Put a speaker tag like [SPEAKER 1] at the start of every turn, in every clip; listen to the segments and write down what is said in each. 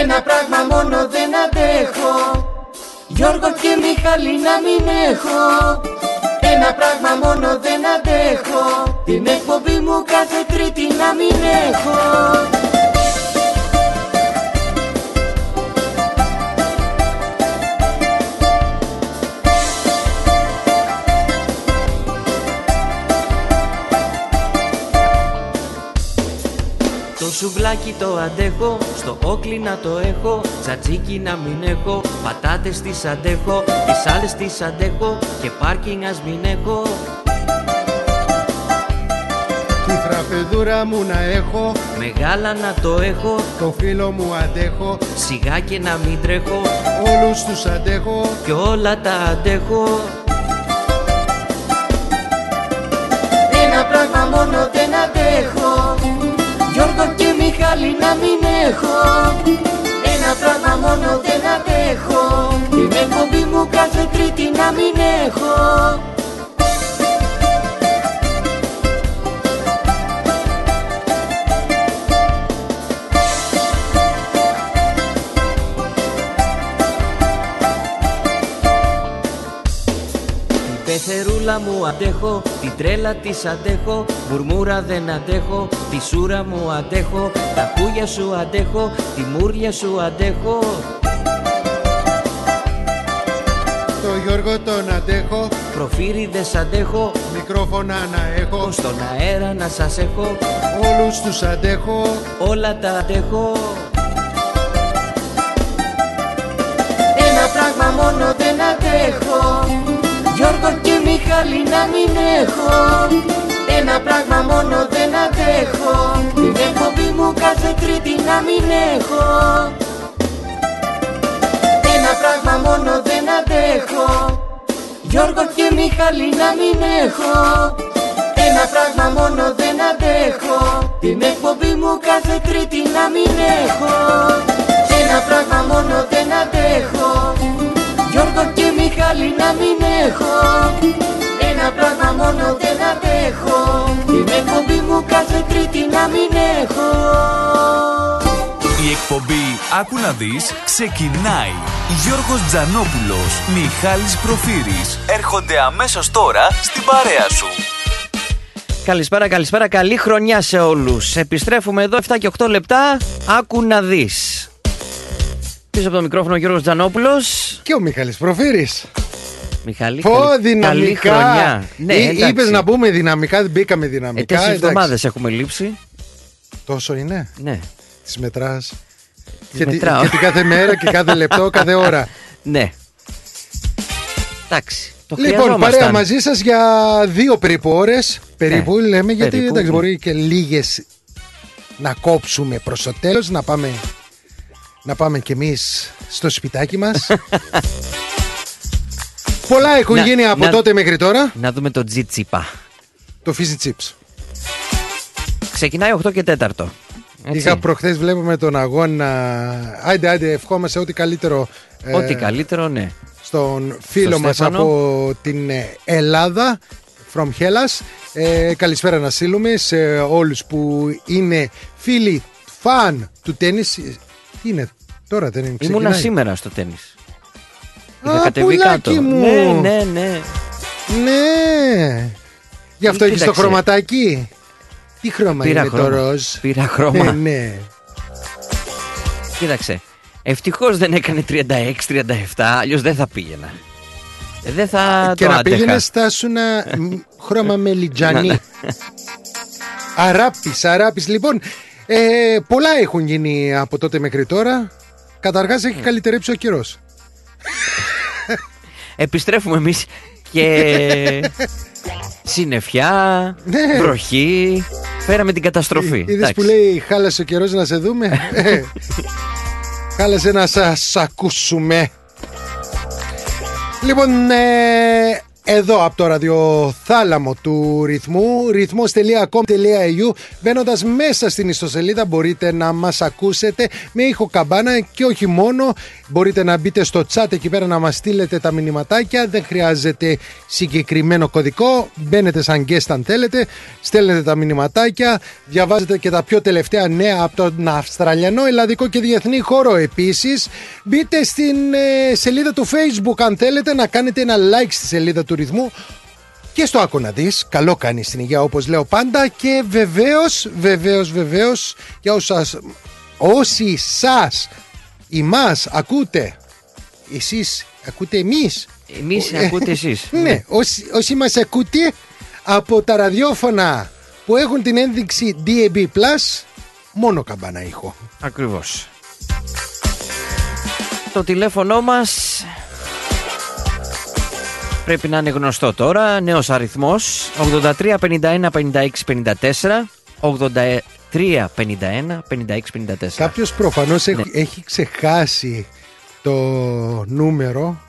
[SPEAKER 1] Ένα πράγμα μόνο δεν αντέχω. Γιώργο και Μιχάλη να μην έχω. Ένα πράγμα μόνο δεν αντέχω. Την εκπομπή μου κάθε τρίτη να μην έχω σουβλάκι το αντέχω, στο όκλι να το έχω Τσατσίκι να μην έχω, πατάτες τις αντέχω Τις άλλες τις αντέχω και πάρκινγκ ας μην έχω.
[SPEAKER 2] Τη φραπεδούρα μου να έχω
[SPEAKER 1] Μεγάλα να το έχω,
[SPEAKER 2] Το φίλο μου αντέχω
[SPEAKER 1] σιγά και να μην τρέχω.
[SPEAKER 2] Όλους τους αντέχω.
[SPEAKER 1] Κι όλα τα αντέχω. Ένα πράγμα μόνο δεν αντέχω. Γιώργο και Μιχάλη να μην έχω. Ένα πράγμα μόνο δεν αντέχω. Την εκπομπή μου κάθε τρίτη να μην έχω Την πεθερούλα μου αντέχω, την τρέλα της αντέχω Μουρμούρα δεν αντέχω, τη σούρα μου αντέχω Τα χούγια σου αντέχω, τη μούρλια σου αντέχω.
[SPEAKER 2] Το Γιώργο τον αντέχω.
[SPEAKER 1] Προφύριδες αντέχω,
[SPEAKER 2] Μικρόφωνα να έχω.
[SPEAKER 1] Στον αέρα να σας έχω.
[SPEAKER 2] Όλους τους αντέχω.
[SPEAKER 1] Όλα τα αντέχω Γιώργο και Μιχάλη να μην έχω. Ένα πράγμα μόνο δεν αντέχω. Την εκπομπή μου κάθε τρίτη να μην έχω. Ένα πράγμα μόνο δεν αντέχω. Γιώργο και Μιχάλη να μην έχω. Ένα πράγμα μόνο δεν αντέχω. Την εκπομπή μου κάθε τρίτη να μην έχω. Ένα πράγμα μόνο δεν αντέχω Γιώργο και Μιχάλη να μην έχω. Ένα πράγμα μόνο δεν αντέχω Την εκπομπή μου κάθε τρίτη να μην έχω.
[SPEAKER 3] Η εκπομπή «Άκου να δεις» ξεκινάει. Γιώργος Τζανόπουλος, Μιχάλης Προφύρης έρχονται αμέσως τώρα στην παρέα σου.
[SPEAKER 1] Καλησπέρα, καλησπέρα, καλή χρονιά σε όλους. Επιστρέφουμε εδώ 7 και 8 λεπτά. Άκου να δεις Πίσω από το μικρόφωνο ο Γιώργος Τζανόπουλος
[SPEAKER 2] Και ο Μιχάλης Προφύρης
[SPEAKER 1] Μιχάλη,
[SPEAKER 2] Πω
[SPEAKER 1] καλή, καλή
[SPEAKER 2] δυναμικά
[SPEAKER 1] χρονιά Ναι,
[SPEAKER 2] Ή-
[SPEAKER 1] εντάξει.
[SPEAKER 2] Είπες να πούμε δυναμικά Δεν μπήκαμε
[SPEAKER 1] ε,
[SPEAKER 2] δυναμικά
[SPEAKER 1] Τέσσερις
[SPEAKER 2] εντάξει.
[SPEAKER 1] εβδομάδες έχουμε λείψει
[SPEAKER 2] Τόσο είναι;
[SPEAKER 1] Ναι,
[SPEAKER 2] Τις μετράς
[SPEAKER 1] τις
[SPEAKER 2] και, τη-
[SPEAKER 1] μετράω.
[SPEAKER 2] και την κάθε μέρα και κάθε λεπτό, κάθε ώρα.
[SPEAKER 1] Ναι Εντάξει, το
[SPEAKER 2] λοιπόν,
[SPEAKER 1] χρειαζόμασταν.
[SPEAKER 2] παρέα μαζί σας για δύο περίπου ώρες. Περίπου
[SPEAKER 1] Ναι,
[SPEAKER 2] λέμε, γιατί
[SPEAKER 1] περίπου,
[SPEAKER 2] εντάξει,
[SPEAKER 1] ναι.
[SPEAKER 2] μπορεί και λίγες να κόψουμε προς το τέλος, να πάμε, να πάμε κι εμείς στο σπιτάκι μας. Πολλά έχουν
[SPEAKER 1] Να-
[SPEAKER 2] γίνει από
[SPEAKER 1] να-
[SPEAKER 2] τότε μέχρι τώρα.
[SPEAKER 1] Να δούμε το τζιτσίπα
[SPEAKER 2] Το Fizzy Chips.
[SPEAKER 1] Ξεκινάει 8 και 4 έτσι.
[SPEAKER 2] Είχα προχθές βλέπουμε τον αγώνα. Άιντε, άιντε, ευχόμαστε ό,τι καλύτερο ε,
[SPEAKER 1] Ό,τι καλύτερο, ναι
[SPEAKER 2] στον φίλο
[SPEAKER 1] Στο
[SPEAKER 2] μας
[SPEAKER 1] Στέφανο.
[SPEAKER 2] από την ε, Ελλάδα from Hellas ε, καλησπέρα να στείλουμε σε όλους που είναι φίλοι φαν του τέννις τι είναι τώρα δεν είναι
[SPEAKER 1] Ήμουνα
[SPEAKER 2] ξεκινάει.
[SPEAKER 1] σήμερα στο τέννις
[SPEAKER 2] Α,
[SPEAKER 1] Είχα κατεβεί
[SPEAKER 2] πουλάκι
[SPEAKER 1] κάτω
[SPEAKER 2] μου.
[SPEAKER 1] Ναι, ναι, ναι
[SPEAKER 2] ναι γι' αυτό έχεις το
[SPEAKER 1] Κοίταξε.
[SPEAKER 2] χρωματάκι τι χρώμα
[SPEAKER 1] Πήρα
[SPEAKER 2] είναι το
[SPEAKER 1] χρώμα.
[SPEAKER 2] ροζ;
[SPEAKER 1] Πήρα χρώμα.
[SPEAKER 2] ναι, ναι.
[SPEAKER 1] Κοίταξε. Ευτυχώς δεν έκανε 36-37, αλλιώς δεν θα πήγαινα. Ε, Δεν θα
[SPEAKER 2] και
[SPEAKER 1] το
[SPEAKER 2] να
[SPEAKER 1] άντεχα.
[SPEAKER 2] πήγαινες στάσουνα μ, χρώμα μελιτζανί Αράπης, αράπης Λοιπόν, ε, πολλά έχουν γίνει από τότε μέχρι τώρα Καταρχάς έχει καλυτερέψει ο καιρός
[SPEAKER 1] Επιστρέφουμε εμείς και. Συννεφιά,
[SPEAKER 2] Ναι.
[SPEAKER 1] βροχή. Φέραμε την καταστροφή.
[SPEAKER 2] Είδες
[SPEAKER 1] Εντάξει.
[SPEAKER 2] που λέει χάλασε ο καιρός να σε δούμε Ε, Χάλασε να σας ακούσουμε Λοιπόν, ε, εδώ από το ραδιοθάλαμο του ρυθμού ρυθμός.com.au Μπαίνοντας μέσα στην ιστοσελίδα μπορείτε να μας ακούσετε με ήχο καμπάνα και όχι μόνο. Μπορείτε να μπείτε στο chat εκεί πέρα να μας στείλετε τα μηνυματάκια. Δεν χρειάζεται συγκεκριμένο κωδικό. Μπαίνετε σαν guest αν θέλετε. Στέλνετε τα μηνυματάκια. Διαβάζετε και τα πιο τελευταία νέα από τον Αυστραλιανό, Ελλαδικό και Διεθνή χώρο επίσης. Μπείτε στην ε, σελίδα του facebook αν θέλετε να κάνετε ένα like στη σελίδα του ρυθμού και στο άκου να δεις, καλό κάνει στην υγεία όπως λέω πάντα και βεβαίως, βεβαίως, βεβαίως για όσας, όσοι σας, εμάς ακούτε, εσείς ακούτε εμείς.
[SPEAKER 1] Εμείς ακούτε εσείς.
[SPEAKER 2] Ναι, όσοι, όσοι μας ακούτε από τα ραδιόφωνα που έχουν την ένδειξη DAB+, μόνο καμπάνα ήχο.
[SPEAKER 1] Ακριβώς. Το τηλέφωνο μας πρέπει να είναι γνωστό τώρα. Νέος αριθμός 83 51 56 54. 83 51 56 54.
[SPEAKER 2] Κάποιος προφανώς έχει, ξεχάσει το νούμερο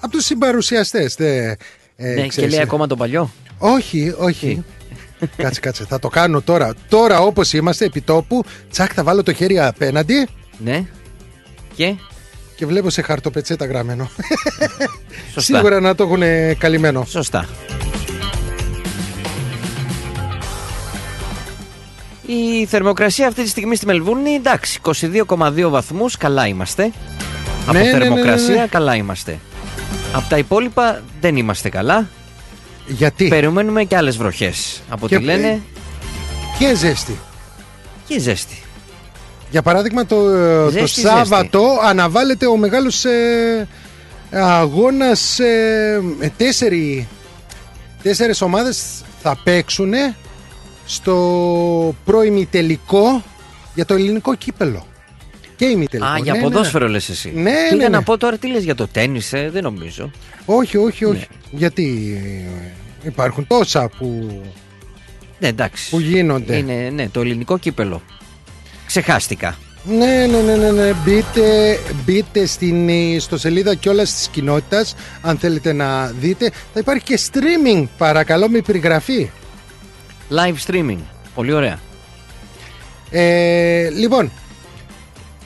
[SPEAKER 2] από τους συμπαρουσιαστές.
[SPEAKER 1] Ε, ναι, και λέει ακόμα το παλιό.
[SPEAKER 2] Όχι, όχι. κάτσε, κάτσε. Θα το κάνω τώρα. Τώρα όπως είμαστε επί τόπου, τσακ θα βάλω το χέρι απέναντι.
[SPEAKER 1] Ναι. Και;
[SPEAKER 2] Και βλέπω σε χαρτοπετσέτα γραμμένο. Σωστά. Σίγουρα να το έχουν καλυμμένο.
[SPEAKER 1] Σωστά. Η θερμοκρασία αυτή τη στιγμή στη Μελβούρνη, εντάξει, 22,2 βαθμούς, καλά είμαστε. Ναι, Από ναι, ναι, θερμοκρασία, ναι, καλά είμαστε. Από τα υπόλοιπα δεν είμαστε καλά.
[SPEAKER 2] Γιατί;
[SPEAKER 1] Περιμένουμε και άλλες βροχές. Από ό,τι λένε...
[SPEAKER 2] Και ζέστη.
[SPEAKER 1] Και ζέστη.
[SPEAKER 2] Για παράδειγμα το, το Σάββατο αναβάλλεται ο μεγάλος ε, αγώνας ε, τέσσερι, τέσσερις ομάδες θα παίξουν στο προημιτελικό για το ελληνικό κύπελο. Και ημιτελικό.
[SPEAKER 1] Α, για ναι, ναι, ποδόσφαιρο ναι. λες εσύ.
[SPEAKER 2] Ναι,
[SPEAKER 1] Πήγα
[SPEAKER 2] ναι,
[SPEAKER 1] να πω τώρα τι λες για το τέννις, ε, δεν νομίζω.
[SPEAKER 2] Όχι, όχι, όχι. Γιατί υπάρχουν τόσα που,
[SPEAKER 1] ναι, εντάξει.
[SPEAKER 2] που γίνονται.
[SPEAKER 1] Είναι, ναι, το ελληνικό κύπελο ξεχάστηκα.
[SPEAKER 2] Ναι, ναι, ναι, ναι, ναι. Μπείτε, μπείτε στην ιστοσελίδα κιόλα της κοινότητας αν θέλετε να δείτε. Θα υπάρχει και streaming, παρακαλώ, με περιγραφή.
[SPEAKER 1] Live streaming. Πολύ ωραία.
[SPEAKER 2] Ε, λοιπόν,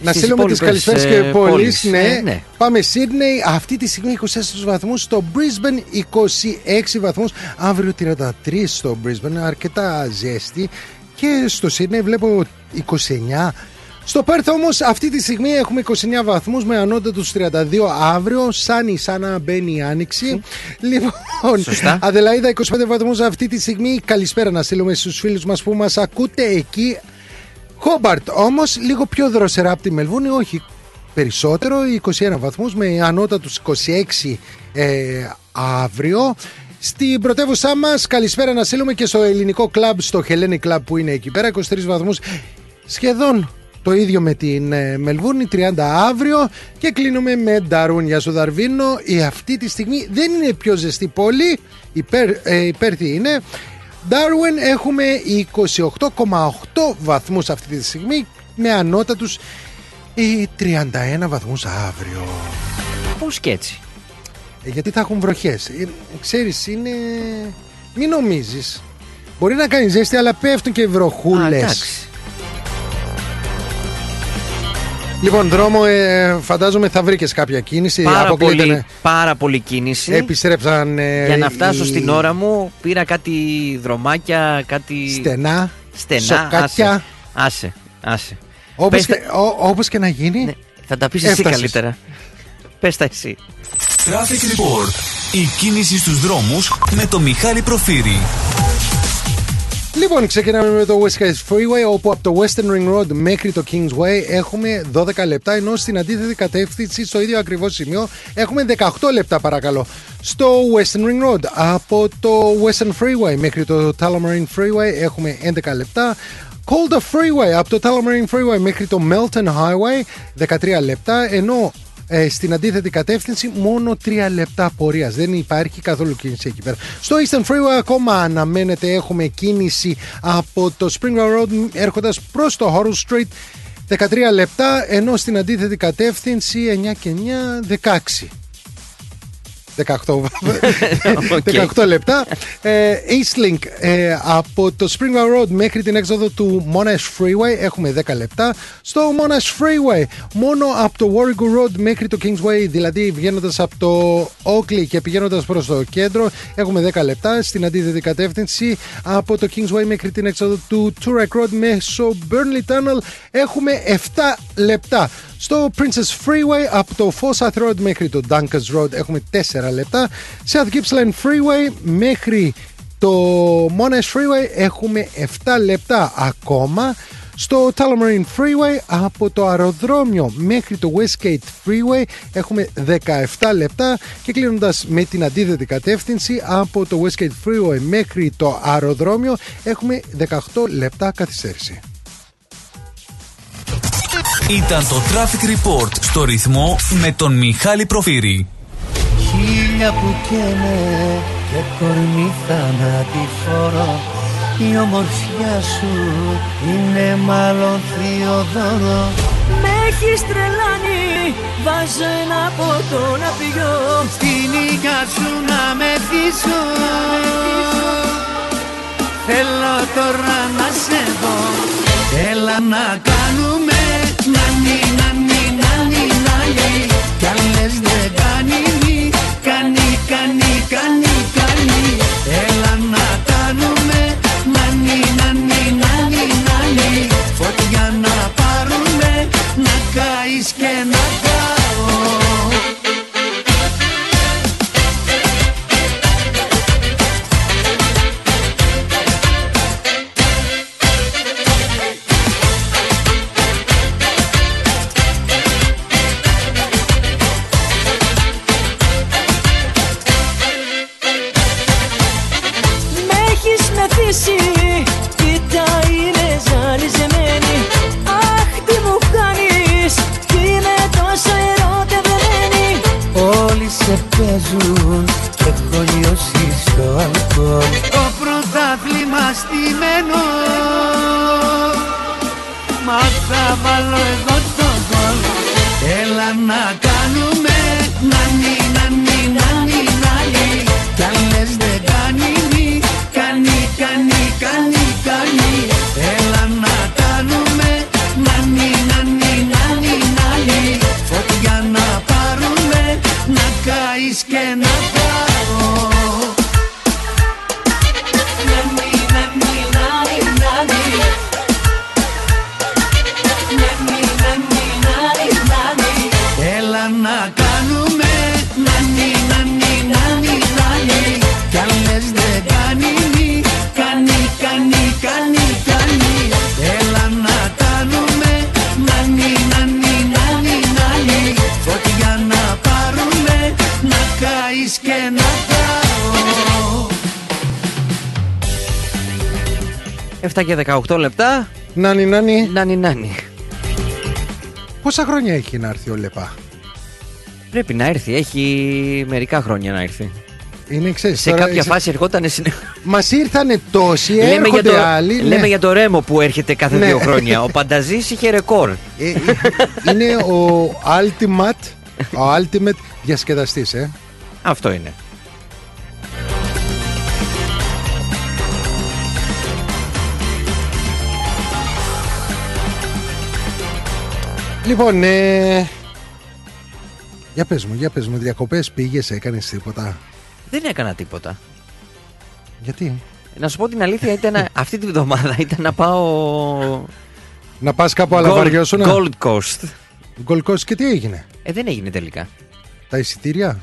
[SPEAKER 2] να στείλουμε τις καλησπέρες και ε, πόλεις. Ναι. Ε, ναι. Πάμε Sydney. Αυτή τη στιγμή 24 βαθμούς. Στο Brisbane 26 βαθμούς. Αύριο 33 στο Brisbane. Αρκετά ζέστη. Και στο Sydney βλέπω 29. Στο Πέρθ όμως αυτή τη στιγμή έχουμε 29 βαθμούς με ανώτατους 32 αύριο. Σαν σαν να μπαίνει η άνοιξη. Λοιπόν,
[SPEAKER 1] Σωστά.
[SPEAKER 2] Αδελαίδα 25 βαθμούς αυτή τη στιγμή. Καλησπέρα να στείλουμε στους φίλους μας που μας ακούτε εκεί. Χόμπαρτ όμως λίγο πιο δροσερά από τη Μελβούνη, όχι περισσότερο, 21 βαθμούς με ανώτατους 26 ε, αύριο. Στην πρωτεύουσά μας, καλησπέρα να στείλουμε και στο ελληνικό κλαμπ, στο Hellenic Club που είναι εκεί πέρα, 23 βαθμούς. Σχεδόν το ίδιο με την ε, Μελβούρνη, 30 αύριο. Και κλείνουμε με Νταρούν. για σου, Δαρβίνο. Η αυτή τη στιγμή δεν είναι πιο ζεστή πόλη. Υπέρ, ε, είναι. Ντάρουεν έχουμε 28,8 βαθμούς αυτή τη στιγμή με ανώτατους 31 βαθμούς αύριο.
[SPEAKER 1] Πώς και έτσι.
[SPEAKER 2] Ε, γιατί θα έχουν βροχές. Ε, ξέρεις, είναι... Μην νομίζεις. Μπορεί να κάνεις ζέστη, αλλά πέφτουν και βροχούλες. Λοιπόν, δρόμο, ε, φαντάζομαι θα βρήκες κάποια κίνηση.
[SPEAKER 1] Πάρα, πολύ, πάρα πολύ κίνηση.
[SPEAKER 2] Επιστρέψαν. Ε,
[SPEAKER 1] Για να φτάσω στην ώρα μου, πήρα κάτι δρομάκια, κάτι.
[SPEAKER 2] Στενά.
[SPEAKER 1] Στενά.
[SPEAKER 2] Σοκάτια.
[SPEAKER 1] Άσε, άσε.
[SPEAKER 2] Όπως, και, όπως και να γίνει. Ναι,
[SPEAKER 1] θα τα πεις εσύ καλύτερα. Πες τα εσύ.
[SPEAKER 3] Traffic Report. Η κίνηση στους δρόμους με το Μιχάλη Προφύρη.
[SPEAKER 2] Λοιπόν, ξεκινάμε με το West Coast Freeway, όπου από το Western Ring Road μέχρι το Kingsway έχουμε 12 λεπτά, ενώ στην αντίθετη κατεύθυνση, στο ίδιο ακριβώς σημείο, έχουμε 18 λεπτά, παρακαλώ. Στο Western Ring Road, από το Western Freeway μέχρι το Tullamarine Freeway, έχουμε 11 λεπτά. Calder Freeway, από το Tullamarine Freeway μέχρι το Melton Highway, 13 λεπτά, ενώ ε, στην αντίθετη κατεύθυνση μόνο 3 λεπτά πορείας. Δεν υπάρχει καθόλου κίνηση εκεί πέρα. Στο Eastern Freeway ακόμα αναμένεται έχουμε κίνηση από το Springwell Road έρχοντας προς το Horrell Street 13 λεπτά ενώ στην αντίθετη κατεύθυνση 9 και 9 16. 18, 18 λεπτά. Ε, Eastlink ε, από το Springwell Road μέχρι την έξοδο του Monash Freeway έχουμε 10 λεπτά. Στο Monash Freeway μόνο από το Warrigal Road μέχρι το Kingsway, δηλαδή βγαίνοντας από το Oakley και πηγαίνοντας προς το κέντρο, έχουμε 10 λεπτά. Στην αντίθετη κατεύθυνση από το Kingsway μέχρι την έξοδο του Turek Road μέσω Burnley Tunnel έχουμε 7 λεπτά. Στο Princess Freeway από το Forsyth Road μέχρι το Dunkers Road έχουμε 4 λεπτά. South Gippsland Freeway μέχρι το Monash Freeway έχουμε 7 λεπτά ακόμα. Στο Tullamarine Freeway από το αεροδρόμιο μέχρι το Westgate Freeway έχουμε 17 λεπτά και κλείνοντας με την αντίθετη κατεύθυνση από το Westgate Freeway μέχρι το αεροδρόμιο έχουμε 18 λεπτά καθυστέρηση.
[SPEAKER 3] Ήταν το Traffic Report στο ρυθμό με τον Μιχάλη Προφύρη.
[SPEAKER 4] Χίλια που καίνε και κορμί θανατηφόρο η ομορφιά σου είναι μάλλον θειοδόρο
[SPEAKER 5] Με έχει τρελάνει, βάζω ένα ποτό να πιω
[SPEAKER 4] Στην υγειά σου να με θύσω Θέλω τώρα να σε δω Έλα να κάνουμε νανι, νανι, νανι, νανι Κι αν λες δεν κάνει, κάνει, κάνει, κάνει, κάνει Έλα να κάνουμε νανι, νανι, νανι, νανι Φωτιά να πάρουνε, να καείς και να καώ και
[SPEAKER 1] 18 λεπτά.
[SPEAKER 2] Νάνι, νάνι.
[SPEAKER 1] Νάνι, νάνι.
[SPEAKER 2] Πόσα χρόνια έχει να έρθει ο Λεπά;
[SPEAKER 1] Πρέπει να έρθει. Έχει μερικά χρόνια να έρθει.
[SPEAKER 2] Είναι, ξέρεις,
[SPEAKER 1] Σε
[SPEAKER 2] τώρα
[SPEAKER 1] κάποια
[SPEAKER 2] είσαι-
[SPEAKER 1] φάση ερχόταν συνε...
[SPEAKER 2] Μας ήρθανε τόσοι,
[SPEAKER 1] λέμε, για
[SPEAKER 2] έρχονται
[SPEAKER 1] το,
[SPEAKER 2] άλλοι. ναι.
[SPEAKER 1] λέμε για το Ρέμο που έρχεται κάθε
[SPEAKER 2] Ναι.
[SPEAKER 1] δύο χρόνια. Ο Πανταζής είχε ρεκόρ.
[SPEAKER 2] Ε, ε, είναι ο ultimate, ο ultimate διασκεδαστής, ε.
[SPEAKER 1] Αυτό είναι.
[SPEAKER 2] Λοιπόν, ε, για πες μου, για πες μου, διακοπές πήγες, έκανες τίποτα;
[SPEAKER 1] Δεν έκανα τίποτα.
[SPEAKER 2] Γιατί,
[SPEAKER 1] Να σου πω την αλήθεια, ήταν, αυτή τη βδομάδα ήταν να πάω.
[SPEAKER 2] να πας κάπου άλλα
[SPEAKER 1] Gold,
[SPEAKER 2] βαριώσουν.
[SPEAKER 1] Gold Coast.
[SPEAKER 2] Gold Coast και τι έγινε,
[SPEAKER 1] Ε, δεν έγινε τελικά.
[SPEAKER 2] τα εισιτήρια,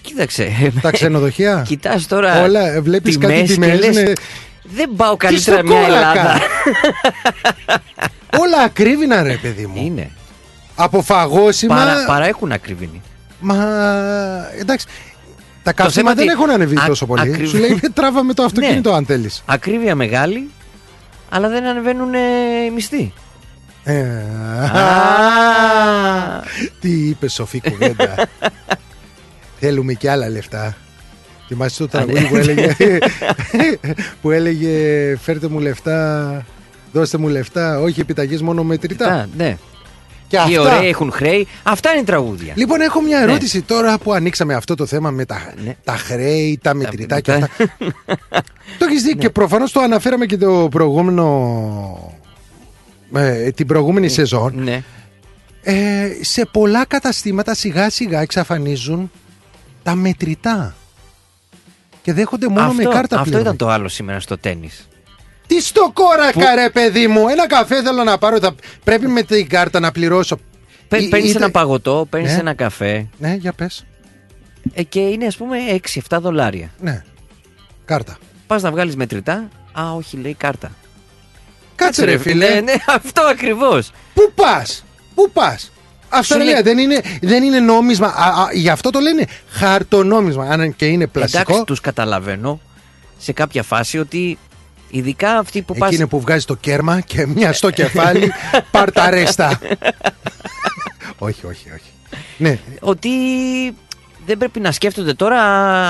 [SPEAKER 1] Κοίταξε.
[SPEAKER 2] τα ξενοδοχεία;
[SPEAKER 1] Κοιτάς τώρα.
[SPEAKER 2] Όλα, ε, βλέπεις
[SPEAKER 1] τιμές
[SPEAKER 2] κάτι
[SPEAKER 1] και
[SPEAKER 2] τιμές,
[SPEAKER 1] λες,
[SPEAKER 2] ναι.
[SPEAKER 1] Δεν πάω
[SPEAKER 2] Τι
[SPEAKER 1] καλύτερα
[SPEAKER 2] στο
[SPEAKER 1] μια
[SPEAKER 2] κόρακα.
[SPEAKER 1] Ελλάδα.
[SPEAKER 2] Όλα ακρίβηνα ρε παιδί μου.
[SPEAKER 1] Είναι.
[SPEAKER 2] Από φαγόσιμα.
[SPEAKER 1] Παρα, παρά έχουν ακριβήνει.
[SPEAKER 2] Μα εντάξει. Τα καύσιμα
[SPEAKER 1] θέμα
[SPEAKER 2] δεν
[SPEAKER 1] τι-
[SPEAKER 2] έχουν ανεβεί
[SPEAKER 1] α-
[SPEAKER 2] τόσο πολύ.
[SPEAKER 1] ακριβ-
[SPEAKER 2] Σου λέει τράβα με το αυτοκίνητο
[SPEAKER 1] Ναι.
[SPEAKER 2] αν θέλεις.
[SPEAKER 1] Ακρίβεια μεγάλη, αλλά δεν ανεβαίνουν ε, οι μισθοί.
[SPEAKER 2] Ε,
[SPEAKER 1] Α.
[SPEAKER 2] Τι είπε σοφή κουβέντα. Θέλουμε και άλλα λεφτά. Θυμάσαι το τραγούδι που έλεγε, που έλεγε φέρτε μου λεφτά, δώστε μου λεφτά, όχι επιταγές μόνο μετρητά.
[SPEAKER 1] Α, ναι.
[SPEAKER 2] Και
[SPEAKER 1] οι
[SPEAKER 2] αυτά.
[SPEAKER 1] ωραίοι έχουν χρέη. Αυτά είναι τραγούδια.
[SPEAKER 2] Λοιπόν, έχω μια ερώτηση τώρα που ανοίξαμε αυτό το θέμα με τα,
[SPEAKER 1] Ναι.
[SPEAKER 2] τα χρέη, τα μετρητά και
[SPEAKER 1] μετρητά.
[SPEAKER 2] αυτά. το έχεις δει και προφανώς το αναφέραμε και το προηγούμενο. ε, την προηγούμενη σεζόν.
[SPEAKER 1] Ναι.
[SPEAKER 2] Ε, σε πολλά καταστήματα σιγά σιγά εξαφανίζουν τα μετρητά. Και δέχονται μόνο
[SPEAKER 1] αυτό
[SPEAKER 2] με κάρτα
[SPEAKER 1] αυτό
[SPEAKER 2] πλέον.
[SPEAKER 1] ήταν το άλλο σήμερα στο τέννις.
[SPEAKER 2] Τι στο κόρακα, ρε παιδί μου! Ένα καφέ θέλω να πάρω. Θα... Πρέπει με την κάρτα να πληρώσω. Ή-
[SPEAKER 1] Παίρνεις
[SPEAKER 2] είτε-
[SPEAKER 1] ένα παγωτό, παίρνεις
[SPEAKER 2] Ναι.
[SPEAKER 1] ένα καφέ
[SPEAKER 2] Ναι, για πες.
[SPEAKER 1] ε, και είναι ας πούμε 6-7 δολάρια.
[SPEAKER 2] Ναι. Κάρτα.
[SPEAKER 1] Πας να βγάλεις μετρητά. Α, όχι, λέει κάρτα.
[SPEAKER 2] Κάτσε ρε φίλε.
[SPEAKER 1] Ναι, ναι, αυτό ακριβώς.
[SPEAKER 2] Πού πας, πού πας; Αυστραλία
[SPEAKER 1] λέει-
[SPEAKER 2] δεν είναι, δεν είναι νόμισμα. Α, α, γι' αυτό το λένε χαρτονόμισμα. Αν και είναι πλαστικό.
[SPEAKER 1] Εντάξει, τους καταλαβαίνω σε κάποια φάση ότι ειδικά αυτοί που πα.
[SPEAKER 2] Εκείνη που βγάζει το κέρμα και μια στο κεφάλι, πάρ τα ρέστα. όχι, όχι, όχι. Ναι,
[SPEAKER 1] Ότι δεν πρέπει να σκέφτονται τώρα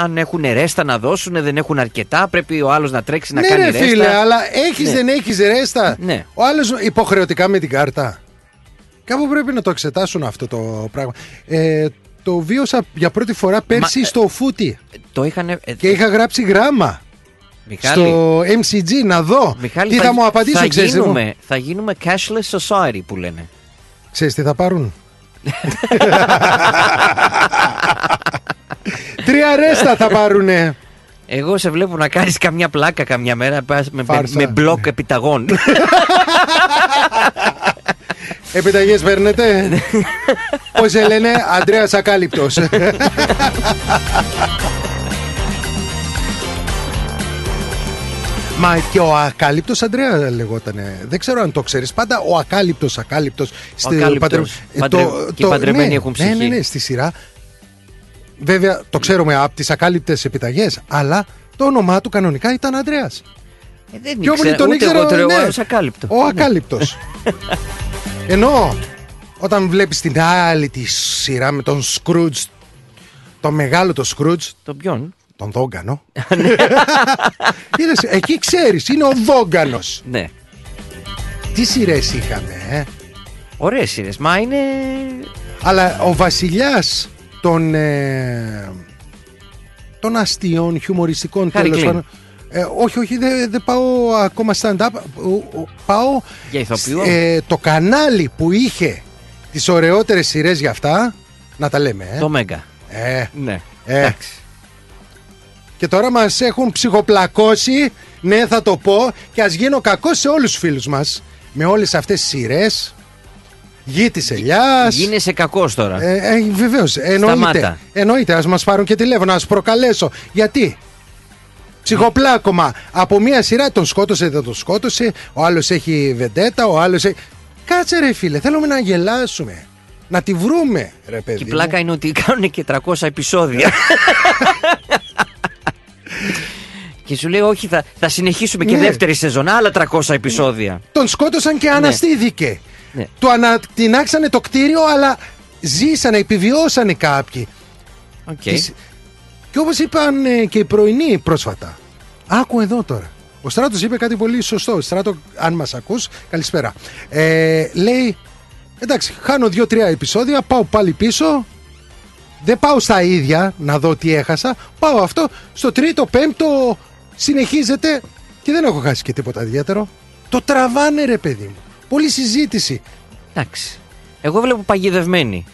[SPEAKER 1] αν έχουν ρέστα να δώσουν, δεν έχουν αρκετά. Πρέπει ο άλλος να τρέξει να
[SPEAKER 2] ναι
[SPEAKER 1] κάνει
[SPEAKER 2] ρε
[SPEAKER 1] ρέστα.
[SPEAKER 2] φίλε, αλλά έχεις
[SPEAKER 1] Ναι.
[SPEAKER 2] δεν έχεις ρέστα.
[SPEAKER 1] Ναι.
[SPEAKER 2] Ο άλλος υποχρεωτικά με την κάρτα. Κάπου πρέπει να το εξετάσουν αυτό το πράγμα. Ε, το βίωσα για πρώτη φορά πέρσι
[SPEAKER 1] Μα, ε,
[SPEAKER 2] στο φούτι
[SPEAKER 1] Το είχαν. ε,
[SPEAKER 2] και είχα γράψει γράμμα
[SPEAKER 1] Μιχάλη,
[SPEAKER 2] στο MCG να δω
[SPEAKER 1] Μιχάλη,
[SPEAKER 2] τι θα, μου απαντήσουν.
[SPEAKER 1] θα
[SPEAKER 2] ξέρεις,
[SPEAKER 1] γίνουμε, θα γίνουμε cashless society που λένε.
[SPEAKER 2] Ξέρεις τι θα πάρουν; Τρία ρέστα θα πάρουνε.
[SPEAKER 1] Εγώ σε βλέπω να κάνεις καμιά πλάκα καμιά μέρα πας με, με,
[SPEAKER 2] Φάρσα.
[SPEAKER 1] με μπλοκ επιταγών.
[SPEAKER 2] Επιταγές παίρνετε. Πώς σε λένε, Αντρέας Ακάλυπτος. Μα και ο Ακάλυπτος Αντρέα λεγότανε. Δεν ξέρω αν το ξέρεις. Πάντα ο Ακάλυπτος, Ακάλυπτος. στη-
[SPEAKER 1] Ακάλυπτος.
[SPEAKER 2] Ε,
[SPEAKER 1] Παντρε- και οι παντρεμένοι
[SPEAKER 2] ναι,
[SPEAKER 1] έχουν
[SPEAKER 2] Ναι, ναι,
[SPEAKER 1] ψυχή.
[SPEAKER 2] ναι, στη σειρά. Βέβαια, το ξέρουμε από τις Ακάλυπτες επιταγές, αλλά το όνομά του κανονικά ήταν Ανδρέας.
[SPEAKER 1] Ε, δεν
[SPEAKER 2] Πιο πολύ
[SPEAKER 1] ήξερα,
[SPEAKER 2] τον
[SPEAKER 1] ούτε
[SPEAKER 2] ήξερα.
[SPEAKER 1] εγώ τώρα,
[SPEAKER 2] ναι.
[SPEAKER 1] ο άλλος ακάλυπτος.
[SPEAKER 2] Ο ακάλυπτος. Ενώ όταν βλέπεις την άλλη τη σειρά με τον Σκρούτζ, το μεγάλο το Σκρούτζ,
[SPEAKER 1] Το ποιον;
[SPEAKER 2] τον Δόγκανο. Είδες, εκεί ξέρεις, είναι ο Δόγκανος.
[SPEAKER 1] Ναι.
[SPEAKER 2] Τι σειρές είχαμε, ε;
[SPEAKER 1] Ωραίες σειρές. Μα είναι...
[SPEAKER 2] Αλλά ο βασιλιάς των, ε, των αστείων, χιουμοριστικών
[SPEAKER 1] Χάρη
[SPEAKER 2] τέλος
[SPEAKER 1] Κλίν.
[SPEAKER 2] πάντων. Ε, όχι, όχι, δεν δεν πάω ακόμα stand-up. Ο- ο- Πάω
[SPEAKER 1] Για ηθοποιό.
[SPEAKER 2] ε, το κανάλι που είχε τις ωραιότερες σειρές για αυτά. Να τα λέμε, ε.
[SPEAKER 1] Το Μέγκα.
[SPEAKER 2] Ε,
[SPEAKER 1] Ναι.
[SPEAKER 2] Ε.
[SPEAKER 1] Εντάξει.
[SPEAKER 2] Και τώρα μας έχουν ψυχοπλακώσει. Ναι, θα το πω. Και ας γίνω κακός σε όλους τους φίλους μας. Με όλες αυτές τις σειρές. Γη της ελιάς.
[SPEAKER 1] Γίνεσαι κακός τώρα.
[SPEAKER 2] Ε, ε, Βεβαίως. Εννοείται.
[SPEAKER 1] Σταμάτα.
[SPEAKER 2] Εννοείται. Α μας πάρουν και τηλέφωνο, να σα προκαλέσω. Γιατί; Ψυχοπλάκωμα. Από μία σειρά τον σκότωσε, δεν τον σκότωσε. Ο άλλος έχει βεντέτα, ο άλλος έχει. Κάτσε ρε φίλε, θέλουμε να γελάσουμε. Να τη βρούμε, ρε παιδί.
[SPEAKER 1] Και η
[SPEAKER 2] μου.
[SPEAKER 1] πλάκα είναι ότι κάνουν και 300 επεισόδια. και σου λέει όχι θα, θα συνεχίσουμε και
[SPEAKER 2] Ναι.
[SPEAKER 1] δεύτερη σεζόν άλλα 300 επεισόδια.
[SPEAKER 2] Τον σκότωσαν και αναστήθηκε.
[SPEAKER 1] Ναι.
[SPEAKER 2] Του ανατινάξανε το κτίριο, αλλά ζήσανε, επιβιώσανε κάποιοι.
[SPEAKER 1] Οκ.
[SPEAKER 2] Τις- Και όπως είπαν ε, και οι πρωινοί πρόσφατα. Άκου εδώ τώρα. Ο Στράτος είπε κάτι πολύ σωστό. Στράτο, αν μας ακούς, καλησπέρα. Ε, λέει, εντάξει, χάνω δύο-τρία επεισόδια, πάω πάλι πίσω. Δεν πάω στα ίδια να δω τι έχασα. Πάω αυτό, στο τρίτο, πέμπτο συνεχίζεται και δεν έχω χάσει και τίποτα ιδιαίτερο. Το τραβάνε ρε παιδί μου. Πολύ συζήτηση.
[SPEAKER 1] Εντάξει. Εγώ βλέπω παγιδευμένη.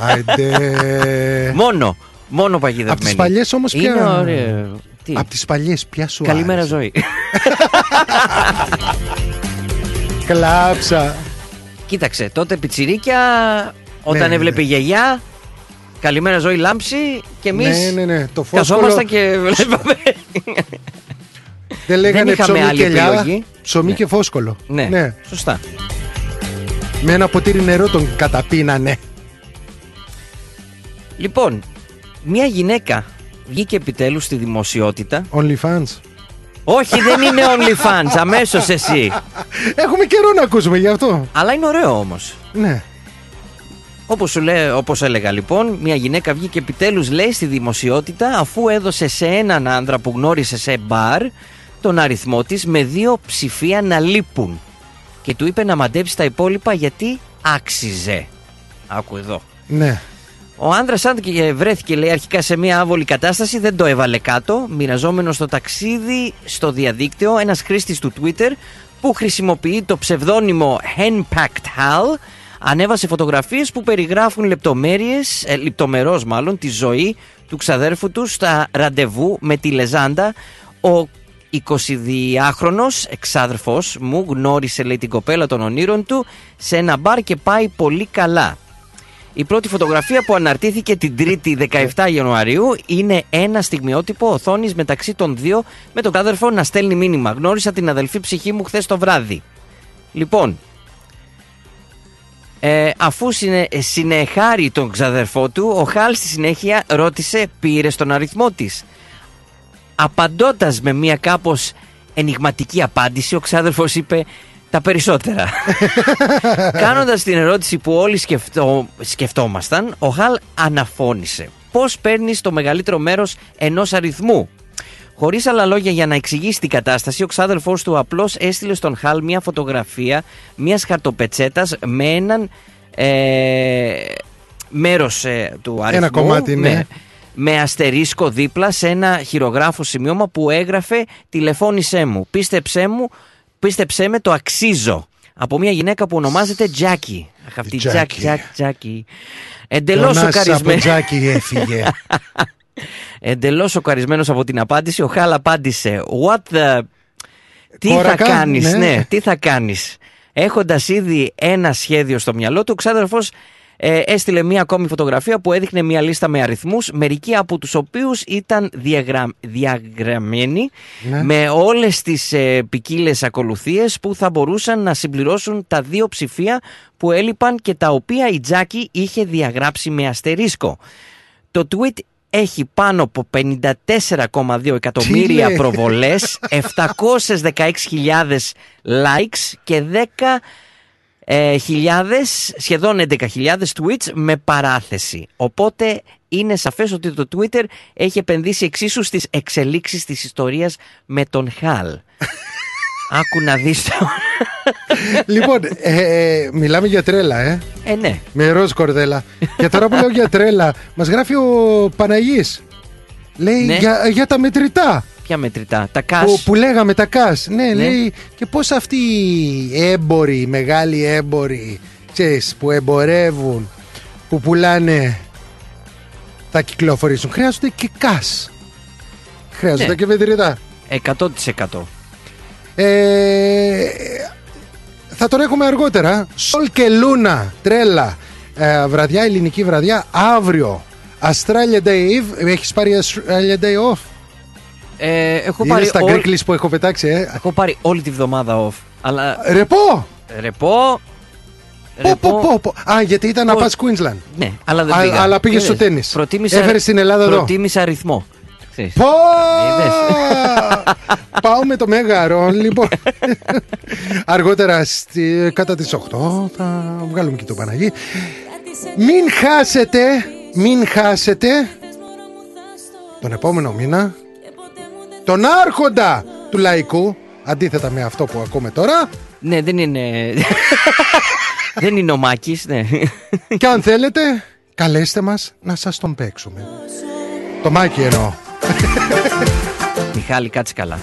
[SPEAKER 2] Άιντε.
[SPEAKER 1] Μόνο. Μόνο παγιδευμένη.
[SPEAKER 2] Απ' τις παλιές όμως
[SPEAKER 1] Είναι
[SPEAKER 2] πια-
[SPEAKER 1] ωραίο. Τι;
[SPEAKER 2] Από τις παλιές ποια σου
[SPEAKER 1] Καλημέρα
[SPEAKER 2] άρεσε;
[SPEAKER 1] ζωή.
[SPEAKER 2] Κλάψα.
[SPEAKER 1] Κοίταξε, τότε πιτσιρίκια, όταν
[SPEAKER 2] ναι,
[SPEAKER 1] έβλεπε η γιαγιά, καλημέρα ζωή λάμψη και εμείς
[SPEAKER 2] Ναι, ναι, ναι. Το φόσκολο
[SPEAKER 1] καθόμασταν και βλέπαμε.
[SPEAKER 2] δεν λέγανε
[SPEAKER 1] είχαμε
[SPEAKER 2] ψωμί
[SPEAKER 1] άλλη
[SPEAKER 2] και λιά,
[SPEAKER 1] επιλογή.
[SPEAKER 2] ψωμί και φόσκολο.
[SPEAKER 1] ναι, σωστά.
[SPEAKER 2] Με ένα ποτήρι νερό τον καταπίνανε.
[SPEAKER 1] Λοιπόν, μια γυναίκα βγήκε επιτέλους στη δημοσιότητα.
[SPEAKER 2] OnlyFans.
[SPEAKER 1] Όχι, δεν είναι OnlyFans, αμέσως εσύ.
[SPEAKER 2] Έχουμε καιρό να ακούσουμε γι' αυτό.
[SPEAKER 1] Αλλά είναι ωραίο όμως.
[SPEAKER 2] Ναι.
[SPEAKER 1] Όπως, σου λέει, όπως έλεγα λοιπόν, μια γυναίκα βγήκε επιτέλους λέει στη δημοσιότητα αφού έδωσε σε έναν άντρα που γνώρισε σε μπαρ τον αριθμό της με δύο ψηφία να λείπουν. Και του είπε να μαντέψει τα υπόλοιπα γιατί άξιζε. Άκου εδώ.
[SPEAKER 2] Ναι.
[SPEAKER 1] Ο άντρας, αν και βρέθηκε λέει, αρχικά σε μια άβολη κατάσταση, δεν το έβαλε κάτω. Μοιραζόμενο στο ταξίδι στο διαδίκτυο, ένας χρήστης του Twitter που χρησιμοποιεί το ψευδόνυμο Henpacked Hal ανέβασε φωτογραφίες που περιγράφουν λεπτομέρειες, ε, λεπτομερώς μάλλον, τη ζωή του ξαδέρφου του στα ραντεβού με τη Λεζάντα. Ο 22χρονος εξάδερφος μου γνώρισε λέει την κοπέλα των ονείρων του σε ένα μπαρ και πάει πολύ καλά. Η πρώτη φωτογραφία που αναρτήθηκε την 3η 17 Ιανουαρίου είναι ένα στιγμιότυπο οθόνης μεταξύ των δύο με τον κάδερφο να στέλνει μήνυμα. Γνώρισα την αδελφή ψυχή μου χθες το βράδυ. Λοιπόν, ε, αφού συνε, ε, συνεχάρει τον ξαδερφό του, ο Χάλ στη συνέχεια ρώτησε πήρε τον αριθμό της. Απαντώντας με μια κάπως ενηγματική απάντηση, ο ξάδερφος είπε τα περισσότερα. Κάνοντας την ερώτηση που όλοι σκεφτό, σκεφτόμασταν, ο Χαλ αναφώνησε. Πώς παίρνεις το μεγαλύτερο μέρος ενός αριθμού; Χωρίς άλλα λόγια για να εξηγήσει την κατάσταση, ο ξάδερφό του απλώς έστειλε στον Χαλ μια φωτογραφία μιας χαρτοπετσέτας με έναν ε, μέρος ε, του αριθμού.
[SPEAKER 2] Ένα κομμάτι, ναι.
[SPEAKER 1] με, με αστερίσκο δίπλα σε ένα χειρογράφο σημείωμα που έγραφε τηλεφώνησέ μου. Πίστεψέ μου, πίστεψέ με το αξίζω. Από μια γυναίκα που ονομάζεται Τζάκι. Αχ, αυτή
[SPEAKER 2] Jackie.
[SPEAKER 1] Τζάκι, Τζάκι, Τζάκι. Εντελώς
[SPEAKER 2] Τον Άσης από
[SPEAKER 1] σοκαρισμένη.
[SPEAKER 2] Τζάκι έφυγε.
[SPEAKER 1] Εντελώς σοκαρισμένος από την απάντηση, ο Χάλ απάντησε: What the. Τι
[SPEAKER 2] Κόρακα,
[SPEAKER 1] θα κάνεις, ναι.
[SPEAKER 2] ναι.
[SPEAKER 1] τι θα κάνεις; Έχοντας ήδη ένα σχέδιο στο μυαλό του, ο ξάδερφος ε, έστειλε μία ακόμη φωτογραφία που έδειχνε μία λίστα με αριθμούς, μερικοί από τους οποίους ήταν διαγρα... διαγραμμένοι
[SPEAKER 2] Ναι.
[SPEAKER 1] με όλες τις ε, ποικίλες ακολουθίες που θα μπορούσαν να συμπληρώσουν τα δύο ψηφία που έλειπαν και τα οποία η Τζάκη είχε διαγράψει με αστερίσκο. Το tweet έχει πάνω από 54,2 εκατομμύρια
[SPEAKER 2] λέει;
[SPEAKER 1] προβολές, 716.000 likes και 10 ε, χιλιάδες, σχεδόν 11.000 tweets με παράθεση. Οπότε είναι σαφές ότι το Twitter έχει επενδύσει εξίσου στις εξελίξεις της ιστορίας με τον Χαλ. Άκου να δεις το.
[SPEAKER 2] λοιπόν, ε, ε, μιλάμε για τρέλα, ε.
[SPEAKER 1] Ε, ναι.
[SPEAKER 2] Με ροζ κορδέλα. και τώρα που λέω για τρέλα, μας γράφει ο Παναγής. Λέει
[SPEAKER 1] Ναι.
[SPEAKER 2] για, για τα μετρητά.
[SPEAKER 1] Ποια μετρητά. Τα cash.
[SPEAKER 2] Που, που λέγαμε τα κας. Ναι,
[SPEAKER 1] Ναι.
[SPEAKER 2] λέει και πώς αυτοί οι έμποροι, οι μεγάλοι έμποροι, ξέρεις, που εμπορεύουν, που πουλάνε, θα κυκλοφορήσουν. Χρειάζονται και κας. Χρειάζονται
[SPEAKER 1] Ναι.
[SPEAKER 2] και μετρητά.
[SPEAKER 1] 100%.
[SPEAKER 2] Ε, θα τον έχουμε αργότερα. Σολ και Λούνα, τρέλα. Ε, βραδιά, ελληνική βραδιά, αύριο. Australia Day Eve. Έχεις πάρει Australia Day off;
[SPEAKER 1] Ε, έχω,
[SPEAKER 2] Είδες
[SPEAKER 1] πάρει
[SPEAKER 2] τα
[SPEAKER 1] όλ-
[SPEAKER 2] γκρίκλεις που έχω πετάξει, ε.
[SPEAKER 1] έχω πάρει όλη τη βδομάδα off. Αλλά
[SPEAKER 2] Ρεπό!
[SPEAKER 1] ρεπό.
[SPEAKER 2] Πω,
[SPEAKER 1] ρεπό-
[SPEAKER 2] πω, πω, πω. Α, γιατί ήταν να
[SPEAKER 1] Πώς-
[SPEAKER 2] πας Queensland.
[SPEAKER 1] Ναι, αλλά δεν
[SPEAKER 2] Α-
[SPEAKER 1] πήγα.
[SPEAKER 2] αλλά πήγες
[SPEAKER 1] Είδες,
[SPEAKER 2] στο τέννις.
[SPEAKER 1] Προτίμησα,
[SPEAKER 2] Έφερες την Ελλάδα εδώ.
[SPEAKER 1] Προτίμησα αριθμό. Ξέρεις.
[SPEAKER 2] Πω!
[SPEAKER 1] Είδες.
[SPEAKER 2] Πάω με το μέγαρο, λοιπόν. Αργότερα στη, κατά τις 8 θα βγάλουμε και το Παναγί. Μην χάσετε, μην χάσετε τον επόμενο μήνα τον άρχοντα του λαϊκού αντίθετα με αυτό που ακούμε τώρα
[SPEAKER 1] Ναι, δεν είναι. δεν είναι ο Μάκης, ναι.
[SPEAKER 2] και αν θέλετε καλέστε μας να σας τον παίξουμε. Το μάκι εννοώ.
[SPEAKER 1] Μιχάλη, κάτσε καλά.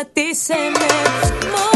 [SPEAKER 6] Κρατήσε με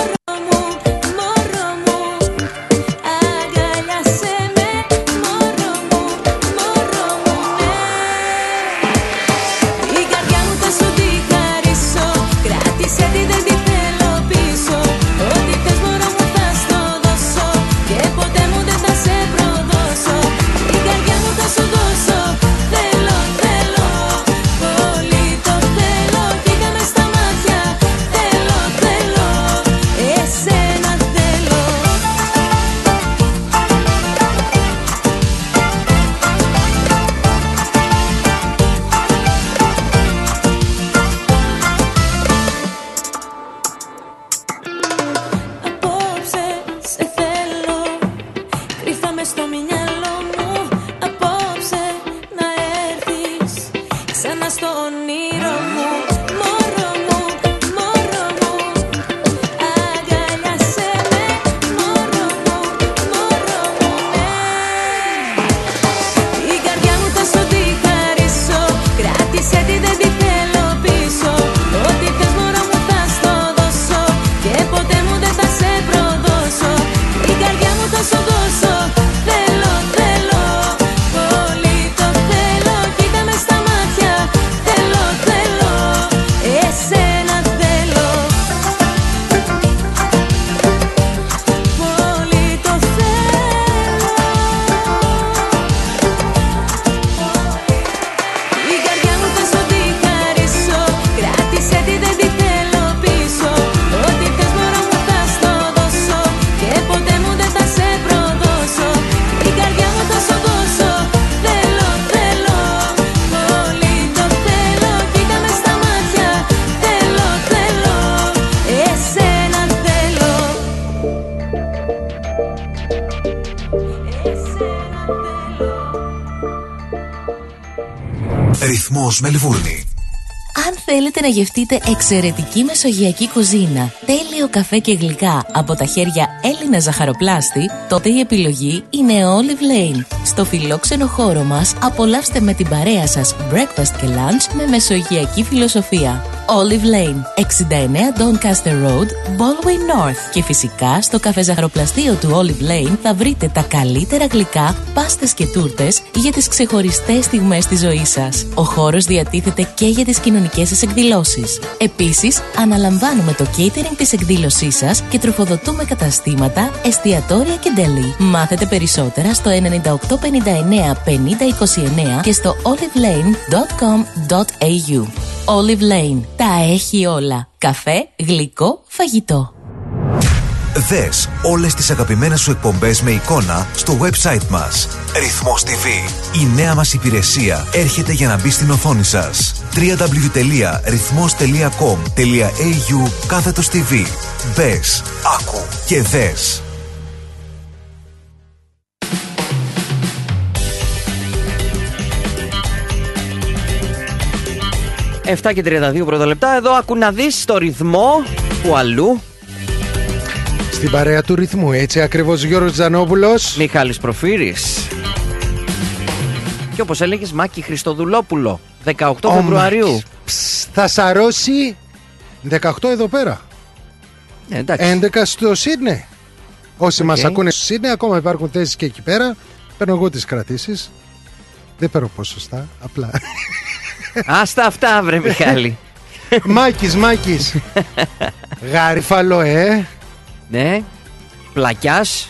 [SPEAKER 3] Μελβούρνη.
[SPEAKER 7] Αν θέλετε να γευτείτε εξαιρετική μεσογειακή κουζίνα, τέλειο καφέ και γλυκά από τα χέρια Έλληνα ζαχαροπλάστη, τότε η επιλογή είναι Olive Lane. Στο φιλόξενο χώρο μας απολαύστε με την παρέα σας breakfast και lunch με μεσογειακή φιλοσοφία. Olive Lane, 69 Doncaster Road, Baldwin North. Και φυσικά στο καφέ ζαχαροπλαστείο του Olive Lane θα βρείτε τα καλύτερα γλυκά, πάστες και τούρτες για τις ξεχωριστές στιγμές της ζωής σας. Ο χώρος διατίθεται και για τις κοινωνικές σας εκδηλώσεις. Επίσης, αναλαμβάνουμε το catering της εκδήλωσής σας και τροφοδοτούμε καταστήματα, εστιατόρια και deli. Μάθετε περισσότερα στο 9859 5029 και στο olivelane.com.au. Olive Lane. Τα έχει όλα. Καφέ, γλυκό, φαγητό.
[SPEAKER 3] Δες όλες τις αγαπημένες σου εκπομπές με εικόνα στο website μας. Ρυθμός TV. Η νέα μας υπηρεσία έρχεται για να μπει στην οθόνη σας. www.rythmos.com.au κάθετος TV. Μπες, άκου και δες.
[SPEAKER 1] 7 και 32 πρώτα λεπτά. Εδώ άκου να δεις το ρυθμό που αλλού.
[SPEAKER 2] Στην παρέα του ρυθμού, έτσι ακριβώς Γιώργος Τζανόπουλος.
[SPEAKER 1] Μιχάλης Προφύρης. Και όπως έλεγες Μάκη Χριστοδουλόπουλο. 18
[SPEAKER 2] Ο
[SPEAKER 1] Φεβρουαρίου.
[SPEAKER 2] Μάκης. Ψ, Θα σαρώσει 18 εδώ πέρα.
[SPEAKER 1] Ε, εντάξει.
[SPEAKER 2] 11 στο Σίδνεϊ. Όσοι
[SPEAKER 1] Οκ.
[SPEAKER 2] μας ακούνε στο Σίδνεϊ, ακόμα υπάρχουν θέσεις και εκεί πέρα. Παίρνω εγώ τις κρατήσεις. Δεν παίρνω ποσοστά, απλά.
[SPEAKER 1] Άστα αυτά βρε Μιχάλη.
[SPEAKER 2] Μάκης, Μάκης. Γαριφαλό, ε.
[SPEAKER 1] ναι. Πλακιάς.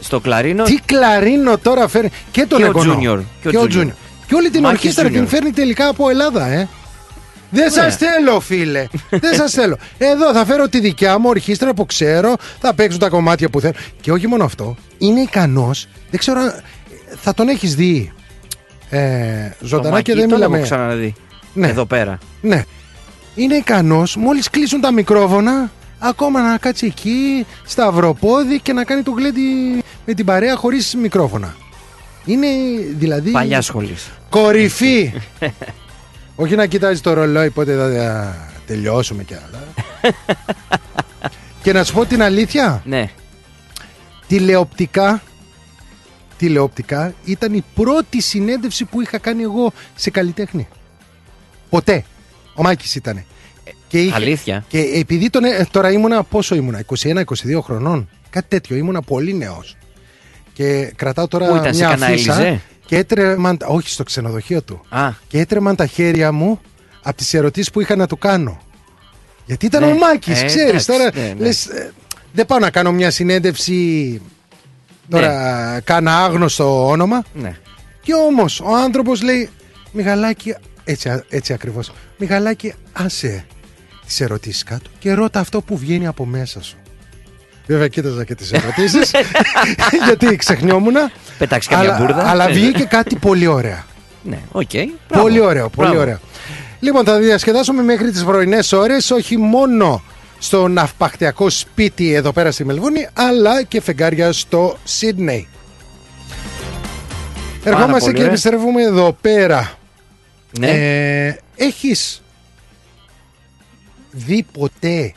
[SPEAKER 1] Στο κλαρίνο.
[SPEAKER 2] Τι κλαρίνο τώρα φέρνει. Και τον
[SPEAKER 1] Και ο
[SPEAKER 2] εγγονό.
[SPEAKER 1] Junior. Και ο
[SPEAKER 2] Και ο
[SPEAKER 1] Junior.
[SPEAKER 2] Junior. Και όλη την
[SPEAKER 1] Μάκης
[SPEAKER 2] ορχήστρα
[SPEAKER 1] Junior.
[SPEAKER 2] την φέρνει τελικά από Ελλάδα, ε. Δεν
[SPEAKER 1] Ωραία.
[SPEAKER 2] σας θέλω, φίλε. Δεν σας θέλω. Εδώ θα φέρω τη δικιά μου ορχήστρα που ξέρω, θα παίξουν τα κομμάτια που θέλω. Και όχι μόνο αυτό, είναι ικανός. Δεν ξέρω αν. Θα τον έχεις δει. Ε,
[SPEAKER 1] Το
[SPEAKER 2] ζωντανά
[SPEAKER 1] Μάκη,
[SPEAKER 2] και δεν
[SPEAKER 1] τον
[SPEAKER 2] μιλάμε.
[SPEAKER 1] έχω ξαναδεί.
[SPEAKER 2] Ναι.
[SPEAKER 1] Εδώ πέρα.
[SPEAKER 2] Ναι. Είναι ικανός μόλις κλείσουν τα μικρόφωνα ακόμα να κάτσει εκεί, σταυροπόδι και να κάνει το γλέντι με την παρέα χωρίς μικρόφωνα. Είναι δηλαδή.
[SPEAKER 1] Παλιά σχολής.
[SPEAKER 2] Κορυφή! Όχι να κοιτάζει το ρολόι πότε θα θα τελειώσουμε κι άλλα. και να σου πω την αλήθεια,
[SPEAKER 1] Ναι.
[SPEAKER 2] τηλεοπτικά, τηλεοπτικά ήταν η πρώτη συνέντευξη που είχα κάνει εγώ σε καλλιτέχνη. Ποτέ. Ο Μάκης ήταν. Και είχε-
[SPEAKER 1] Αλήθεια.
[SPEAKER 2] Και επειδή τον, ε, τώρα ήμουνα, πόσο ήμουνα, 21-22 χρονών. Κάτι τέτοιο, ήμουνα πολύ νέος. Και κρατάω τώρα
[SPEAKER 1] Πού ήταν, σε
[SPEAKER 2] μια
[SPEAKER 1] κανένα
[SPEAKER 2] αφίσα
[SPEAKER 1] Ελιζέ;
[SPEAKER 2] και έτρεμαν, όχι στο ξενοδοχείο του.
[SPEAKER 1] Α,
[SPEAKER 2] Και έτρεμαν τα χέρια μου από τις ερωτήσεις που είχα να του κάνω. Γιατί ήταν
[SPEAKER 1] Ναι.
[SPEAKER 2] ο Μάκης,
[SPEAKER 1] Ε,
[SPEAKER 2] ξέρεις.
[SPEAKER 1] εντάξει,
[SPEAKER 2] Τώρα
[SPEAKER 1] ναι, ναι.
[SPEAKER 2] λες, ε, δεν πάω να κάνω μια συνέντευξη τώρα κάνα άγνωστο όνομα.
[SPEAKER 1] ναι.
[SPEAKER 2] Και όμως ο άνθρωπος λέει Μιχαλάκη, έτσι, α- έτσι ακριβώς Μιχαλάκη άσε τις ερωτήσεις κάτω και ρώτα αυτό που βγαίνει από μέσα σου Βέβαια κοίταζα και τις ερωτήσεις Γιατί ξεχνιόμουνα
[SPEAKER 1] Πετάξεις καμιά
[SPEAKER 2] αλλά,
[SPEAKER 1] μπουρδα.
[SPEAKER 2] αλλά
[SPEAKER 1] Ναι.
[SPEAKER 2] βγήκε κάτι πολύ ωραίο
[SPEAKER 1] Ναι, οκ.
[SPEAKER 2] Πολύ ωραίο, πολύ
[SPEAKER 1] Μπράβο.
[SPEAKER 2] ωραίο Λοιπόν θα διασκεδάσουμε μέχρι τις πρωινές ώρες Όχι μόνο στο ναυπακτιακό σπίτι εδώ πέρα στη Μελβούρνη Αλλά και φεγγάρια στο Σίδνεϊ Ερχόμαστε
[SPEAKER 1] πολύ
[SPEAKER 2] και
[SPEAKER 1] ωραία.
[SPEAKER 2] επιστρέφουμε εδώ πέρα
[SPEAKER 1] Ναι.
[SPEAKER 2] ε, έχεις δει ποτέ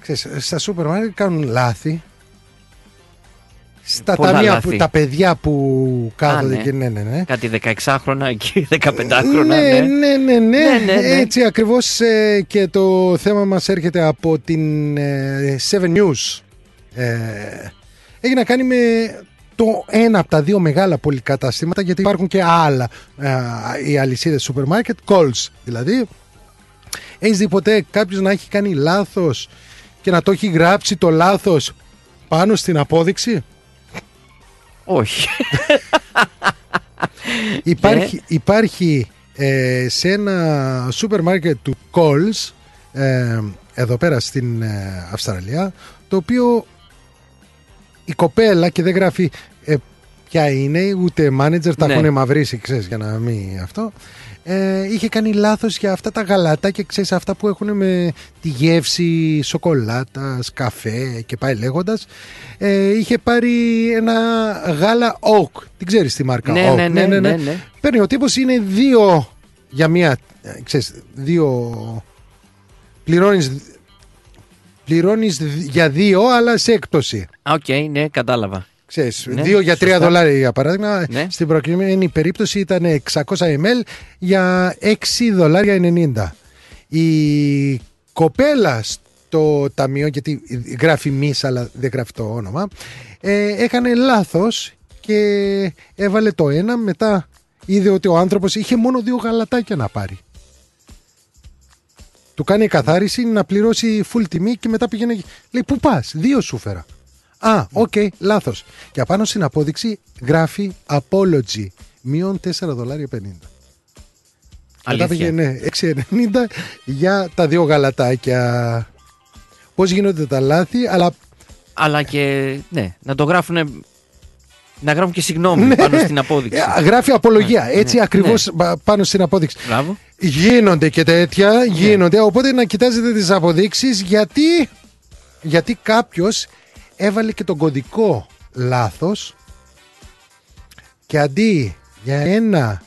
[SPEAKER 2] ξέρεις, στα σούπερ μάρκετ κάνουν λάθη στα
[SPEAKER 1] Πολλά
[SPEAKER 2] ταμεία
[SPEAKER 1] λάθη.
[SPEAKER 2] που, τα παιδιά που κάθονται
[SPEAKER 1] ναι.
[SPEAKER 2] και ναι ναι ναι
[SPEAKER 1] Κάτι 16χρονα εκεί, 15χρονα.
[SPEAKER 2] ναι,
[SPEAKER 1] Ναι,
[SPEAKER 2] ναι, ναι, ναι,
[SPEAKER 1] Ναι, ναι, ναι.
[SPEAKER 2] Έτσι ακριβώς ε, και το θέμα μας έρχεται από την ε, 7 News. Ε, έχει να κάνει με το ένα από τα δύο μεγάλα πολυκαταστήματα γιατί υπάρχουν και άλλα ε, οι αλυσίδες σούπερ μάρκετ, Coles δηλαδή. Έχεις δει ποτέ κάποιος να έχει κάνει λάθος και να το έχει γράψει το λάθος πάνω στην απόδειξη;
[SPEAKER 1] Όχι.
[SPEAKER 2] Υπάρχει, υπάρχει ε, σε ένα σούπερ μάρκετ του Coles ε, εδώ πέρα στην ε, Αυστραλία το οποίο η κοπέλα και δεν γράφει ε, ποια είναι, ούτε manager τα
[SPEAKER 1] Ναι.
[SPEAKER 2] έχουν μαυρίσει, ξέρεις, για να μην αυτό. Ε, είχε κάνει λάθος για αυτά τα γαλατάκια, ξέρεις, αυτά που έχουν με τη γεύση σοκολάτας, καφέ και πάει λέγοντας. Ε, είχε πάρει ένα γάλα Oak, την ξέρεις τη μάρκα
[SPEAKER 1] Ναι,
[SPEAKER 2] Oak;
[SPEAKER 1] ναι, ναι, ναι, ναι.
[SPEAKER 2] Παίρνει ο τύπος είναι δύο για μία, ε, ξέρεις, δύο... Πληρώνεις, πληρώνεις για δύο, αλλά σε έκπτωση.
[SPEAKER 1] Α, Οκ, ναι, κατάλαβα.
[SPEAKER 2] Ξέρεις,
[SPEAKER 1] Ναι,
[SPEAKER 2] δύο για τρία
[SPEAKER 1] σωστά.
[SPEAKER 2] δολάρια για παράδειγμα.
[SPEAKER 1] Ναι.
[SPEAKER 2] Στην προκειμένη περίπτωση ήταν 600 ml για 6 δολάρια 90. Η κοπέλα στο ταμείο, γιατί γράφει miss αλλά δεν γράφει το όνομα, ε, έκανε λάθος και έβαλε το ένα, μετά είδε ότι ο άνθρωπος είχε μόνο δύο γαλατάκια να πάρει. Του κάνει η κασιέρισσα να πληρώσει full τιμή και μετά πήγαινε. Λέει, Πού πας, δύο σου φέρα. Α, οκ, λάθος. Και απάνω στην απόδειξη γράφει apology. Μείον 4 δολάρια 50. Μετά
[SPEAKER 1] Αλήθεια.
[SPEAKER 2] πήγαινε 6,90 για τα δύο γαλατάκια. Πώς γίνονται τα λάθη, αλλά
[SPEAKER 1] Αλλά και, ναι, να το γράφουν. Να γράφουν και συγγνώμη πάνω στην απόδειξη.
[SPEAKER 2] ε, γράφει απολογία.
[SPEAKER 1] Ναι,
[SPEAKER 2] Έτσι
[SPEAKER 1] ναι,
[SPEAKER 2] ακριβώς ακριβώ πάνω στην απόδειξη.
[SPEAKER 1] Μπράβο.
[SPEAKER 2] Γίνονται και τέτοια, γίνονται. Οπότε να κοιτάζετε τις αποδείξεις γιατί, γιατί κάποιος έβαλε και τον κωδικό λάθος και αντί για ένα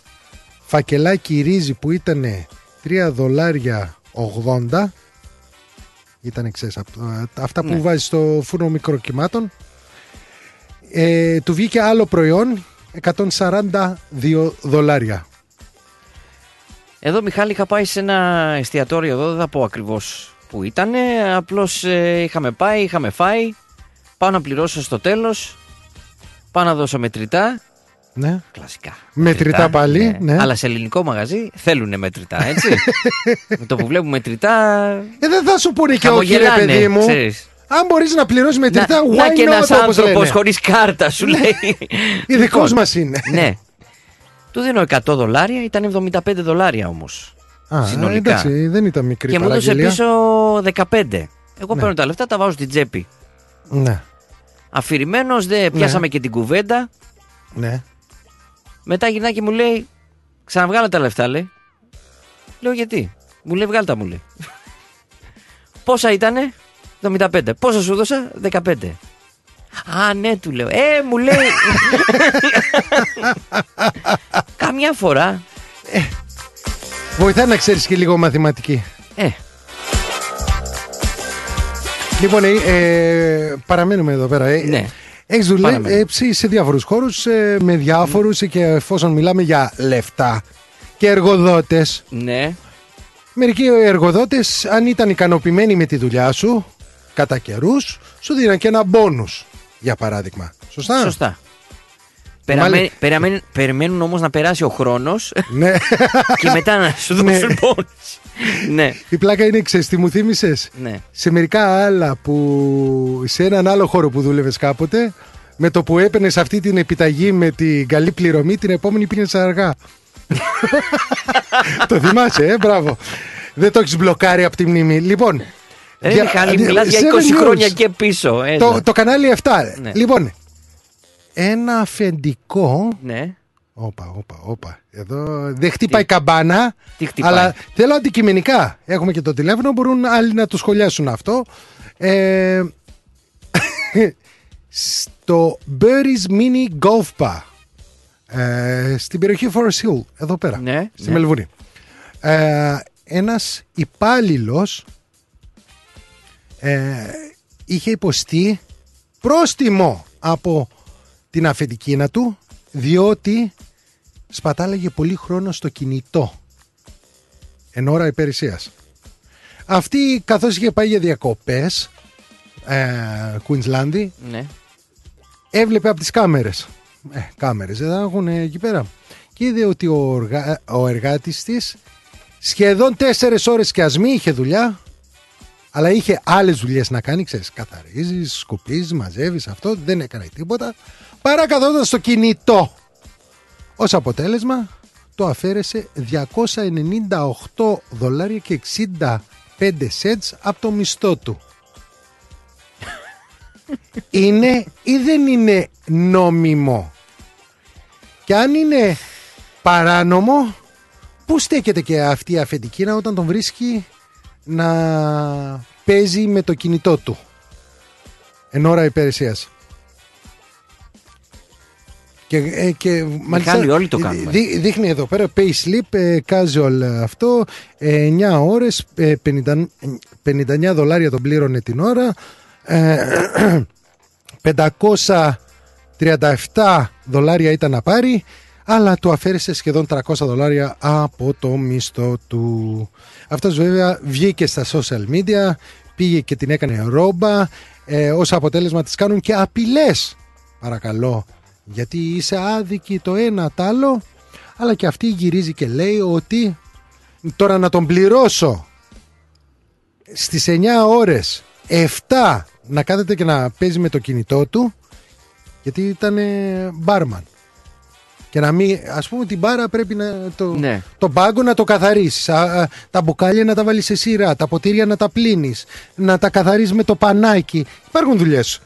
[SPEAKER 2] φακελάκι ρύζι που ήταν 3 δολάρια 80 ήταν ξέρεις, απ- αυτά που
[SPEAKER 1] Ναι.
[SPEAKER 2] βάζεις στο φούρνο μικροκυμάτων ε, του βγήκε άλλο προϊόν 142 δολάρια
[SPEAKER 1] Εδώ, Μιχάλη, είχα πάει σε ένα εστιατόριο εδώ, δεν θα πω ακριβώς που ήταν. Απλώς είχαμε πάει, είχαμε φάει. Πάω να πληρώσω στο τέλος. Πάω να δώσω μετρητά.
[SPEAKER 2] ναι.
[SPEAKER 1] Κλασικά.
[SPEAKER 2] Μετρητά πάλι, ναι.
[SPEAKER 1] Αλλά σε ελληνικό μαγαζί θέλουν μετρητά, έτσι. Με το που βλέπουμε μετρητά.
[SPEAKER 2] Ε, δεν θα σου πούνε και όχι, ρε
[SPEAKER 1] χαμογελάνε,
[SPEAKER 2] παιδί μου.
[SPEAKER 1] ξέρεις.
[SPEAKER 2] Αν μπορείς να πληρώσεις με τριτα,
[SPEAKER 1] να, να
[SPEAKER 2] why
[SPEAKER 1] και ένας
[SPEAKER 2] not, όπως
[SPEAKER 1] άνθρωπος
[SPEAKER 2] λένε.
[SPEAKER 1] χωρίς κάρτα σου λέει.
[SPEAKER 2] Ειδικό
[SPEAKER 1] Λοιπόν,
[SPEAKER 2] μας είναι.
[SPEAKER 1] ναι. Του δίνω 100 δολάρια, ήταν 75 δολάρια όμως.
[SPEAKER 2] Α,
[SPEAKER 1] συνολικά.
[SPEAKER 2] εντάξει, δεν ήταν μικρή
[SPEAKER 1] Και μου έδωσε
[SPEAKER 2] παραγγελία.
[SPEAKER 1] πίσω 15. Εγώ
[SPEAKER 2] Ναι.
[SPEAKER 1] παίρνω τα λεφτά, τα βάζω στην τσέπη.
[SPEAKER 2] Ναι,
[SPEAKER 1] Αφηρημένος, δεν πιάσαμε και την κουβέντα.
[SPEAKER 2] ναι.
[SPEAKER 1] Μετά γυρνάει και μου λέει: Ξαναβγάλα τα λεφτά, λέει. Λέω γιατί; Μου λέει: Βγάλ τα, μου λέει. Πόσα ήτανε, 75. Πόσα σου δώσα, 15. Α, ναι, του λέω. Ε, μου λέει. Καμιά φορά.
[SPEAKER 2] Βοηθάει να ξέρεις και λίγο μαθηματική.
[SPEAKER 1] Ε,
[SPEAKER 2] Λοιπόν, ε, ε, παραμένουμε εδώ πέρα. Ε,
[SPEAKER 1] Ναι.
[SPEAKER 2] Έχεις
[SPEAKER 1] Παραμένουμε.
[SPEAKER 2] δουλέψει σε διάφορους χώρους με διάφορους και εφόσον μιλάμε για λεφτά και εργοδότες.
[SPEAKER 1] ναι.
[SPEAKER 2] Μερικοί εργοδότες, αν ήταν ικανοποιημένοι με τη δουλειά σου, κατά καιρούς, σου δίναν και ένα μπόνους για παράδειγμα. Σωστά;
[SPEAKER 1] Σωστά.
[SPEAKER 2] Μάλιστα.
[SPEAKER 1] Περαμέν- περαμέν- περιμένουν όμως να περάσει ο χρόνος
[SPEAKER 2] ναι.
[SPEAKER 1] και μετά να σου
[SPEAKER 2] Ναι.
[SPEAKER 1] δώσουν πόνους. ναι,
[SPEAKER 2] Η πλάκα είναι, ξέρεις τι μου θύμισες;
[SPEAKER 1] Ναι.
[SPEAKER 2] Σε μερικά άλλα που σε έναν άλλο χώρο που δούλευες κάποτε με το που έπαιρνες αυτή την επιταγή με την καλή πληρωμή, την επόμενη πήγαινε αργά. το θυμάσαι, ε, μπράβο. Δεν το έχεις μπλοκάρει από τη μνήμη. Λοιπόν.
[SPEAKER 1] Ρε
[SPEAKER 2] για-
[SPEAKER 1] Μιχάλη,
[SPEAKER 2] δι-
[SPEAKER 1] μιλάς για
[SPEAKER 2] Seven
[SPEAKER 1] 20
[SPEAKER 2] News.
[SPEAKER 1] χρόνια και πίσω. έλα.
[SPEAKER 2] Το, το κανάλι 7.
[SPEAKER 1] Ναι.
[SPEAKER 2] Λοιπόν, ένα αφεντικό.
[SPEAKER 1] Ναι.
[SPEAKER 2] Όπα, όπα, όπα. Εδώ δεν χτυπάει καμπάνα.
[SPEAKER 1] Τι χτυπάει;
[SPEAKER 2] Αλλά θέλω αντικειμενικά. Έχουμε και το τηλέφωνο, μπορούν άλλοι να το σχολιάσουν αυτό. Ε, στο Burry's Mini Golf Bar. Ε, στην περιοχή Forest Hill, εδώ πέρα.
[SPEAKER 1] Ναι,
[SPEAKER 2] στη
[SPEAKER 1] ναι.
[SPEAKER 2] Μελβούνι. Ε, ένας υπάλληλος ε, είχε υποστεί πρόστιμο από την αφεντικίνα του διότι σπατάλαγε πολύ χρόνο στο κινητό εν ώρα υπηρεσίας. Αυτή καθώς είχε πάει για διακοπές ε, Κουινσλάνδη
[SPEAKER 1] ναι.
[SPEAKER 2] έβλεπε από τις κάμερες ε, κάμερες δεν θα έχουν εκεί πέρα και είδε ότι ο, οργα... ο εργάτης της σχεδόν τέσσερες ώρες και ας μη είχε δουλειά αλλά είχε άλλες δουλειές να κάνει ξέρεις καθαρίζεις, σκουπίζεις, μαζεύεις αυτό δεν έκανε τίποτα παρά καθόταν στο κινητό ως αποτέλεσμα το αφαίρεσε 298 δολάρια και 65 cents από το μισθό του είναι ή δεν είναι νόμιμο; Και αν είναι παράνομο, πού στέκεται και αυτή η αφεντική να όταν τον βρίσκει να παίζει με το κινητό του; Εν ώρα υπηρεσίας. Και, ε, και μάλιστα,
[SPEAKER 1] Μιχάλη, όλοι το κάνουμε.
[SPEAKER 2] δεί- δείχνει εδώ πέρα pay slip, ε, casual ε, αυτό, ε, 9 ώρες, ε, 50, 59 δολάρια τον πλήρωνε την ώρα, ε, 537 δολάρια ήταν να πάρει, αλλά του αφαίρεσε σχεδόν 300 δολάρια από το μισθό του. Αυτός βέβαια βγήκε στα social media, πήγε και την έκανε ρόμπα, ε, ως αποτέλεσμα της κάνουν και απειλές, παρακαλώ, γιατί είσαι άδικη το ένα τ' άλλο, αλλά και αυτή γυρίζει και λέει ότι τώρα να τον πληρώσω. Στις 9 ώρες 7 να κάθεται και να παίζει με το κινητό του γιατί ήταν μπάρμαν. Και να μην, ας πούμε την μπάρα πρέπει να το,
[SPEAKER 1] Ναι.
[SPEAKER 2] το πάγκο να το καθαρίσεις. Α, α, τα μπουκάλια να τα βάλεις σε σειρά τα ποτήρια να τα πλύνεις να τα καθαρίσεις με το πανάκι. Υπάρχουν δουλειές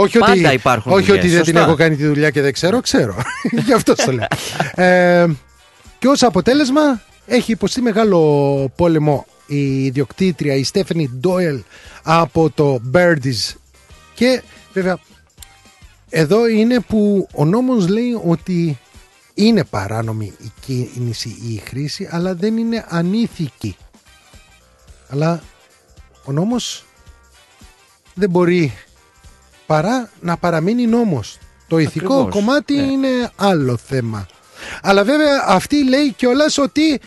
[SPEAKER 2] όχι
[SPEAKER 1] Πάντα
[SPEAKER 2] ότι,
[SPEAKER 1] υπάρχουν
[SPEAKER 2] όχι
[SPEAKER 1] δουλειές,
[SPEAKER 2] ότι δεν την
[SPEAKER 1] σωστά.
[SPEAKER 2] έχω κάνει τη δουλειά και δεν ξέρω, ξέρω. Γι' αυτό το λέω. ε, και ως αποτέλεσμα έχει υποστεί μεγάλο πόλεμο η ιδιοκτήτρια, η Στέφανη Ντόελ από το Birdies και βέβαια εδώ είναι που ο νόμος λέει ότι είναι παράνομη η κίνηση ή η χρήση αλλά δεν είναι ανήθικη. Αλλά ο νόμος δεν μπορεί παρά να παραμείνει νόμος. Το ηθικό
[SPEAKER 1] Ακριβώς,
[SPEAKER 2] κομμάτι
[SPEAKER 1] ναι.
[SPEAKER 2] είναι άλλο θέμα. Αλλά βέβαια αυτή λέει κιόλας ότι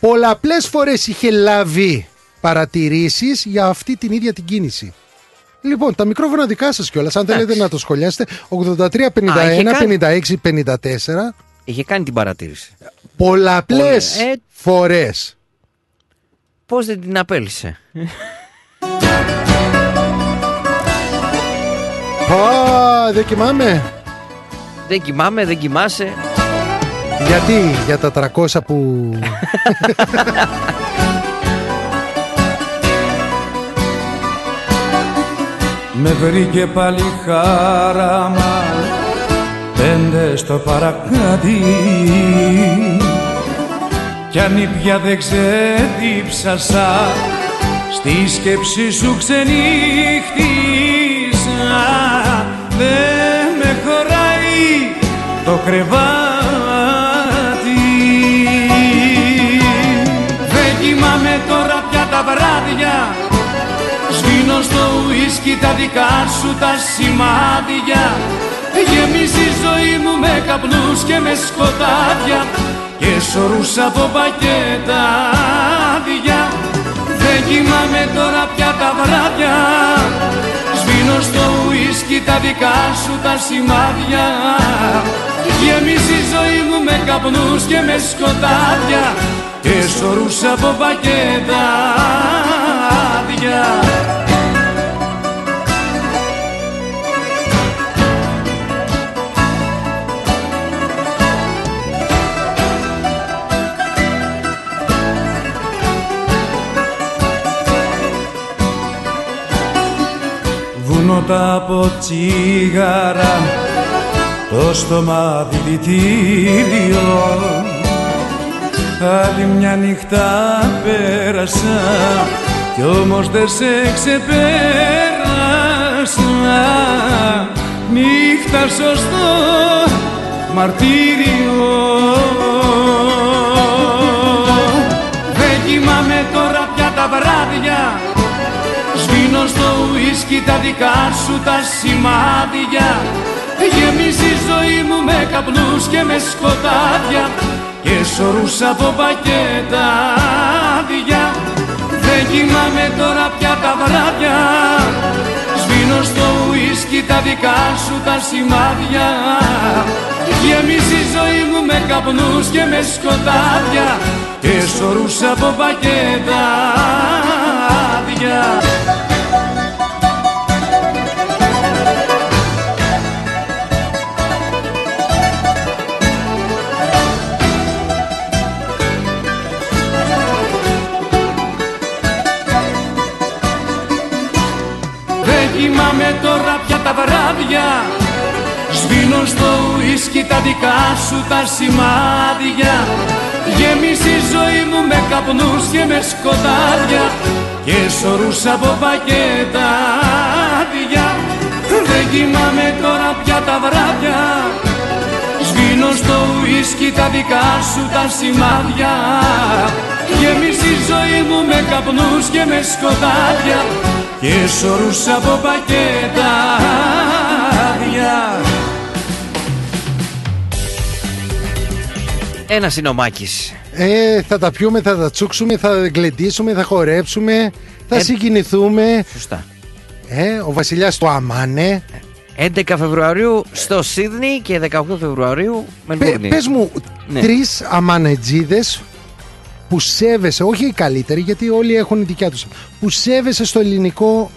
[SPEAKER 2] πολλαπλές φορές είχε λάβει παρατηρήσεις για αυτή την ίδια την κίνηση. Λοιπόν, τα μικρόφωνα δικά σας κιόλας, αν θέλετε να το σχολιάσετε, 83, 51,
[SPEAKER 1] Α, είχε κάνει.
[SPEAKER 2] 56, 54,
[SPEAKER 1] Είχε κάνει την παρατήρηση.
[SPEAKER 2] πολλαπλές
[SPEAKER 1] Πολλές. Ε.
[SPEAKER 2] φορές.
[SPEAKER 1] Πώς δεν την απέλησε.
[SPEAKER 2] Πω, δεν κοιμάμαι.
[SPEAKER 1] Δεν κοιμάμαι, δεν κοιμάσαι.
[SPEAKER 2] Γιατί, για τα 300 που...
[SPEAKER 8] Με βρήκε πάλι χάραμα πέντε στο παρακάτι κι αν ήπια δεν ξεδίψασα στη σκέψη σου ξενύχτησα δεν με χωράει το κρεβάτι. Δεν κοιμάμαι τώρα πια τα βράδια. Σβήνω στο ουίσκι τα δικά σου τα σημάδια. Γεμίζει η ζωή μου με καπνούς και με σκοτάδια Και σωρούς από πακέτα άδεια. Δεν κοιμάμαι τώρα πια τα βράδια Σβήνω στο ουίσκι τα δικά σου τα σημάδια. Γεμίζει η ζωή μου με καπνούς και με σκοτάδια Και σωρούς από πακέτα άδεια Βουνό τα από τσίγαρα το στόμα δηλητήριο Άλλη μια νύχτα πέρασα κι όμως δεν σε ξεπέρασα. Νύχτα σωστό μαρτύριο. Δεν κοιμάμαι τώρα πια τα βράδια Σβήνω στο ουίσκι τα δικά σου τα σημάδια. Γεμίζει η ζωή μου με καπνούς και με σκοτάδια Και σωρούς από πακέτα άδεια Δεν κοιμάμαι τώρα πια τα βράδια. Σβήνω στο ουίσκι τα δικά σου τα σημάδια. Γεμίζει η ζωή μου με καπνούς και με σκοτάδια Και σωρούς από πακέτα τώρα πια τα βράδια. Σβήνω στο ουίσκι τα δικά σου τα σημάδια. Γέμισε η ζωή μου με καπνούς και με σκοτάδια Και σωρούς από πακετάδια. Δεν κοιμάμαι τώρα πια τα βράδια. Σβήνω στο ουίσκι τα δικά σου τα σημάδια. Γέμισε η ζωή μου με καπνούς και με σκοτάδια Και σωρούς από πακετάδια
[SPEAKER 1] Ένας είναι ο Μάκης.
[SPEAKER 2] Ε, θα τα πιούμε, θα τα τσούξουμε, θα γλεντήσουμε, θα χορέψουμε, θα
[SPEAKER 1] Ε,
[SPEAKER 2] συγκινηθούμε.
[SPEAKER 1] Σωστά.
[SPEAKER 2] Ε, ο βασιλιάς του Αμάνε.
[SPEAKER 1] 11 Φεβρουαρίου στο Σίδνη και 18 Φεβρουαρίου
[SPEAKER 2] Πε,
[SPEAKER 1] Μελβούρνη.
[SPEAKER 2] πες μου
[SPEAKER 1] Ναι.
[SPEAKER 2] τρεις αμανετζίδες που σέβεσαι, όχι οι καλύτεροι γιατί όλοι έχουν η δικιά τους, που σέβεσαι στο ελληνικό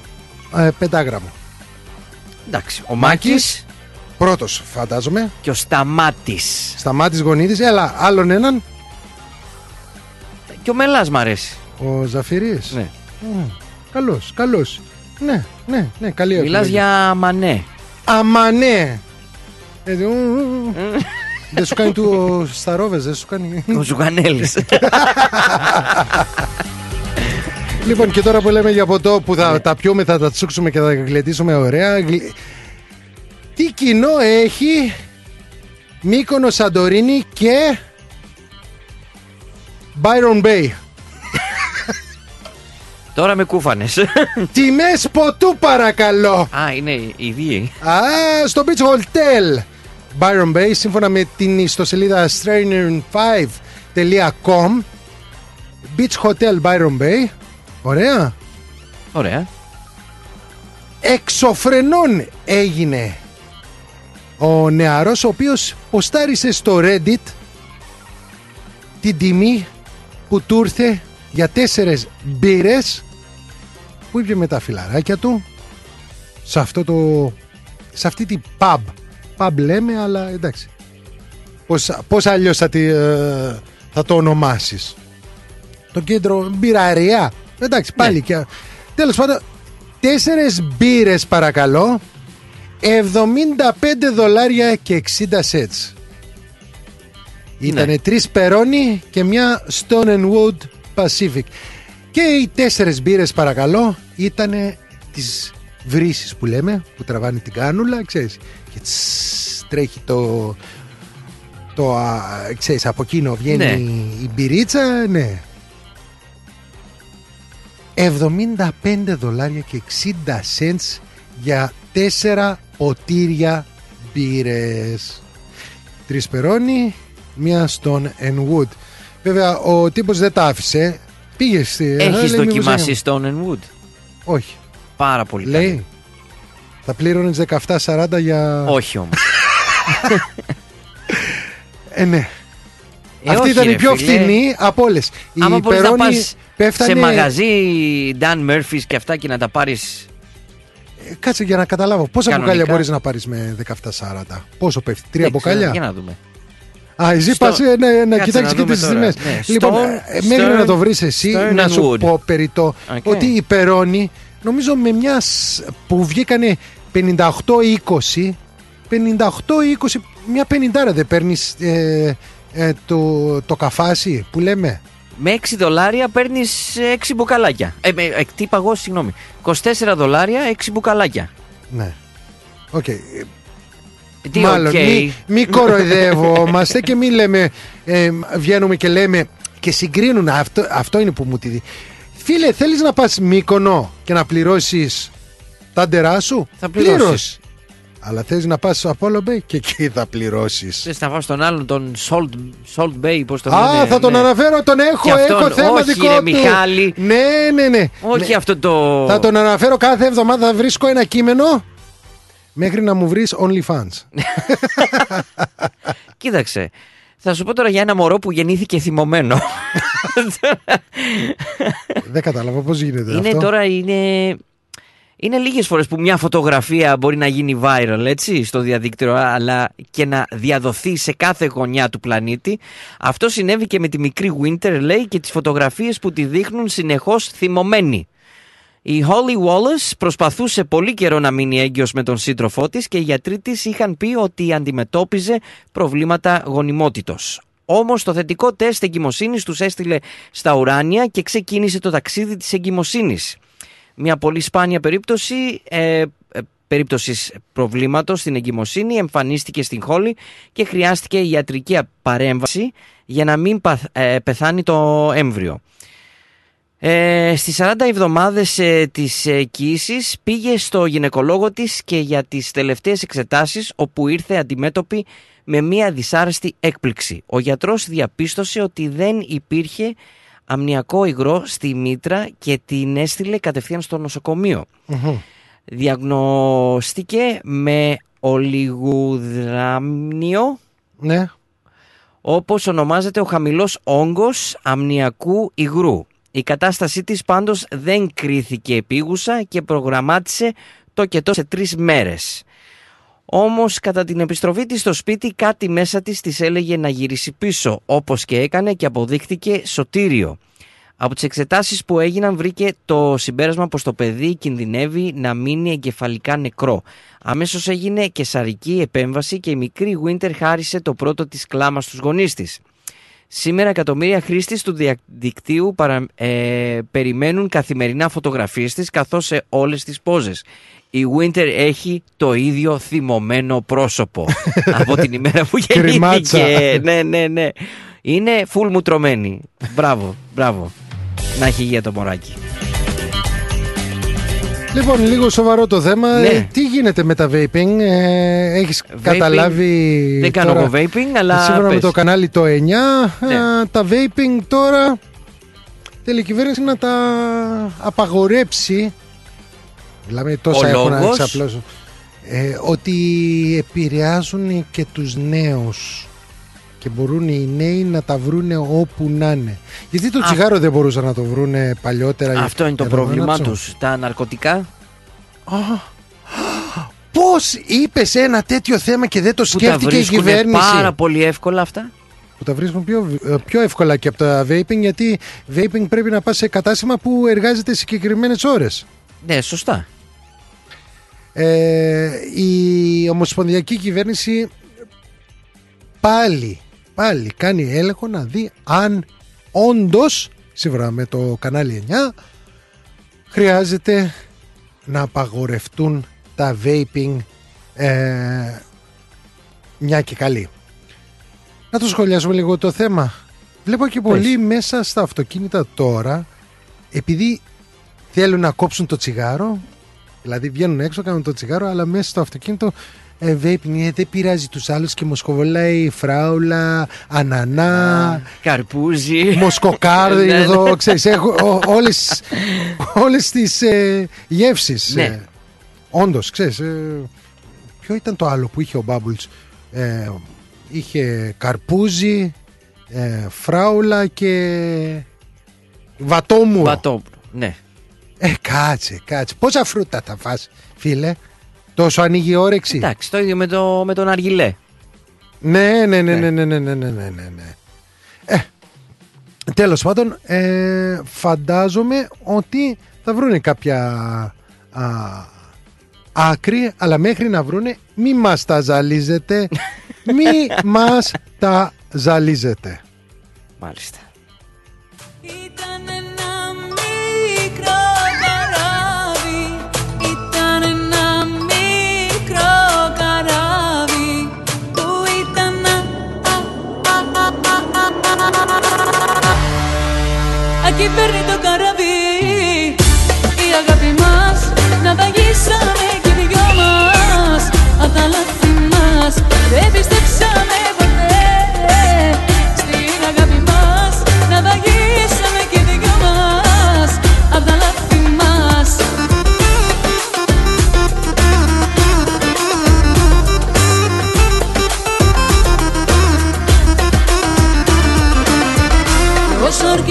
[SPEAKER 2] ε, πεντάγραμμο.
[SPEAKER 1] Εντάξει, ο Μάκης
[SPEAKER 2] Πρώτος φαντάζομαι,
[SPEAKER 1] και ο Σταμάτης.
[SPEAKER 2] Σταμάτης Γονίδης, έλα άλλον έναν,
[SPEAKER 1] Και ο Μελάς μ' αρέσει.
[SPEAKER 2] ο Ζαφυρής.
[SPEAKER 1] Ναι.
[SPEAKER 2] Μμ, καλός, καλός. Ναι, ναι, ναι, καλή
[SPEAKER 1] Μιλάς
[SPEAKER 2] επιλογή.
[SPEAKER 1] για μανέ.
[SPEAKER 2] Αμανέ. Ε, ου, ου, ου. Δεν σου κάνει του ο Σταρόβες, δεν σου κάνει.
[SPEAKER 1] Ο Ζουγανέλης.
[SPEAKER 2] Λοιπόν, και τώρα που λέμε για ποτό που
[SPEAKER 1] Ναι.
[SPEAKER 2] θα τα πιούμε, θα τα τσούξουμε και θα τα γλεντήσουμε ωραία. γλ- Τι κοινό έχει Μύκονο Σαντορίνη και Byron Bay.
[SPEAKER 1] Τώρα με κούφανες.
[SPEAKER 2] Τιμές ποτού παρακαλώ.
[SPEAKER 1] Α, είναι οι δύο.
[SPEAKER 2] Α, στο Beach Hotel. Byron Bay, σύμφωνα με την ιστοσελίδα strainer5.com Beach Hotel Byron Bay. Ωραία.
[SPEAKER 1] Ωραία.
[SPEAKER 2] εξωφρενών έγινε ο νεαρός ο οποίος ποστάρισε στο Reddit την τιμή που του ήρθε για τέσσερες μπύρες που ήπια με τα φιλαράκια του σε αυτό το σε αυτή την pub pub λέμε αλλά εντάξει. Πώς, πώς αλλιώς θα, τη, ε, θα το ονομάσεις; Το κέντρο μπειραρία; Εντάξει πάλι
[SPEAKER 1] Ναι.
[SPEAKER 2] και τέλος πάντων τέσσερες μπύρες παρακαλώ. 75 δολάρια και 60 cents Ήτανε τρεις περόνι και μια Stone and Wood Pacific. Και οι τέσσερες μπύρες παρακαλώ ήτανε τις βρύσεις που λέμε που τραβάνε την κάνουλα ξέρεις και τσς, τρέχει το το α, ξέρεις από εκείνο βγαίνει
[SPEAKER 1] Ναι.
[SPEAKER 2] η μπυρίτσα ναι 75 δολάρια και 60 cents για τέσσερα ποτήρια μπύρες. Τρεις περόνι, μία Stone and Wood. Βέβαια, ο τύπος δεν τα άφησε. Πήγε στη...
[SPEAKER 1] Έχεις
[SPEAKER 2] Ε, λέει, μήπως
[SPEAKER 1] δοκιμάσει
[SPEAKER 2] έκανε-
[SPEAKER 1] Stone and Wood;
[SPEAKER 2] Όχι.
[SPEAKER 1] Πάρα πολύ καλή.
[SPEAKER 2] Λέει. Θα πλήρωνες 17,40 για...
[SPEAKER 1] Όχι όμως.
[SPEAKER 2] Ε, ναι.
[SPEAKER 1] Ε,
[SPEAKER 2] Αυτή
[SPEAKER 1] όχι,
[SPEAKER 2] ήταν η
[SPEAKER 1] ρε
[SPEAKER 2] πιο
[SPEAKER 1] φίλε.
[SPEAKER 2] φθηνή από όλες. Η
[SPEAKER 1] Άμα μπορείς να
[SPEAKER 2] Περόνι
[SPEAKER 1] πας
[SPEAKER 2] πέφτανε...
[SPEAKER 1] σε μαγαζί Dan Murphy's και αυτά και να τα πάρεις
[SPEAKER 2] Ε, Κάτσε για να καταλάβω. Πόσα
[SPEAKER 1] Κανονικά.
[SPEAKER 2] μπουκάλια μπορείς να πάρεις με 17,40. Πόσο πέφτει, τρία
[SPEAKER 1] δεν ξέρω,
[SPEAKER 2] μπουκάλια;
[SPEAKER 1] Για να δούμε.
[SPEAKER 2] Α, εσύ
[SPEAKER 1] Στο-
[SPEAKER 2] πας ε, ναι, να
[SPEAKER 1] Κάτσε
[SPEAKER 2] κοιτάξεις
[SPEAKER 1] να
[SPEAKER 2] και
[SPEAKER 1] δούμε
[SPEAKER 2] τις
[SPEAKER 1] τώρα.
[SPEAKER 2] τιμές.
[SPEAKER 1] Ναι,
[SPEAKER 2] Λοιπόν,
[SPEAKER 1] Stone-
[SPEAKER 2] ε, μέχρι
[SPEAKER 1] Stern-
[SPEAKER 2] να το βρεις εσύ,
[SPEAKER 1] Stern
[SPEAKER 2] να
[SPEAKER 1] and
[SPEAKER 2] σου
[SPEAKER 1] Wood.
[SPEAKER 2] πω περί το
[SPEAKER 1] Οκ.
[SPEAKER 2] ότι η Περόνι, νομίζω με μιας σ- που βγήκανε 58-20, 58-20, μια πενιντάρα δεν παίρνεις ε, ε, το, το καφάσι που λέμε;
[SPEAKER 1] Με 6 δολάρια παίρνεις 6 μπουκαλάκια. Ε, με, ε, τι είπα εγώ, συγγνώμη. 24 δολάρια 6 μπουκαλάκια.
[SPEAKER 2] Ναι. Οκ.
[SPEAKER 1] Ε, Τι,
[SPEAKER 2] Μάλλον,
[SPEAKER 1] οκ.
[SPEAKER 2] μη, μη κοροϊδεύομαστε και μη λέμε, ε, βγαίνουμε και λέμε και συγκρίνουν. Αυτό, αυτό είναι που μου τη δει. Φίλε, θέλεις να πας Μύκονο και να πληρώσεις τα ντερά σου;
[SPEAKER 1] Θα πληρώσεις.
[SPEAKER 2] Πλήρως. Αλλά θες να πας στο Apollo Bay και εκεί θα πληρώσεις.
[SPEAKER 1] Θες να πάω στον άλλον, τον Salt, Salt Bay, πώς τον
[SPEAKER 2] Α,
[SPEAKER 1] λένε,
[SPEAKER 2] θα τον
[SPEAKER 1] ναι.
[SPEAKER 2] αναφέρω, τον έχω,
[SPEAKER 1] Και αυτόν,
[SPEAKER 2] έχω θέμα
[SPEAKER 1] όχι,
[SPEAKER 2] δικό
[SPEAKER 1] ρε,
[SPEAKER 2] του.
[SPEAKER 1] Μιχάλη.
[SPEAKER 2] Ναι, ναι, ναι.
[SPEAKER 1] Όχι
[SPEAKER 2] Ναι.
[SPEAKER 1] αυτό το...
[SPEAKER 2] Θα τον αναφέρω κάθε εβδομάδα, θα βρίσκω ένα κείμενο μέχρι να μου βρεις OnlyFans.
[SPEAKER 1] Κοίταξε. Θα σου πω τώρα για ένα μωρό που γεννήθηκε θυμωμένο.
[SPEAKER 2] Δεν κατάλαβα πώς γίνεται
[SPEAKER 1] είναι
[SPEAKER 2] αυτό.
[SPEAKER 1] τώρα, είναι... Είναι λίγες φορές που μια φωτογραφία μπορεί να γίνει viral, έτσι, στο διαδίκτυο, αλλά και να διαδοθεί σε κάθε γωνιά του πλανήτη. Αυτό συνέβη και με τη μικρή Winter, λέει, και τις φωτογραφίες που τη δείχνουν συνεχώς θυμωμένη. Η Holly Wallace προσπαθούσε πολύ καιρό να μείνει έγκυος με τον σύντροφό της και οι γιατροί της είχαν πει ότι αντιμετώπιζε προβλήματα γονιμότητος. Όμως το θετικό τεστ εγκυμοσύνης τους έστειλε στα ουράνια και ξεκίνησε το ταξίδι της εγκυμοσύνης. Μια πολύ σπάνια περίπτωση ε, ε, περίπτωσης προβλήματος στην εγκυμοσύνη εμφανίστηκε στην Χόλη και χρειάστηκε ιατρική παρέμβαση για να μην παθ- ε, πεθάνει το έμβριο. Ε, στις 40 εβδομάδες ε, της ε, κοίησης πήγε στο γυναικολόγο της και για τις τελευταίες εξετάσεις όπου ήρθε αντιμέτωπη με μια δυσάρεστη έκπληξη. Ο γιατρός διαπίστωσε ότι δεν υπήρχε αμνιακό υγρό στη μήτρα και την έστειλε κατευθείαν στο νοσοκομείο. Διαγνωστήκε με ολιγουδράμνιο
[SPEAKER 2] Ναι.
[SPEAKER 1] όπως ονομάζεται ο χαμηλός όγκος αμνιακού υγρού. Η κατάστασή της πάντως δεν κρίθηκε επίγουσα και προγραμμάτισε το κετό σε τρεις μέρες. Όμως κατά την επιστροφή της στο σπίτι κάτι μέσα της της έλεγε να γυρίσει πίσω όπως και έκανε και αποδείχτηκε σωτήριο. Από τις εξετάσεις που έγιναν βρήκε το συμπέρασμα πως το παιδί κινδυνεύει να μείνει εγκεφαλικά νεκρό. Αμέσως έγινε κεσαρική επέμβαση και η μικρή Winter χάρισε το πρώτο της κλάμα στους γονείς της. Σήμερα εκατομμύρια χρήστες του διαδικτύου παρα, ε, περιμένουν καθημερινά φωτογραφίες της καθώς σε όλες τις πόζες. Η Winter έχει το ίδιο θυμωμένο πρόσωπο από την ημέρα που
[SPEAKER 2] Κρυμάτσα.
[SPEAKER 1] γεννήθηκε. ναι, ναι, ναι. Είναι full μου τρωμένη. Μπράβο, μπράβο. Να έχει υγεία το μωράκι.
[SPEAKER 2] Λοιπόν, λίγο σοβαρό το θέμα.
[SPEAKER 1] Ναι.
[SPEAKER 2] Ε, τι γίνεται με τα vaping, ε, έχεις καταλάβει.
[SPEAKER 1] Δεν κάνω
[SPEAKER 2] τώρα,
[SPEAKER 1] εγώ vaping, αλλά
[SPEAKER 2] Σύμφωνα με
[SPEAKER 1] πες.
[SPEAKER 2] το κανάλι το 9,
[SPEAKER 1] Ναι.
[SPEAKER 2] ε, τα vaping τώρα θέλει η κυβέρνηση να τα απαγορέψει. Μιλάμε τόσα
[SPEAKER 1] Ο
[SPEAKER 2] έχω να
[SPEAKER 1] λόγος;
[SPEAKER 2] εξαπλώσω. Ε, ότι επηρεάζουν και τους νέους και μπορούν οι νέοι να τα βρούνε όπου να είναι. Γιατί το
[SPEAKER 1] Α.
[SPEAKER 2] τσιγάρο δεν μπορούσαν να το βρούνε παλιότερα.
[SPEAKER 1] Αυτό είναι το
[SPEAKER 2] εδώ,
[SPEAKER 1] πρόβλημά
[SPEAKER 2] Νάτσο;
[SPEAKER 1] τους. Τα ναρκωτικά
[SPEAKER 2] Πώς είπες ένα τέτοιο θέμα και δεν το
[SPEAKER 1] που τα
[SPEAKER 2] σκέφτηκε η
[SPEAKER 1] βρίσκουν
[SPEAKER 2] κυβέρνηση;
[SPEAKER 1] πάρα πολύ εύκολα αυτά;
[SPEAKER 2] Που τα βρίσκουν πιο, ε, πιο εύκολα και από τα vaping γιατί vaping πρέπει να πας σε κατάστημα που εργάζεται συγκεκριμένες ώρες.
[SPEAKER 1] Ναι, σωστά.
[SPEAKER 2] Ε, η ομοσπονδιακή κυβέρνηση πάλι, πάλι κάνει έλεγχο να δει αν όντως, σύμφωνα με το κανάλι 9, χρειάζεται να απαγορευτούν τα vaping ε, μια και καλή. Να το σχολιάσουμε λίγο το θέμα. Βλέπω και πολλοί μέσα στα αυτοκίνητα τώρα, επειδή θέλουν να κόψουν το τσιγάρο, δηλαδή βγαίνουν έξω, κάνουν το τσιγάρο, αλλά μέσα στο αυτοκίνητο ε, vaping, ε, δεν πειράζει τους άλλους και μοσκοβολάει φράουλα, ανανά,
[SPEAKER 1] Καρπούζι.
[SPEAKER 2] μοσκοκάρδι
[SPEAKER 1] Ναι, ναι.
[SPEAKER 2] εδώ, ξέρεις, έχω ό- όλες, όλες τις ε, γεύσεις.
[SPEAKER 1] Ναι.
[SPEAKER 2] Ε, όντως, ξέρεις, ε, ποιο ήταν το άλλο που είχε ο Bubbles. Ε, είχε καρπούζι, ε, φράουλα και βατόμουρο.
[SPEAKER 1] Βατόπουλο. Ναι.
[SPEAKER 2] Ε, κάτσε, κάτσε. Πόσα φρούτα θα φας, φίλε; Τόσο ανοίγει η όρεξη;
[SPEAKER 1] Εντάξει, το ίδιο με, το, με τον Αργιλέ.
[SPEAKER 2] Ναι, ναι, ναι, ναι, ναι, ναι, ναι, ναι, ναι, ναι, ναι. Ε, τέλος πάντων, ε, φαντάζομαι ότι θα βρούνε κάποια α, άκρη, αλλά μέχρι να βρούνε μη μας τα ζαλίζετε, μη μας τα ζαλίζετε.
[SPEAKER 1] Μάλιστα.
[SPEAKER 6] Ήταν και παίρνει το καραβί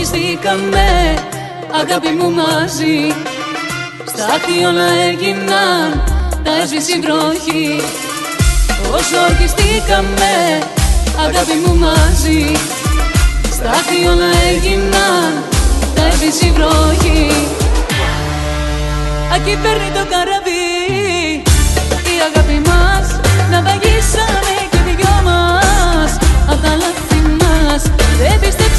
[SPEAKER 6] Όσο ορκιστήκαμε αγάπη μου μαζί. Στάχτη όλα έγιναν, τα έσβησε η βροχή Όσο ορκιστήκαμε αγάπη μου μαζί. Στάχτη όλα έγιναν, τα έσβησε η βροχή Ακεί παίρνει το καραβί Η αγάπη μας Να βαγίσαμε και δυο μας. Απ' τα λάθη μας Δεν πιστέψαμε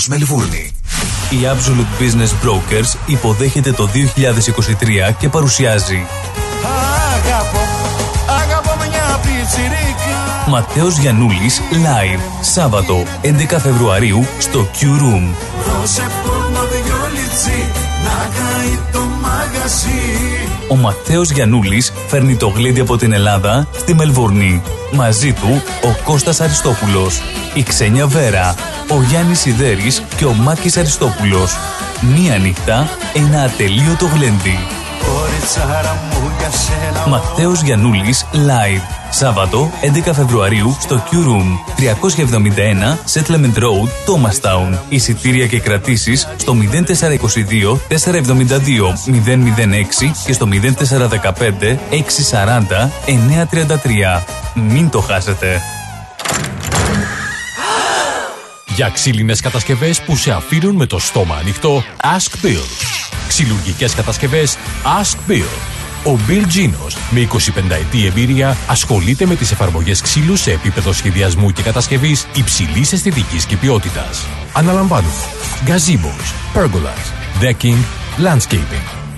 [SPEAKER 3] Ρυθμός Μελβούρνη. Η Absolute Business Brokers υποδέχεται το 2023 και παρουσιάζει
[SPEAKER 4] Αγαπώ, αγαπώ μια πιτσιρίκα
[SPEAKER 3] Ματέος Γιαννούλης Live Σάββατο 11 Φεβρουαρίου στο Q Room.
[SPEAKER 4] Δώσε πόνο δυο λιτσί Να καεί το μαγαζί
[SPEAKER 3] Ο Ματέος Γιαννούλης φέρνει το γλέντι από την Ελλάδα στη Μελβούρνη. Μαζί του ο Κώστας Αριστόπουλος, η Ξένια Βέρα, ο Γιάννης Σιδέρης και ο Μάκης Αριστόπουλος. Μία νύχτα, ένα ατελείωτο γλέντι.
[SPEAKER 4] Κοριτσάρα μου για σένα
[SPEAKER 3] Ματέος Γιαννούλης Live. Σάββατο 11 Φεβρουαρίου στο Q Room 371 Settlement Road, Thomastown. Εισιτήρια και κρατήσεις στο 0422 472 006 και στο 0415 640 933. Μην το χάσετε.
[SPEAKER 9] Για ξύλινες κατασκευές που σε αφήνουν με το στόμα ανοιχτό, Ask Bill. Ξυλουργικές κατασκευές Ask Bill. Ο Bill Genos, με 25 ετή εμπειρία, ασχολείται με τις εφαρμογές ξύλου σε επίπεδο σχεδιασμού και κατασκευής υψηλής αισθητικής και ποιότητας. Αναλαμβάνουμε gazebos, pergolas, decking, landscaping.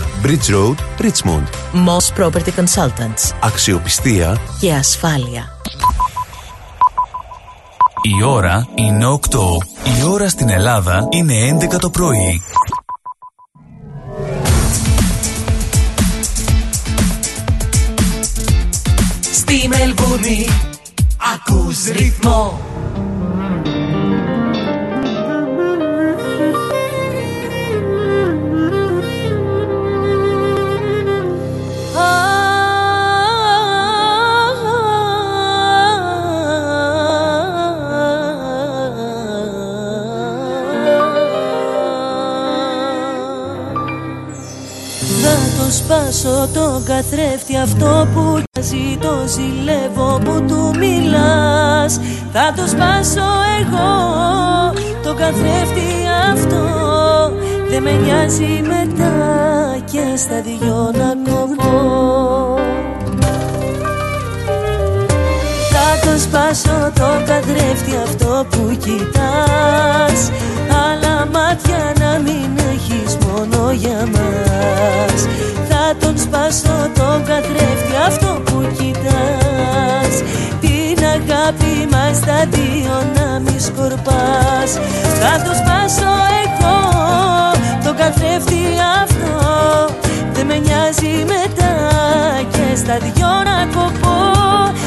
[SPEAKER 10] Bridge Road, Richmond.
[SPEAKER 7] Moss Property Consultants.
[SPEAKER 10] Αξιοπιστία
[SPEAKER 7] Και ασφάλεια.
[SPEAKER 3] Η ώρα είναι 8. Η ώρα στην Ελλάδα είναι 11 το πρωί.
[SPEAKER 11] Στη Μελβούρνη ακούς ρυθμό
[SPEAKER 6] σπάσω το καθρέφτη αυτό που ζει το ζηλεύω που του μιλάς Θα το σπάσω εγώ. Το καθρέφτη αυτό Δεν με νοιάζει μετά και στα δυο να κοβώ σπάσω το καθρέφτη αυτό που κοιτάς. Άλλα μάτια να μην έχεις μόνο για μας. Θα τον σπάσω το καθρέφτη αυτό που κοιτάς. Την αγάπη μας τα δύο να μη σκορπάς. Θα το σπάσω εγώ το καθρέφτη αυτό Δεν με νοιάζει μετά και στα δυο να κοπώ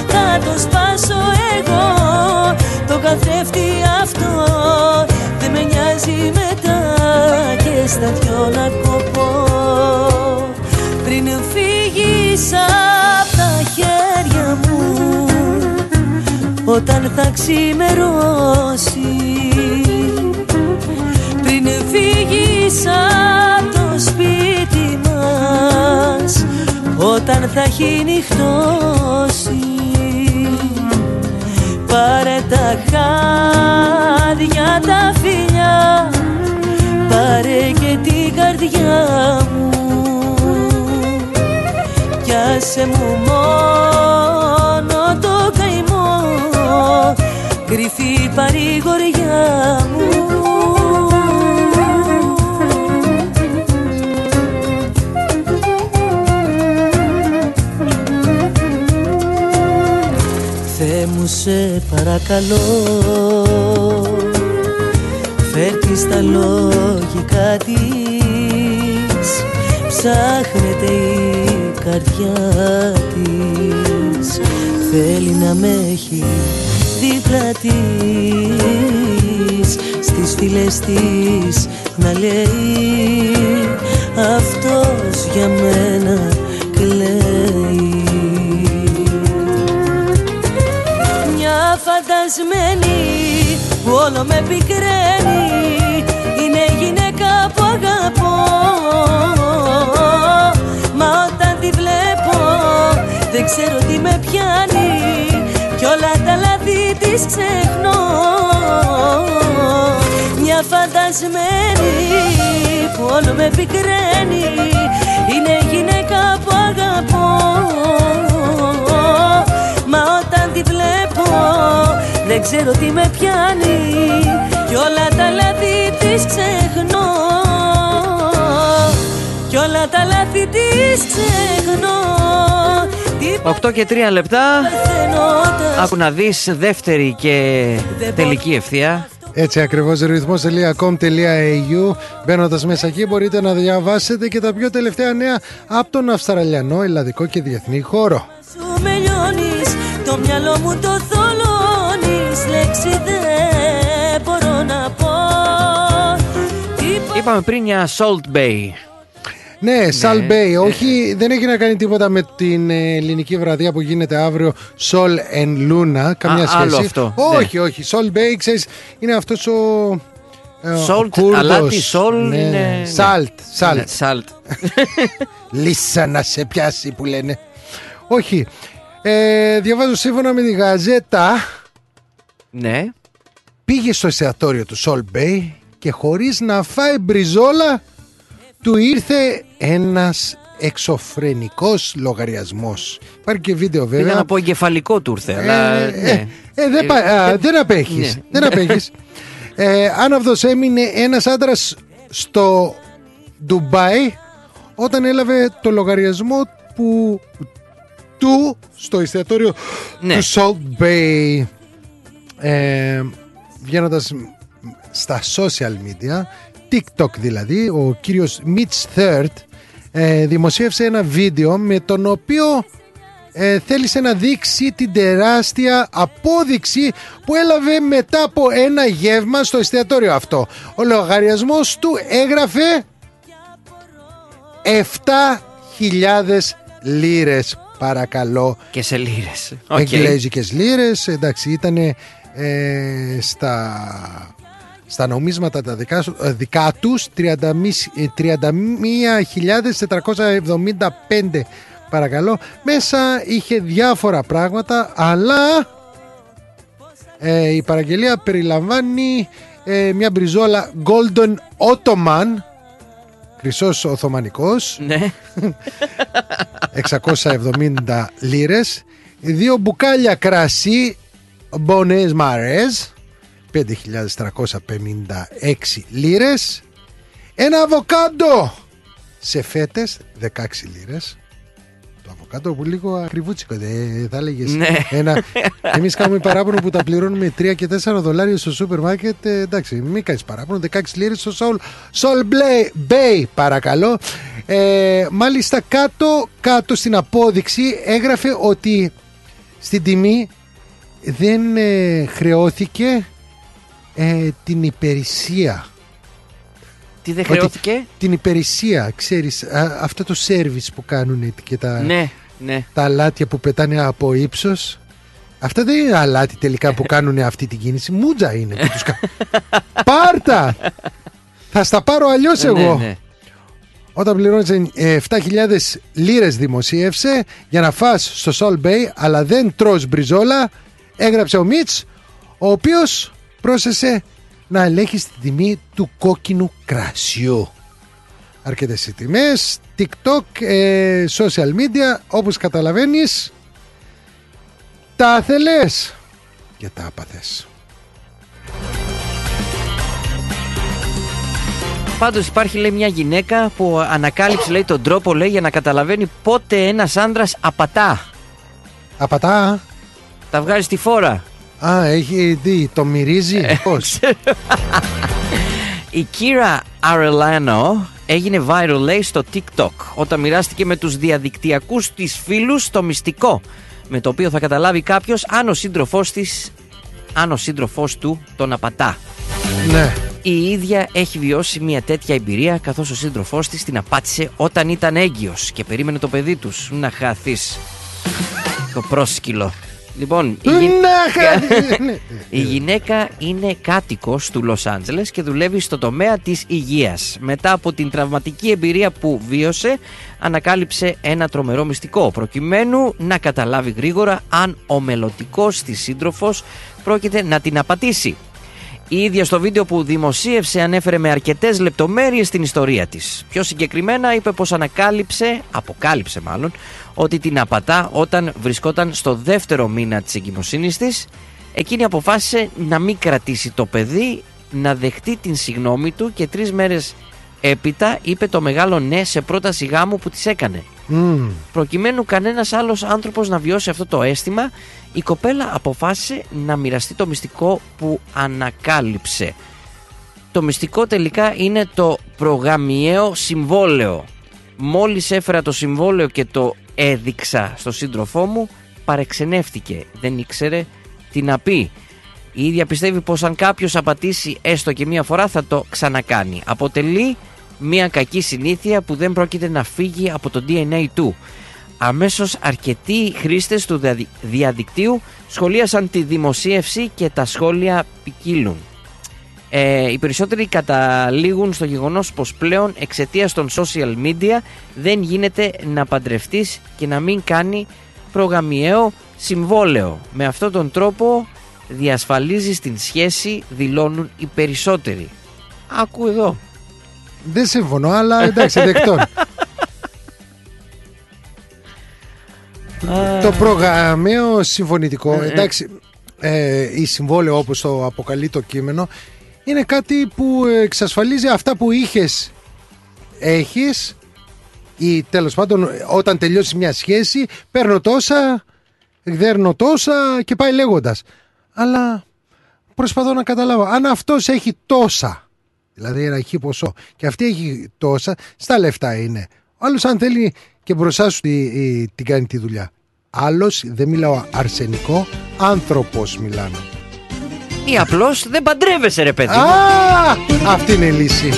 [SPEAKER 6] Θα το σπάσω εγώ το καθρέφτη αυτό. Δεν με νοιάζει μετά
[SPEAKER 5] και στα δυο να κοπώ πριν φύγεις απ' τα χέρια μου όταν θα ξημερώσει. Πριν φύγεις απ' το σπίτι μας όταν θα έχει νυχτώσει. Πάρε τα χάδια τα φιλιά Πάρε και την καρδιά μου. Κι άσε μου μόνο το καημό Κρυφή παρηγοριά μου σε παρακαλώ. Φέρ' της τα λογικά της Ψάχνεται η καρδιά της. Θέλει να με έχει δίπλα της Στις φίλες της να λέει Αυτός για μένα φαντασμένη που όλο με πικραίνει. Είναι γυναίκα που αγαπώ. Μα όταν τη βλέπω δεν ξέρω τι με πιάνει. Κι όλα τα λάθη της ξεχνώ. Μια φαντασμένη που όλο με πικραίνει ξέρω τι με πιάνει Κι όλα τα λάθη της ξεχνώ Κι όλα τα λάθη της ξεχνώ Τι
[SPEAKER 1] 8 και 3 λεπτά.
[SPEAKER 5] παθαίνοντας
[SPEAKER 1] Άκου να δεις δεύτερη και τελική ευθεία.
[SPEAKER 2] Έτσι ακριβώς ρυθμός.com.au Μπαίνοντας μέσα εκεί μπορείτε να διαβάσετε και τα πιο τελευταία νέα από τον Αυστραλιανό, ελλαδικό και διεθνή χώρο.
[SPEAKER 5] σου με λιώνεις Το μυαλό μου το θολώνεις Λέξη δεν μπορώ να πω Τι
[SPEAKER 1] Είπαμε πριν για Salt Bay.
[SPEAKER 2] Ναι, Σαλ Bay. Όχι, δεν έχει να κάνει τίποτα με την ε, ελληνική βραδιά που γίνεται αύριο Sol and Luna. Καμιά
[SPEAKER 1] Α,
[SPEAKER 2] σχέση.
[SPEAKER 1] άλλο αυτό,
[SPEAKER 2] Όχι, όχι. Sol Bay, ξέρεις, είναι αυτός ο. ε, ο
[SPEAKER 1] Salt,
[SPEAKER 2] Κούρδος.
[SPEAKER 1] αλάτι, sol
[SPEAKER 2] ναι.
[SPEAKER 1] είναι-
[SPEAKER 2] Salt, salt.
[SPEAKER 1] Ναι, Salt.
[SPEAKER 2] Λύσα να σε πιάσει που λένε. Όχι. Ε, διαβάζω σύμφωνα με τη γαζέτα.
[SPEAKER 1] Ναι.
[SPEAKER 2] Πήγε στο εστιατόριο του Sol Bay και χωρίς να φάει μπριζόλα του ήρθε ένας εξωφρενικός λογαριασμός. Υπάρχει και βίντεο βέβαια.
[SPEAKER 1] Πήγα να πω εγκεφαλικό του ήρθε, αλλά.
[SPEAKER 2] Ε,
[SPEAKER 1] ναι.
[SPEAKER 2] ε, ε, δεν, πα- α, δεν απέχεις.
[SPEAKER 1] Ναι.
[SPEAKER 2] Δεν απέχεις. Ε, άναυδος έμεινε ένας άντρας στο Ντουμπάι όταν έλαβε το λογαριασμό που του στο εστιατόριο
[SPEAKER 1] Ναι.
[SPEAKER 2] του Salt Bay ε, βγαίνοντας στα social media TikTok δηλαδή ο κύριος Mitch Third ε, δημοσίευσε ένα βίντεο με τον οποίο ε, θέλησε να δείξει την τεράστια απόδειξη που έλαβε μετά από ένα γεύμα στο εστιατόριο αυτό. Ο λογαριασμός του έγραφε 7.000 λίρες παρακαλώ
[SPEAKER 1] Και σε λίρες. Okay.
[SPEAKER 2] εγγλέζικες λίρες εντάξει ήταν στα στα νομίσματα τα δικά, σου- ε, δικά τους 31.475 παρακαλώ. Μέσα είχε διάφορα πράγματα αλλά ε, η παραγγελία περιλαμβάνει ε, μια μπριζόλα Golden Ottoman. Χρυσός Οθωμανικός.
[SPEAKER 1] Ναι.
[SPEAKER 2] 670 λίρες. Δύο μπουκάλια κρασί Bonnes Mares 5.356 λίρες. Ένα αβοκάντο σε φέτες 16 λίρες. Το αβοκάντο που λίγο ακριβούτσικο δεν θα έλεγες.
[SPEAKER 1] Ναι.
[SPEAKER 2] ένα... εμείς κάνουμε παράπονο που τα πληρώνουμε 3 και 4 δολάρια στο σούπερ μάρκετ. Ε, εντάξει μην κάνεις παράπονο 16 λίρες στο Soul, Soul Blay, Bay παρακαλώ. Ε, μάλιστα κάτω, κάτω στην απόδειξη έγραφε ότι στην τιμή δεν ε, χρεώθηκε ε, την υπηρεσία
[SPEAKER 1] Τι δεν
[SPEAKER 2] Ότι
[SPEAKER 1] χρεώθηκε;
[SPEAKER 2] Την υπηρεσία, ξέρεις, α, αυτό το σέρβις που κάνουν και τα,
[SPEAKER 1] Ναι, ναι.
[SPEAKER 2] τα αλάτια που πετάνε από ύψος. Αυτά δεν είναι αλάτι τελικά που κάνουν αυτή την κίνηση. Μούτζα είναι που τους κα... Πάρτα! Θα στα πάρω αλλιώς εγώ.
[SPEAKER 1] Ναι, ναι.
[SPEAKER 2] Όταν πληρώνεις ε, 7.000 λίρες δημοσίευσε για να φας στο Sol Bay αλλά δεν τρως μπριζόλα έγραψε ο Μίτς ο οποίος πρόσεσε να ελέγχει τη τιμή του κόκκινου κρασιού. Αρκετές οι τιμές, TikTok, ε, social media, όπως καταλαβαίνεις τα θέλες και τα άπαθες.
[SPEAKER 1] Πάντως υπάρχει λέει μια γυναίκα που ανακάλυψε λέει τον τρόπο λέει για να καταλαβαίνει πότε ένας άντρα απατά.
[SPEAKER 2] Απατά.
[SPEAKER 1] Τα βγάζει στη φόρα.
[SPEAKER 2] Α, έχει δει, το μυρίζει, πώς;
[SPEAKER 1] Η Kira Arellano έγινε viral λέει στο TikTok όταν μοιράστηκε με τους διαδικτυακούς της φίλους το μυστικό με το οποίο θα καταλάβει κάποιος αν ο σύντροφός της αν ο σύντροφός του τον απατά.
[SPEAKER 2] ναι.
[SPEAKER 1] Η ίδια έχει βιώσει μια τέτοια εμπειρία καθώς ο σύντροφός της την απάτησε όταν ήταν έγκυος και περίμενε το παιδί τους να χαθείς το πρόσκυλο. Λοιπόν, η, γυ-
[SPEAKER 2] Να, χα- ναι.
[SPEAKER 1] η γυναίκα είναι κάτοικος του Λος Άντζελες και δουλεύει στο τομέα της υγείας. Μετά από την τραυματική εμπειρία που βίωσε, ανακάλυψε ένα τρομερό μυστικό, προκειμένου να καταλάβει γρήγορα αν ο μελλοντικός της σύντροφος πρόκειται να την απατήσει. Η ίδια στο βίντεο που δημοσίευσε ανέφερε με αρκετές λεπτομέρειες την ιστορία της. Πιο συγκεκριμένα είπε πως ανακάλυψε, αποκάλυψε μάλλον, ότι την απατά όταν βρισκόταν στο δεύτερο μήνα της εγκυμοσύνης της. Εκείνη αποφάσισε να μην κρατήσει το παιδί, να δεχτεί την συγνώμη του και τρεις μέρες έπειτα είπε το μεγάλο ναι σε πρόταση γάμου που της έκανε.
[SPEAKER 2] Μμμ.
[SPEAKER 1] Προκειμένου κανένας άλλος άνθρωπος να βιώσει αυτό το αίσθημα, η κοπέλα αποφάσισε να μοιραστεί το μυστικό που ανακάλυψε. Το μυστικό τελικά είναι το προγαμιαίο συμβόλαιο. Μόλις έφερα το συμβόλαιο και το έδειξα στο σύντροφό μου, παρεξενεύτηκε. Δεν ήξερε τι να πει. Η ίδια πιστεύει πως αν κάποιος απατήσει έστω και μία φορά θα το ξανακάνει. Αποτελεί μία κακή συνήθεια που δεν πρόκειται να φύγει από το DNA του. Αμέσως αρκετοί χρήστες του διαδι- διαδικτύου σχολίασαν τη δημοσίευση και τα σχόλια ποικίλουν. Ε, οι περισσότεροι καταλήγουν στο γεγονός πως πλέον εξαιτίας των social media δεν γίνεται να παντρευτείς και να μην κάνει προγαμιαίο συμβόλαιο. Με αυτόν τον τρόπο διασφαλίζεις την σχέση, δηλώνουν οι περισσότεροι. Άκου εδώ.
[SPEAKER 2] Δεν συμφωνώ, αλλά εντάξει, δεκτών. το προγραμμαίο συμφωνητικό,
[SPEAKER 1] Ε, ε.
[SPEAKER 2] εντάξει, ε, η συμβόλαιο όπως το αποκαλεί το κείμενο, είναι κάτι που εξασφαλίζει αυτά που είχες, έχεις ή τέλος πάντων όταν τελειώσεις μια σχέση παίρνω τόσα, δέρνω τόσα και πάει λέγοντας. Αλλά προσπαθώ να καταλάβω, αν αυτός έχει τόσα, δηλαδή ένα χι ποσό και αυτή έχει τόσα, στα λεφτά είναι. Ο άλλος αν θέλει και μπροστά σου τι- τι- την κάνει τη δουλειά. Άλλος, δεν μιλάω αρσενικό, άνθρωπος μιλάμε.
[SPEAKER 1] Ή απλώς δεν παντρεύεσαι ρε παιδί μου.
[SPEAKER 2] Α, αυτή είναι η λύση.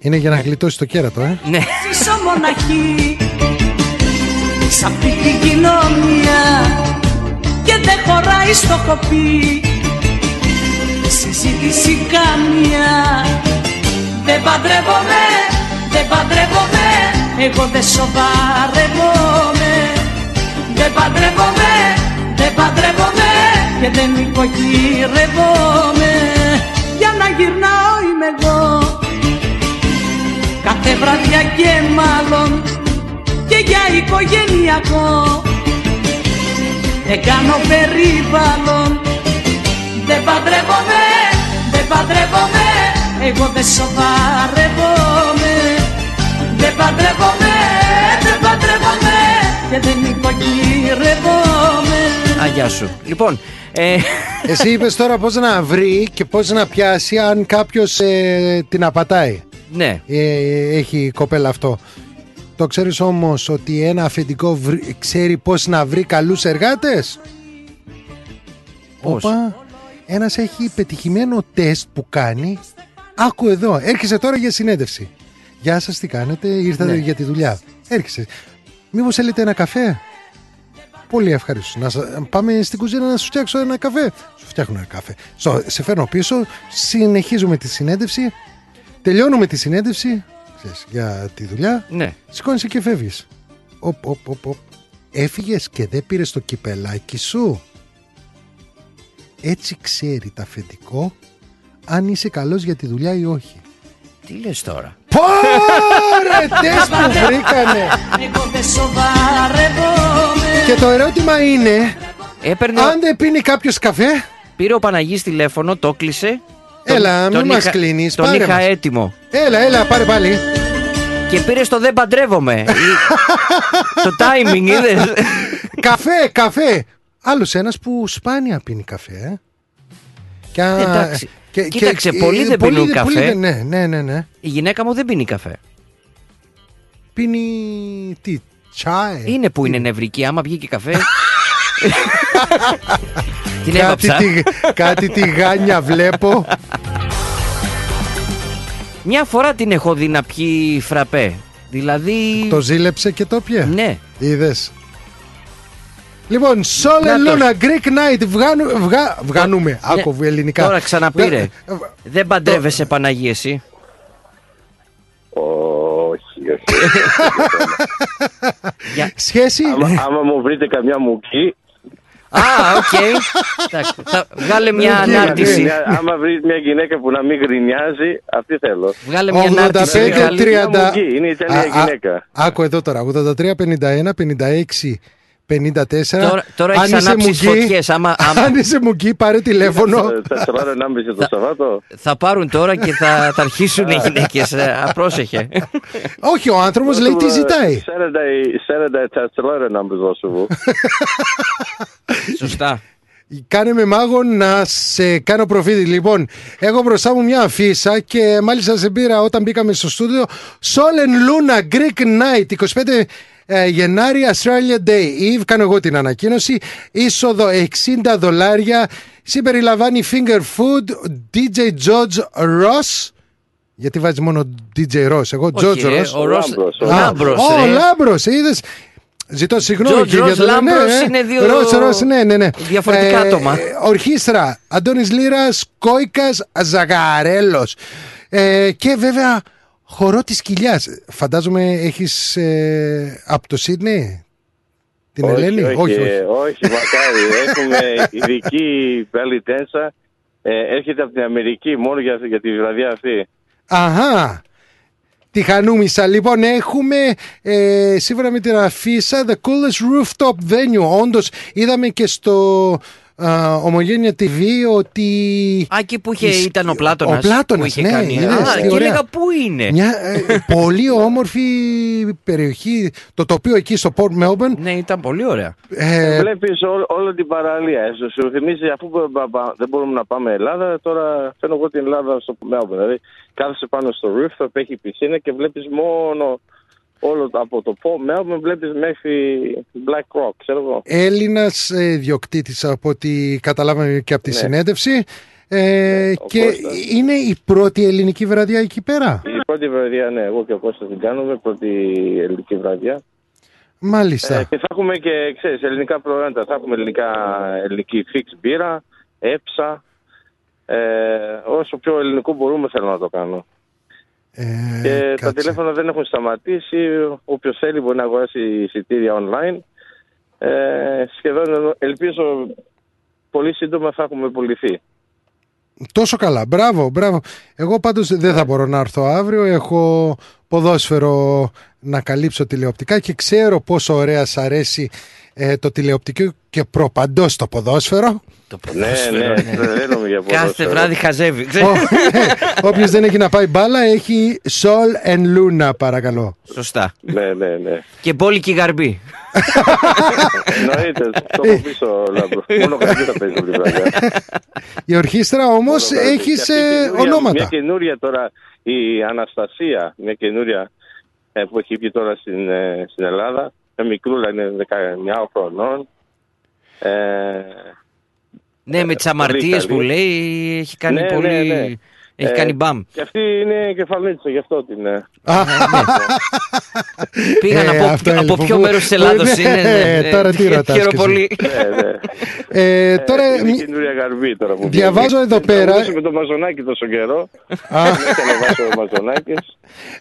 [SPEAKER 2] Είναι για να γλιτώσει το κέρατο, ε.
[SPEAKER 1] Ναι.
[SPEAKER 12] Ζήσω μοναχή Σ' αυτή την κοινωνία Και δεν χωράει στο κοπί Συζήτηση καμία Δεν παντρεύομαι, δεν παντρεύομαι Εγώ δεν σοβαρεύομαι Δεν παντρεύομαι, δεν παντρεύομαι Και δεν υποκυρεύομαι. Για να γυρνάω είμαι εγώ. Κάθε βραδιά και μάλλον και για οικογενειακό. Δεν κάνω περίπαλον Δεν παντρεύομαι, δεν παντρεύομαι Εγώ δεν σοβαρεύομαι. Δεν παντρεύομαι, δεν παντρεύομαι Και δεν υποκυρεύομαι
[SPEAKER 1] Αγιά σου. Λοιπόν, ε,
[SPEAKER 2] Εσύ είπες τώρα πώς να βρει και πώς να πιάσει αν κάποιος ε, την απατάει.
[SPEAKER 1] ναι.
[SPEAKER 2] Ε, έχει η κοπέλα αυτό. Το ξέρεις όμως ότι ένα αφεντικό βρει- ξέρει πώς να βρει καλούς εργάτες;
[SPEAKER 1] Πώς;
[SPEAKER 2] Όπα. ένας έχει πετυχημένο τεστ που κάνει. Άκου εδώ, έρχεσαι τώρα για συνέντευξη. Γεια σας, τι κάνετε, ήρθατε
[SPEAKER 1] Ναι.
[SPEAKER 2] για τη δουλειά. Έρχεσαι. Μήπως θέλετε ένα καφέ; Πολύ ευχαριστώ. Να σα- πάμε στην κουζίνα να σου φτιάξω ένα καφέ. Σου φτιάχνω ένα καφέ. Στο- σε φέρνω πίσω, συνεχίζουμε τη συνέντευξη. Τελειώνουμε τη συνέντευξη ξέρεις, για τη δουλειά.
[SPEAKER 1] Ναι.
[SPEAKER 2] Σηκώνεσαι και φεύγεις. Οπ, οπ, οπ, οπ. Έφυγες και δεν πήρες το κυπελάκι σου. Έτσι ξέρει τα αφεντικό αν είσαι καλός για τη δουλειά ή όχι.
[SPEAKER 1] Τι λες τώρα;
[SPEAKER 2] Πόρε τεστ που βρήκανε.
[SPEAKER 12] Εγώ δεν σοβαρεύομαι
[SPEAKER 2] Και το ερώτημα είναι,
[SPEAKER 1] Έπαιρνε,
[SPEAKER 2] αν δεν πίνει κάποιος καφέ,
[SPEAKER 1] πήρε ο Παναγής τηλέφωνο, το κλείσε.
[SPEAKER 2] Έλα,
[SPEAKER 1] τον,
[SPEAKER 2] μην
[SPEAKER 1] τον
[SPEAKER 2] μας
[SPEAKER 1] είχα-
[SPEAKER 2] κλείνεις,
[SPEAKER 1] Τον
[SPEAKER 2] πάρε
[SPEAKER 1] είχα
[SPEAKER 2] μας.
[SPEAKER 1] έτοιμο.
[SPEAKER 2] έλα, έλα, πάρε πάλι.
[SPEAKER 1] Και πήρε στο δεν παντρεύομαι. Ή- το timing είδες;
[SPEAKER 2] καφέ, καφέ. Άλλος ένας που σπάνια πίνει καφέ. Ε. Και, α-
[SPEAKER 1] Εντάξει.
[SPEAKER 2] Και-
[SPEAKER 1] Κοίταξε,
[SPEAKER 2] και-
[SPEAKER 1] πολλοί
[SPEAKER 2] ε,
[SPEAKER 1] δεν πίνουν
[SPEAKER 2] πολλοί
[SPEAKER 1] καφέ.
[SPEAKER 2] δεν- ναι, ναι, ναι, ναι.
[SPEAKER 1] Η γυναίκα μου δεν πίνει καφέ.
[SPEAKER 2] Πίνει τι, τσάι;
[SPEAKER 1] Είναι που είναι νευρική, άμα βγει και καφέ. Την
[SPEAKER 2] κάτι,
[SPEAKER 1] έβαψα.
[SPEAKER 2] τη, κάτι τη γάνια βλέπω.
[SPEAKER 1] Μια φορά την έχω δει να πιει φραπέ. Δηλαδή.
[SPEAKER 2] το ζήλεψε και το πιέ.
[SPEAKER 1] Ναι.
[SPEAKER 2] Είδες; Λοιπόν, Sol
[SPEAKER 1] Να
[SPEAKER 2] and
[SPEAKER 1] το.
[SPEAKER 2] Luna Greek Night βγάνου, βγα, βγανούμε. Άκου
[SPEAKER 1] Ναι.
[SPEAKER 2] ελληνικά.
[SPEAKER 1] Τώρα ξαναπήρε.
[SPEAKER 2] Βγα-
[SPEAKER 1] Δεν παντρεύεσαι Παναγία εσύ.
[SPEAKER 13] Όχι, όχι.
[SPEAKER 1] Για-
[SPEAKER 2] Σχέση;
[SPEAKER 13] άμα, άμα μου βρείτε καμιά μουκή,
[SPEAKER 1] Α, οκ. Εντάξει, θα Βγάλε μια
[SPEAKER 2] Οκ,
[SPEAKER 1] ανάρτηση.
[SPEAKER 13] μια- άμα βρείτε μια γυναίκα που να μην γκρινιάζει, αυτή θέλω.
[SPEAKER 1] Βγάλε μια
[SPEAKER 2] 85,
[SPEAKER 1] ανάρτηση. μεγάλη.
[SPEAKER 2] 30.
[SPEAKER 13] μουγκή, είναι Ιταλία
[SPEAKER 2] Α, α,
[SPEAKER 13] γυναίκα.
[SPEAKER 2] Άκου εδώ τώρα. 83, 51, 56, 54.
[SPEAKER 1] Τώρα- τώρα
[SPEAKER 2] Αν
[SPEAKER 1] έχεις
[SPEAKER 2] είσαι
[SPEAKER 1] ανάψεις
[SPEAKER 2] μουγκή-
[SPEAKER 1] φωτιές, άμα- άμα-
[SPEAKER 2] Αν είσαι μουγκή, πάρε τηλέφωνο.
[SPEAKER 13] Τέσσερα ώρα ενάμιση το Σαββάτο.
[SPEAKER 1] Θα πάρουν τώρα και θα, θα αρχίσουν οι γυναίκες. Απρόσεχε.
[SPEAKER 2] Όχι, ο άνθρωπος λέει τι ζητάει.
[SPEAKER 13] Saturday, τέσσερα ώρα να δώσω εγώ.
[SPEAKER 1] Σωστά.
[SPEAKER 2] Κάνε με μάγο να σε κάνω προφήτη. Λοιπόν, έχω μπροστά μου μια αφίσα και μάλιστα σε πήρα όταν μπήκαμε στο στούντιο. Sol and Luna Greek Night, 25 ε, Γενάρη, Australia Day Eve. Κάνω εγώ την ανακοίνωση. Είσοδο 60 δολάρια. Συμπεριλαμβάνει finger food, DJ George Ross. Γιατί βάζει μόνο DJ Ross, εγώ George
[SPEAKER 1] Όχι, ρε,
[SPEAKER 2] Ross.
[SPEAKER 1] ο Ρος-
[SPEAKER 13] Λάμπρος,
[SPEAKER 1] ο
[SPEAKER 13] ο
[SPEAKER 2] Α,
[SPEAKER 1] Λάμπρος,
[SPEAKER 2] Ω,
[SPEAKER 1] ρε.
[SPEAKER 2] Λάμπρος, είδες; Ζητώ συγγνώμη
[SPEAKER 1] George
[SPEAKER 2] και για
[SPEAKER 1] Ross,
[SPEAKER 2] το
[SPEAKER 1] Λάμπρος
[SPEAKER 2] ναι,
[SPEAKER 1] είναι δύο
[SPEAKER 2] Ρος, Ρος, ναι, ναι, ναι.
[SPEAKER 1] διαφορετικά άτομα.
[SPEAKER 2] Ορχήστρα, Αντώνης Λύρας, Κόικας, Ζαγαρέλος. Ε, και βέβαια χορό της κοιλιάς. Φαντάζομαι έχεις ε, από το Σίδνεϊ; Την
[SPEAKER 13] όχι,
[SPEAKER 2] Ελένη;
[SPEAKER 13] όχι,
[SPEAKER 2] όχι, όχι.
[SPEAKER 13] ε, όχι, μακάρι. Έχουμε ειδική belly dancer. Ε, έρχεται από την Αμερική μόνο για, για τη βραδιά αυτή.
[SPEAKER 2] Αχα. Τη χανούμισα. Λοιπόν, έχουμε ε, σύμφωνα με την αφίσα The coolest rooftop venue. Όντως, είδαμε και στο α, Ομογένεια TV ότι.
[SPEAKER 1] Α, εκεί που είχε,
[SPEAKER 2] Ισ-
[SPEAKER 1] ήταν ο Πλάτωνας.
[SPEAKER 2] Ο Πλάτωνας,
[SPEAKER 1] που είχε
[SPEAKER 2] ναι,
[SPEAKER 1] κάνει.
[SPEAKER 2] είδες,
[SPEAKER 1] Α,
[SPEAKER 2] τι
[SPEAKER 1] και
[SPEAKER 2] ωραία.
[SPEAKER 1] έλεγα πού είναι;
[SPEAKER 2] Μια ε, πολύ όμορφη περιοχή. Το τοπίο εκεί στο Port Melbourne.
[SPEAKER 1] Ναι, ήταν πολύ ωραία.
[SPEAKER 2] Ε,
[SPEAKER 13] Βλέπεις όλη την παραλία. Ε, Σου- Σου θυμίζει αφού πα- πα- πα- δεν μπορούμε να πάμε Ελλάδα, τώρα φέρνω εγώ την Ελλάδα στο Melbourne. Δηλαδή κάθεσαι πάνω στο rooftop, έχει πισίνα και βλέπεις μόνο όλο το- από το Port Melbourne βλέπεις μέχρι Black Rock, ξέρω εγώ.
[SPEAKER 2] Έλληνας ε, διοκτήτης από ό,τι καταλάβαμε και από τη
[SPEAKER 13] Ναι.
[SPEAKER 2] συνέντευξη. Ε,
[SPEAKER 13] ο
[SPEAKER 2] και
[SPEAKER 13] Κώστας.
[SPEAKER 2] είναι η πρώτη ελληνική βραδιά εκεί πέρα;
[SPEAKER 13] Η πρώτη βραδιά, ναι, εγώ και ο Κώστας την κάνουμε, πρώτη ελληνική βραδιά.
[SPEAKER 2] Μάλιστα.
[SPEAKER 13] Ε, και θα έχουμε και, ξέρεις, ελληνικά προϊόντα. Θα έχουμε ελληνικά, ελληνική fix μπύρα, έψα. Ε, όσο πιο ελληνικό μπορούμε θέλω να το κάνω.
[SPEAKER 2] Ε,
[SPEAKER 13] και τα
[SPEAKER 2] κάτσε.
[SPEAKER 13] τηλέφωνα δεν έχουν σταματήσει. Όποιος θέλει μπορεί να αγοράσει εισιτήρια online. Ε, σχεδόν ελπίζω πολύ σύντομα θα έχουμε πουληθεί.
[SPEAKER 2] Τόσο καλά. Μπράβο, μπράβο. Εγώ πάντως δεν θα μπορώ να έρθω αύριο. Έχω ποδόσφαιρο να καλύψω τηλεοπτικά και ξέρω πόσο ωραία σ' αρέσει ε, το τηλεοπτικό και προπαντός το ποδόσφαιρο.
[SPEAKER 1] Το
[SPEAKER 13] Ναι,
[SPEAKER 1] ποδόσφαιρο,
[SPEAKER 13] ναι, δεν λέμε για
[SPEAKER 1] Κάθε
[SPEAKER 13] ποδόσφαιρο.
[SPEAKER 1] βράδυ χαζεύει.
[SPEAKER 2] Όποιος δεν έχει να πάει μπάλα έχει Sol and Luna παρακαλώ.
[SPEAKER 1] Σωστά.
[SPEAKER 13] Ναι, ναι, ναι.
[SPEAKER 1] Και μπόλικη γαρμπή.
[SPEAKER 13] Εννοείται, το έχω πίσω λάμπρο. Μόνο κάτι θα παίζει όλη τη βραδιά.
[SPEAKER 2] Η ορχήστρα όμως
[SPEAKER 13] Μόνο
[SPEAKER 2] έχεις
[SPEAKER 13] Και αυτή καινούρια- Μια
[SPEAKER 2] ονόματα.
[SPEAKER 13] καινούρια τώρα, η Αναστασία, μια καινούρια ε, που έχει βγει τώρα στην, ε, στην Ελλάδα. Μια μικρούλα είναι 19 χρονών. Ε,
[SPEAKER 1] Ναι, με τις
[SPEAKER 13] πολύ
[SPEAKER 1] αμαρτίε
[SPEAKER 13] καλή.
[SPEAKER 1] που λέει έχει κάνει
[SPEAKER 13] Ναι,
[SPEAKER 1] πολύ.
[SPEAKER 13] ναι, ναι.
[SPEAKER 1] Έχει
[SPEAKER 13] Ε,
[SPEAKER 1] κάνει μπαμ.
[SPEAKER 13] Και αυτή είναι κεφαλίτσα, γι' αυτό την. Ε,
[SPEAKER 1] Πήγα να
[SPEAKER 2] Ε,
[SPEAKER 1] πω
[SPEAKER 2] αυτό
[SPEAKER 1] από
[SPEAKER 2] έλειπε.
[SPEAKER 1] ποιο
[SPEAKER 2] Πού-
[SPEAKER 1] μέρος της Ελλάδος
[SPEAKER 2] Ναι,
[SPEAKER 1] είναι. ναι, ναι.
[SPEAKER 2] τώρα τι ρωτάς
[SPEAKER 1] Χαίρομαι
[SPEAKER 2] κι εσύ.
[SPEAKER 1] πολύ.
[SPEAKER 13] ναι, ναι.
[SPEAKER 2] Ε, τώρα
[SPEAKER 13] Ε, είναι
[SPEAKER 2] μη-
[SPEAKER 13] καινούρια γαρμπή τώρα που
[SPEAKER 2] Διαβάζω
[SPEAKER 13] βγαίνει.
[SPEAKER 2] εδώ πέρα-
[SPEAKER 13] Τραγουδούσε με το Μαζονάκι τόσο καιρό. Δεν έκανε βάσο ο Μαζονάκης.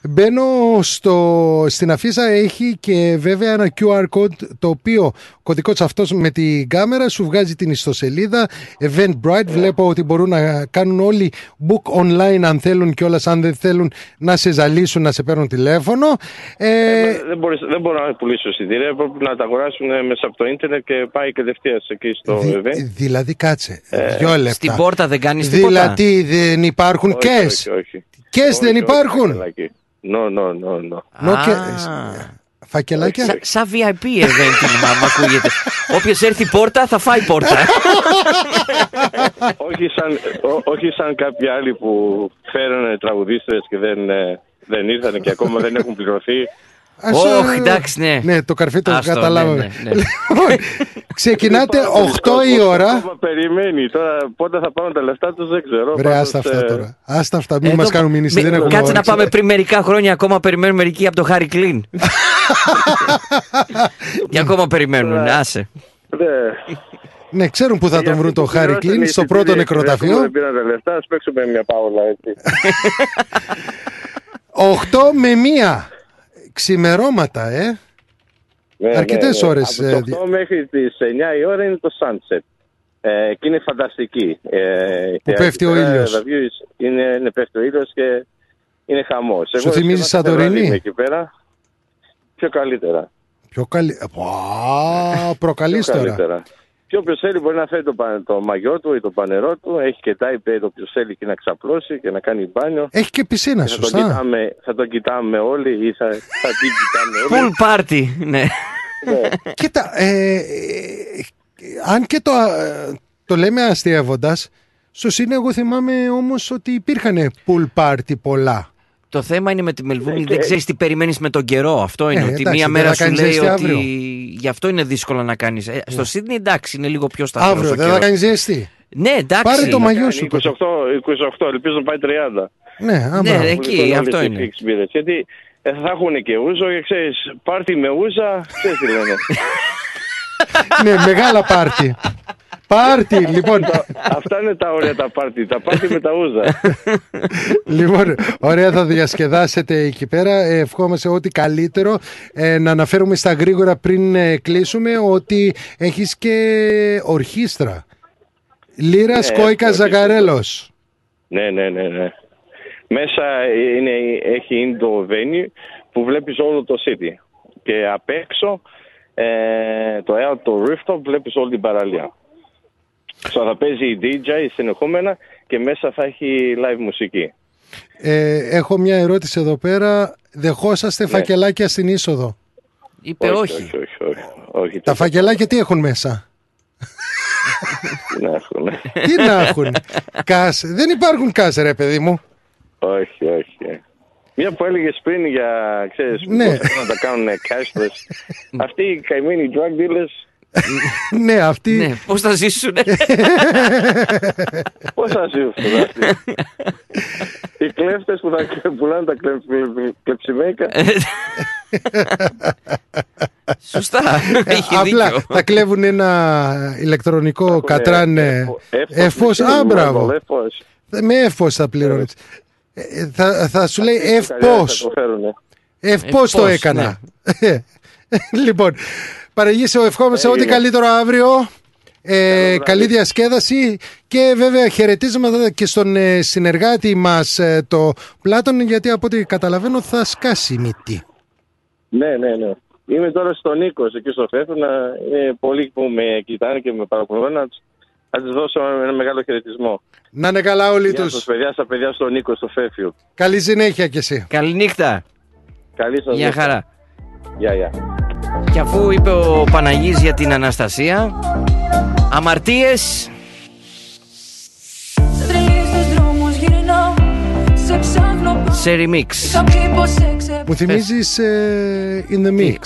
[SPEAKER 2] Μπαίνω στο, στην αφίσα έχει και βέβαια ένα QR code το οποίο ο κωδικός αυτός με την κάμερα σου βγάζει την ιστοσελίδα Eventbrite βλέπω ότι μπορούν να κάνουν όλοι book online αν θέλουν και αν δεν θέλουν να σε ζαλίσουν να σε παίρνουν τηλέφωνο ε,
[SPEAKER 13] δεν, μπορείς, δεν μπορώ να πουλήσω εισιτήρια. Πρέπει να τα αγοράσουν ε, μέσα από το ίντερνετ και πάει κατευθείαν εκεί στο
[SPEAKER 2] δη-
[SPEAKER 13] event.
[SPEAKER 2] δηλαδή κάτσε δυο λεπτά
[SPEAKER 1] Στην πόρτα δεν κάνεις τίποτα;
[SPEAKER 2] δηλαδή δεν υπάρχουν
[SPEAKER 13] Όχι,
[SPEAKER 2] κες;
[SPEAKER 13] όχι, όχι.
[SPEAKER 2] Κες
[SPEAKER 13] Όχι,
[SPEAKER 2] δεν
[SPEAKER 13] όχι,
[SPEAKER 2] υπάρχουν;
[SPEAKER 13] φακελάκι. No, no, no, no.
[SPEAKER 2] Νο
[SPEAKER 1] Α.
[SPEAKER 2] και- φακελάκια
[SPEAKER 1] Σα- Σαν VIP event είναι, μα- μ' ακούγεται. Όποιος έρθει πόρτα θα φάει πόρτα.
[SPEAKER 13] όχι, σαν, ό- όχι σαν κάποιοι άλλοι που φέρανε τραγουδίστρες και δεν, ε, δεν ήρθαν και ακόμα δεν έχουν πληρωθεί.
[SPEAKER 2] Ας,
[SPEAKER 1] Όχι,
[SPEAKER 2] ε,
[SPEAKER 1] εντάξει, ναι.
[SPEAKER 2] Ναι, το καρφί το
[SPEAKER 1] Άστο,
[SPEAKER 2] καταλάβαμε.
[SPEAKER 1] ναι, ναι, ναι.
[SPEAKER 2] Λοιπόν, ξεκινάτε 8 η ώρα.
[SPEAKER 13] Ακόμα περιμένει. Τώρα πότε θα πάρουν τα λεφτά τους δεν ξέρω.
[SPEAKER 2] Βρε,
[SPEAKER 13] Πάντως,
[SPEAKER 2] άστα αυτά
[SPEAKER 13] ε,
[SPEAKER 2] τώρα. Άστα αυτά, μην
[SPEAKER 1] Εδώ-
[SPEAKER 2] μας κάνουν μήνυση.
[SPEAKER 1] μη-
[SPEAKER 2] Δεν έχουμε
[SPEAKER 1] Κάτσε να
[SPEAKER 2] όρεξη.
[SPEAKER 1] πάμε πριν μερικά χρόνια ακόμα περιμένουν μερικοί από το Χάρη Κλίν. Και ακόμα περιμένουν, άσε.
[SPEAKER 13] ναι.
[SPEAKER 2] Ναι, ξέρουν που θα τον βρουν το
[SPEAKER 13] Αυτοί που
[SPEAKER 2] Χάρη
[SPEAKER 13] πληρώσαν
[SPEAKER 2] Κλίνς στο
[SPEAKER 13] εισιτήρια
[SPEAKER 2] πρώτο
[SPEAKER 13] και
[SPEAKER 2] νεκροταφείο.
[SPEAKER 13] Δεν πήραν τα λεφτά, ας παίξουμε μια παόλα έτσι.
[SPEAKER 2] 8 με 1. Ξημερώματα, ε.
[SPEAKER 13] Ναι,
[SPEAKER 2] Αρκετές ώρες,
[SPEAKER 13] Από
[SPEAKER 2] ε,
[SPEAKER 13] τις 8 μέχρι τις 9 η ώρα είναι το sunset. Ε, και είναι φανταστική. Ε,
[SPEAKER 2] Που
[SPEAKER 13] και
[SPEAKER 2] πέφτει ο
[SPEAKER 13] εκεί πέρα
[SPEAKER 2] ήλιος.
[SPEAKER 13] τα views Είναι, είναι πέφτει ο ήλιος και είναι χαμός.
[SPEAKER 2] Σου θυμίζει
[SPEAKER 13] σχεδόν κάθε
[SPEAKER 2] Σαντορίνη;
[SPEAKER 13] βράδυ είμαι εκεί πέρα. Πιο καλύτερα.
[SPEAKER 2] Πιο καλή. Α, προκαλείς
[SPEAKER 13] Πιο
[SPEAKER 2] τώρα.
[SPEAKER 13] καλύτερα. Και όποιος θέλει μπορεί να φέρει το, πα- το μαγιό του ή το πανερό του. Έχει και type όποιος θέλει και να ξαπλώσει και να κάνει μπάνιο.
[SPEAKER 2] Έχει και πισίνα,
[SPEAKER 13] Και θα, τον
[SPEAKER 2] σωστά.
[SPEAKER 13] κοιτάμε, θα τον κοιτάμε όλοι ή θα, θα την κοιτάμε όλοι.
[SPEAKER 1] Full party, ναι.
[SPEAKER 13] Ναι.
[SPEAKER 2] Κοίτα, ε, ε, αν και το, ε, το λέμε αστείευοντας, στο ΣΥΝ εγώ θυμάμαι όμως ότι υπήρχαν pool party πολλά.
[SPEAKER 1] Το θέμα είναι με τη Μελβούνι,
[SPEAKER 13] Ναι,
[SPEAKER 1] δεν
[SPEAKER 13] και-
[SPEAKER 1] ξέρεις τι περιμένεις με τον καιρό. Αυτό είναι.
[SPEAKER 2] Ε,
[SPEAKER 1] ότι
[SPEAKER 2] εντάξει,
[SPEAKER 1] μία
[SPEAKER 2] δεν
[SPEAKER 1] μέρα
[SPEAKER 2] θα
[SPEAKER 1] σου
[SPEAKER 2] κάνεις
[SPEAKER 1] λέει
[SPEAKER 2] ζέστη
[SPEAKER 1] ότι.
[SPEAKER 2] αύριο.
[SPEAKER 1] Γι' αυτό είναι δύσκολο να κάνεις. Στο Σίδνεϊ εντάξει, είναι λίγο πιο σταθερό.
[SPEAKER 2] Αύριο δεν θα κάνεις ζέστη.
[SPEAKER 1] Ναι, εντάξει.
[SPEAKER 2] Πάρε το μαγιό
[SPEAKER 13] Κάνει
[SPEAKER 2] σου.
[SPEAKER 13] 28, 28, ελπίζω να πάει 30.
[SPEAKER 2] Ναι, άμα.
[SPEAKER 1] Ναι,
[SPEAKER 13] Που
[SPEAKER 1] εκεί,
[SPEAKER 13] λοιπόν
[SPEAKER 1] αυτό
[SPEAKER 13] όλες οι
[SPEAKER 1] είναι.
[SPEAKER 13] fix μπύρες. Γιατί ε, θα έχουν και ούζο και ξέρεις, πάρτι με ούζα, ξέρεις τι λένε.
[SPEAKER 2] ναι, μεγάλα πάρτι. Πάρτι, λοιπόν.
[SPEAKER 13] Αυτά είναι τα ωραία τα πάρτι, τα πάρτι με τα ούζα.
[SPEAKER 2] λοιπόν, ωραία θα διασκεδάσετε εκεί πέρα. Ε, Ευχόμαστε ό,τι καλύτερο. Ε, να αναφέρουμε στα γρήγορα πριν ε, κλείσουμε ότι έχεις και ορχήστρα. Λύρας
[SPEAKER 13] Ναι,
[SPEAKER 2] Κόικας
[SPEAKER 13] ορχήστρα.
[SPEAKER 2] Ζαγκαρέλος.
[SPEAKER 13] ναι, ναι, ναι, ναι. Μέσα είναι, έχει indoor venue που βλέπεις όλο το city. Και απ' έξω, ε, το outdoor rooftop βλέπεις όλη την παραλία. So, θα παίζει η DJ συνεχόμενα και μέσα θα έχει live μουσική.
[SPEAKER 2] Ε, έχω μια ερώτηση εδώ πέρα. Δεχόσαστε φακελάκια στην είσοδο;
[SPEAKER 1] Είπε όχι.
[SPEAKER 13] όχι, όχι, όχι, όχι.
[SPEAKER 2] Τα φακελάκια τι έχουν μέσα;
[SPEAKER 13] Τι να έχουν.
[SPEAKER 2] τι να έχουν; Κας. Δεν υπάρχουν κας ρε παιδί μου.
[SPEAKER 13] όχι, όχι. Μια που έλεγε πριν για, ξέρεις,
[SPEAKER 2] Ναι.
[SPEAKER 13] πώς θέλουν να τα κάνουν cashless. Αυτοί οι καημένοι drug dealers,
[SPEAKER 2] ναι, αυτοί.
[SPEAKER 1] Ναι, πώς θα ζήσουν.
[SPEAKER 13] πώς θα ζήσουν αυτοί; Οι κλέφτες που θα πουλάνε τα κλε- κλε- κλεψιμέικα.
[SPEAKER 1] Σωστά. Έχει
[SPEAKER 2] Ε, Απλά
[SPEAKER 1] δίκιο.
[SPEAKER 2] θα κλέβουν ένα ηλεκτρονικό κατράν ε, εφός. Α, μπράβο.
[SPEAKER 13] Εφός.
[SPEAKER 2] Με εφός θα πληρώνεις. Ε, θα, θα σου λέει
[SPEAKER 13] Θα
[SPEAKER 2] ευπός.
[SPEAKER 13] το φέρουνε.
[SPEAKER 2] Ευπός το
[SPEAKER 1] Ευπός,
[SPEAKER 2] έκανα. λοιπόν, παραγγείλω ευχόμαστε ό,τι
[SPEAKER 13] Έγινε.
[SPEAKER 2] καλύτερο αύριο. Ε,
[SPEAKER 13] βράδυ.
[SPEAKER 2] καλή διασκέδαση και βέβαια χαιρετίσματα και στον ε, συνεργάτη μας ε, το Πλάτων γιατί από ό,τι καταλαβαίνω θα σκάσει η μύτη.
[SPEAKER 13] Ναι, ναι, ναι. Είμαι τώρα στον Νίκος εκεί στο Φέφο. Να... Είναι πολλοί που με κοιτάνε και με παρακολουθούν να τους, να τους δώσω ένα μεγάλο χαιρετισμό.
[SPEAKER 2] Να είναι καλά όλοι
[SPEAKER 13] Γεια σας
[SPEAKER 2] τους.
[SPEAKER 13] παιδιά, στα παιδιά στον Νίκο στο Φέφιο.
[SPEAKER 2] Καλή συνέχεια κι εσύ.
[SPEAKER 1] Καληνύχτα.
[SPEAKER 13] Καλή σας
[SPEAKER 1] Γεια
[SPEAKER 13] νύχτα.
[SPEAKER 1] χαρά.
[SPEAKER 13] Γεια, γεια.
[SPEAKER 1] Και αφού είπε ο Παναγής για την Αναστασία, αμαρτίες
[SPEAKER 6] Τρελή στους δρόμους γυρνάω Σε ψάχνω
[SPEAKER 1] σε remix.
[SPEAKER 6] Είχα πει πως σε ξεπ-
[SPEAKER 2] Μου θυμίζεις ε, in the mix.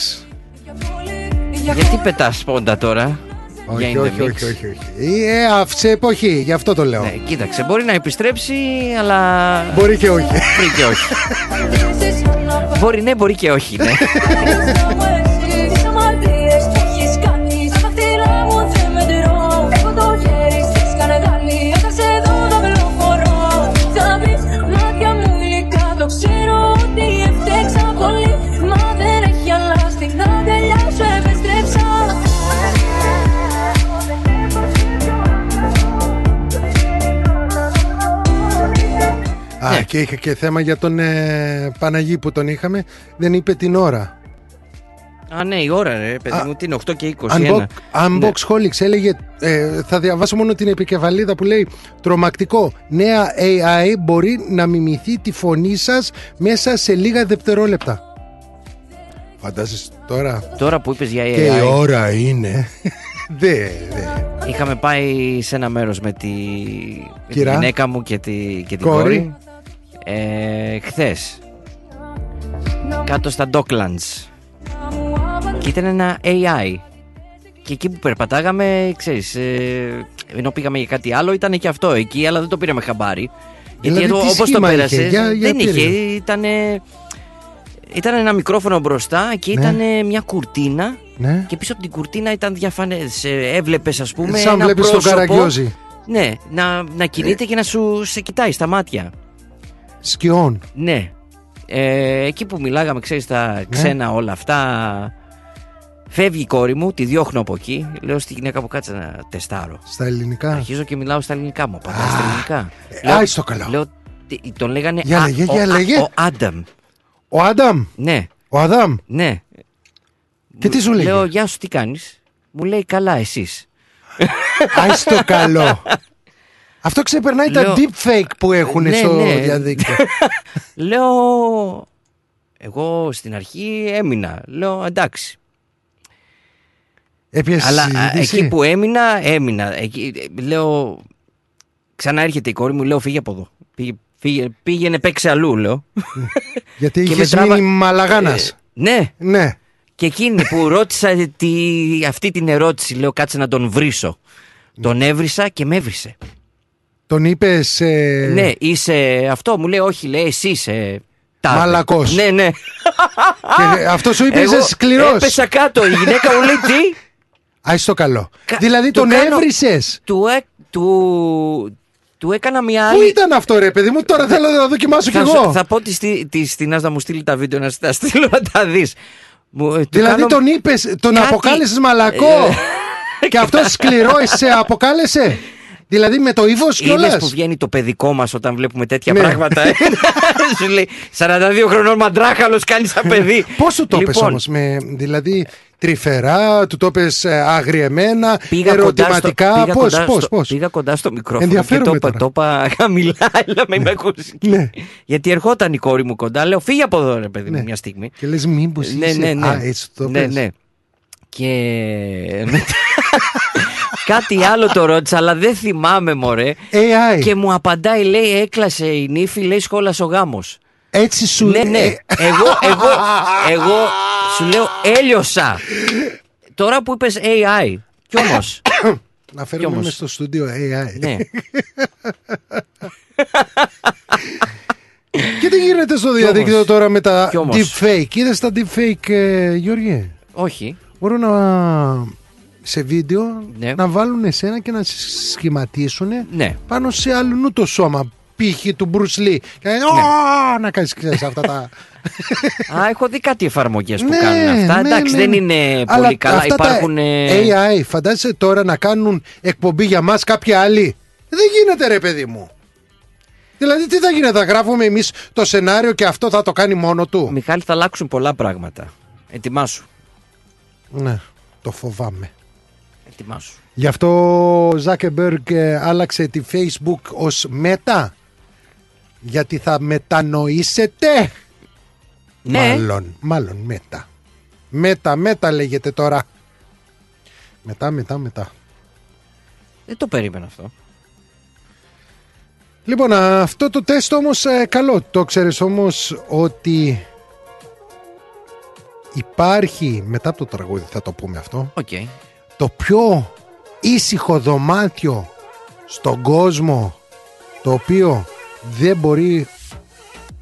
[SPEAKER 6] για πολύ, για
[SPEAKER 1] Γιατί πετάς πόντα τώρα; για
[SPEAKER 2] Όχι,
[SPEAKER 1] In The
[SPEAKER 2] όχι,
[SPEAKER 1] Mix.
[SPEAKER 2] όχι, όχι, όχι. Ε, αυτή σε εποχή, γι' αυτό το λέω.
[SPEAKER 1] Ναι, κοίταξε, μπορεί να επιστρέψει, αλλά.
[SPEAKER 2] Μπορεί και όχι.
[SPEAKER 1] Μπορεί και όχι. μπορεί ναι, μπορεί και όχι, ναι. Ναι.
[SPEAKER 2] και είχα και θέμα για τον ε, Παναγί που τον είχαμε. Δεν είπε την ώρα.
[SPEAKER 1] Α, ναι, η ώρα, ρε, παιδί μου, τι είναι 8 και 21.
[SPEAKER 2] Unbox,
[SPEAKER 1] Ναι.
[SPEAKER 2] Unbox Holics έλεγε, ε, θα διαβάσω μόνο την επικεφαλίδα που λέει Τρομακτικό, νέα AI μπορεί να μιμηθεί τη φωνή σας μέσα σε λίγα δευτερόλεπτα. Φαντάζεσαι τώρα;
[SPEAKER 1] Τώρα που είπες για AI,
[SPEAKER 2] και η ώρα είναι. Δε, δε.
[SPEAKER 1] είχαμε πάει σε ένα μέρος με τη, με τη
[SPEAKER 2] Κυρά.
[SPEAKER 1] γυναίκα μου και, τη, και την
[SPEAKER 2] Κόρη.
[SPEAKER 1] κόρη. Ε, χθες. Κάτω στα Docklands. Και ήταν ένα AI. Και εκεί που περπατάγαμε, ξέρεις, ε, ενώ πήγαμε για κάτι άλλο, ήταν και αυτό εκεί, αλλά δεν το πήραμε χαμπάρι. Γιατί
[SPEAKER 2] Δηλαδή,
[SPEAKER 1] εδώ,
[SPEAKER 2] τι
[SPEAKER 1] όπως το
[SPEAKER 2] σχήμα είχε,
[SPEAKER 1] πέρασες,
[SPEAKER 2] για- για
[SPEAKER 1] δεν είχε.
[SPEAKER 2] πήρε.
[SPEAKER 1] Ήταν, ήταν ένα μικρόφωνο μπροστά και
[SPEAKER 2] Ναι.
[SPEAKER 1] ήταν μια κουρτίνα.
[SPEAKER 2] Ναι.
[SPEAKER 1] Και πίσω από την κουρτίνα ήταν διαφανές. Ε, Έβλεπες, ας πούμε,
[SPEAKER 2] Σαν
[SPEAKER 1] ένα
[SPEAKER 2] βλέπεις τον
[SPEAKER 1] πρόσωπο,
[SPEAKER 2] Καραγκιόζη.
[SPEAKER 1] Ναι, να, να κινείται και να σου σε κοιτάει στα μάτια.
[SPEAKER 2] Σκιών.
[SPEAKER 1] Ναι. Ε, εκεί που μιλάγαμε, ξέρεις,
[SPEAKER 2] Ναι.
[SPEAKER 1] τα ξένα όλα αυτά. Φεύγει η κόρη μου, τη διώχνω από εκεί. Λέω στη γυναίκα που κάτσε να τεστάρω.
[SPEAKER 2] Στα ελληνικά.
[SPEAKER 1] Αρχίζω και μιλάω στα ελληνικά μου. Απαντά στα ελληνικά.
[SPEAKER 2] ε, άι στο καλό.
[SPEAKER 1] Λέω, τι- τον λέγανε
[SPEAKER 2] Για
[SPEAKER 1] Α-
[SPEAKER 2] λέγε,
[SPEAKER 1] ο,
[SPEAKER 2] για
[SPEAKER 1] Α-
[SPEAKER 2] λέγε.
[SPEAKER 1] ο Άνταμ.
[SPEAKER 2] Ο Άνταμ.
[SPEAKER 1] Ναι,
[SPEAKER 2] Ο Αδάμ.
[SPEAKER 1] ναι.
[SPEAKER 2] Και τι σου λέγε;
[SPEAKER 1] Λέω, γεια σου, τι κάνεις; Μου λέει, καλά, εσείς.
[SPEAKER 2] Άι στο καλό. Αυτό ξεπερνάει τα
[SPEAKER 1] Λέω-
[SPEAKER 2] deepfake που έχουν
[SPEAKER 1] Ναι,
[SPEAKER 2] στο
[SPEAKER 1] ναι.
[SPEAKER 2] διαδίκτυο.
[SPEAKER 1] Λέω, εγώ στην αρχή έμεινα. Λέω, εντάξει.
[SPEAKER 2] Έπιασες
[SPEAKER 1] Αλλά α,
[SPEAKER 2] συζήτηση;
[SPEAKER 1] εκεί που έμεινα, έμεινα. Εκεί, ε, λέω, ξανά έρχεται η κόρη μου, λέω, φύγε από εδώ. Πήγε, φύγε, πήγαινε, παίξε αλλού, λέω.
[SPEAKER 2] Γιατί
[SPEAKER 1] και
[SPEAKER 2] είχες
[SPEAKER 1] με τράβα-
[SPEAKER 2] μείνει μαλαγάνας.
[SPEAKER 1] Ε, ναι.
[SPEAKER 2] Ναι.
[SPEAKER 1] Και εκείνη που ρώτησα τη, αυτή την ερώτηση, λέω, κάτσε να τον βρίσω. Τον έβρισα και με έβρισε.
[SPEAKER 2] Τον είπες.
[SPEAKER 1] Ναι, είσαι αυτό, μου λέει, όχι, λέει, εσύ είσαι. τάδε».
[SPEAKER 2] Μαλακός.
[SPEAKER 1] Ναι, ναι.
[SPEAKER 2] Και αυτό σου είπες
[SPEAKER 1] Εγώ
[SPEAKER 2] είσαι σκληρός.
[SPEAKER 1] Έπεσα κάτω. Η γυναίκα μου λέει τι;
[SPEAKER 2] Άι στο καλό.
[SPEAKER 1] Κα-
[SPEAKER 2] Δηλαδή
[SPEAKER 1] του
[SPEAKER 2] τον
[SPEAKER 1] κάνω-
[SPEAKER 2] έβρισες.
[SPEAKER 1] Του, έ- του, του έκανα μια άλλη.
[SPEAKER 2] Πού ήταν αυτό, ρε παιδί μου, τώρα θέλω να δοκιμάσω κι
[SPEAKER 1] θα, σου-
[SPEAKER 2] εγώ.
[SPEAKER 1] θα πω τη, στη- τη Στινάς να μου στείλει τα βίντεο να στα τα στείλω να τα δεις. Μου, ε, του
[SPEAKER 2] Δηλαδή
[SPEAKER 1] κάνω-
[SPEAKER 2] τον είπες, τον
[SPEAKER 1] Κάτι-
[SPEAKER 2] αποκάλεσες μαλακό. και αυτό σκληρό σε αποκάλεσε. Δηλαδή με το ύφο
[SPEAKER 1] Είδες
[SPEAKER 2] κιόλας.
[SPEAKER 1] που βγαίνει το παιδικό μας όταν βλέπουμε τέτοια
[SPEAKER 2] Ναι.
[SPEAKER 1] πράγματα. ε; Σου λέει 42 χρονών μαντράχαλος κάνει σαν παιδί.
[SPEAKER 2] Πώ σου το είπε
[SPEAKER 1] Λοιπόν,
[SPEAKER 2] όμως, με, δηλαδή τρυφερά, του το είπε αγριεμένα,
[SPEAKER 1] Πήγα κοντά, στο,
[SPEAKER 2] ερωτηματικά.
[SPEAKER 1] πήγα,
[SPEAKER 2] Πώς,
[SPEAKER 1] κοντά
[SPEAKER 2] πώς,
[SPEAKER 1] στο,
[SPEAKER 2] πώς;
[SPEAKER 1] πήγα κοντά στο μικρόφωνο
[SPEAKER 2] Ενδιαφέρομαι
[SPEAKER 1] και το είπα,
[SPEAKER 2] τώρα.
[SPEAKER 1] το είπα χαμηλά, έλα με με ακούσεις.
[SPEAKER 2] Ναι.
[SPEAKER 1] Γιατί ερχόταν η κόρη μου κοντά, λέω φύγε από εδώ ρε παιδί μου
[SPEAKER 2] Ναι.
[SPEAKER 1] μια στιγμή.
[SPEAKER 2] Και λες, μήπως
[SPEAKER 1] Ναι,
[SPEAKER 2] είσαι.
[SPEAKER 1] ναι, ναι.
[SPEAKER 2] Α, έτσι το
[SPEAKER 1] ναι,
[SPEAKER 2] πες.
[SPEAKER 1] ναι. Και μετά- κάτι άλλο το ρώτησα, αλλά δεν θυμάμαι μωρέ.
[SPEAKER 2] AI.
[SPEAKER 1] Και μου απαντάει, λέει, έκλασε η νύφη, λέει, σχόλασε ο γάμος.
[SPEAKER 2] Έτσι σου
[SPEAKER 1] Ναι, ναι.
[SPEAKER 2] Ε,
[SPEAKER 1] Εγώ, εγώ, εγώ σου λέω, έλειωσα. Τώρα που είπες AI, κι όμως,
[SPEAKER 2] Να φέρουμε
[SPEAKER 1] όμως.
[SPEAKER 2] μες στο στούντιο AI.
[SPEAKER 1] ναι.
[SPEAKER 2] Και τι γίνεται στο διαδίκτυο
[SPEAKER 1] όμως.
[SPEAKER 2] τώρα με τα
[SPEAKER 1] Κι όμως.
[SPEAKER 2] deepfake; Είδες τα deepfake, ε, Γιώργη;
[SPEAKER 1] Όχι.
[SPEAKER 2] Μπορούν να σε βίντεο
[SPEAKER 1] Ναι.
[SPEAKER 2] να βάλουν εσένα και να σε σχηματίσουν
[SPEAKER 1] Ναι.
[SPEAKER 2] πάνω σε αλλού το σώμα. Π.χ. του Bruce Lee. Και να, «Ω», να κάνεις ξέρεις, αυτά τα.
[SPEAKER 1] Α, έχω δει κάτι εφαρμογές που
[SPEAKER 2] Ναι,
[SPEAKER 1] κάνουν αυτά.
[SPEAKER 2] ναι,
[SPEAKER 1] Εντάξει,
[SPEAKER 2] ναι,
[SPEAKER 1] δεν
[SPEAKER 2] ναι.
[SPEAKER 1] είναι
[SPEAKER 2] Αλλά
[SPEAKER 1] πολύ καλά.
[SPEAKER 2] αυτά τα
[SPEAKER 1] Υπάρχουν. ε,
[SPEAKER 2] AI, φαντάζεσαι τώρα να κάνουν εκπομπή για μας κάποιοι άλλοι; Δεν γίνεται ρε παιδί μου. Δηλαδή τι θα γίνεται, θα γράφουμε εμείς το σενάριο και αυτό θα το κάνει μόνο του;
[SPEAKER 1] Μιχάλη, θα αλλάξουν πολλά πράγματα. Ετοιμάσου.
[SPEAKER 2] Ναι, το φοβάμαι.
[SPEAKER 1] Ετοιμάσου.
[SPEAKER 2] Γι' αυτό ο Ζάκεμπεργκ ε, άλλαξε τη Facebook ως Meta. Γιατί θα μετανοήσετε;
[SPEAKER 1] Ναι.
[SPEAKER 2] Μάλλον, μάλλον Meta. Meta, Meta λέγεται τώρα. Μετά, μετά, μετά.
[SPEAKER 1] Δεν το περίμενα αυτό.
[SPEAKER 2] Λοιπόν, α, αυτό το τεστ όμως ε, καλό. Το ξέρεις όμως ότι υπάρχει, μετά από το τραγούδι θα το πούμε αυτό,
[SPEAKER 1] Οκ.
[SPEAKER 2] Το πιο ήσυχο δωμάτιο στον κόσμο το οποίο δεν μπορεί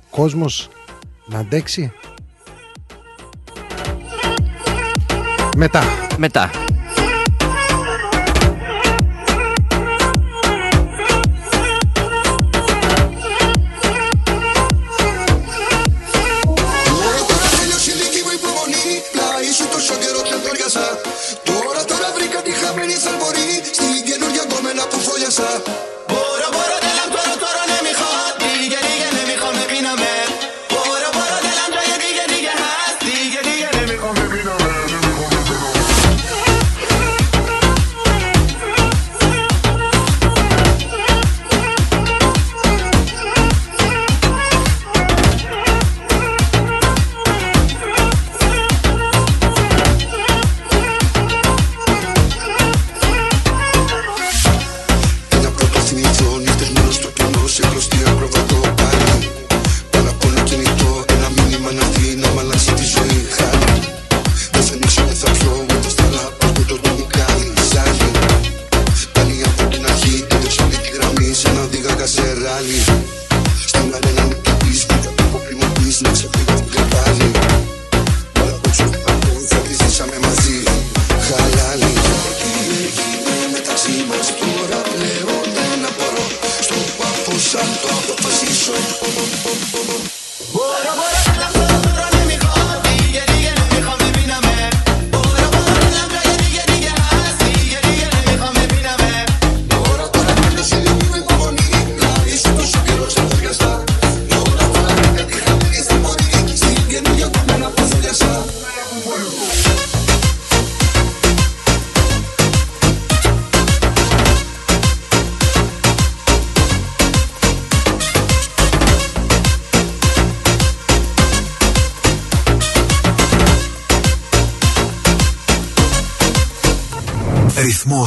[SPEAKER 2] κόσμος να αντέξει. Μετά.
[SPEAKER 14] Μετά.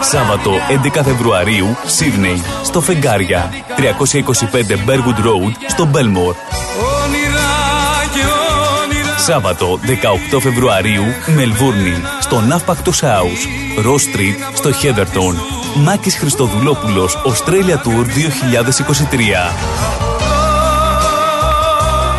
[SPEAKER 3] Σάββατο 11 Φεβρουαρίου, Σίδνεϊ, στο Φεγγάρια, 325 Bergwood Road, στο Μπέλμορ.
[SPEAKER 4] Όνειρα και όνειρα
[SPEAKER 3] Σάββατο 18 Φεβρουαρίου, Μελβούρνη, στο Ναύπακτος House, Ross Street, στο Heatherton. Μάκης Χριστοδουλόπουλος, Australia Tour 2023.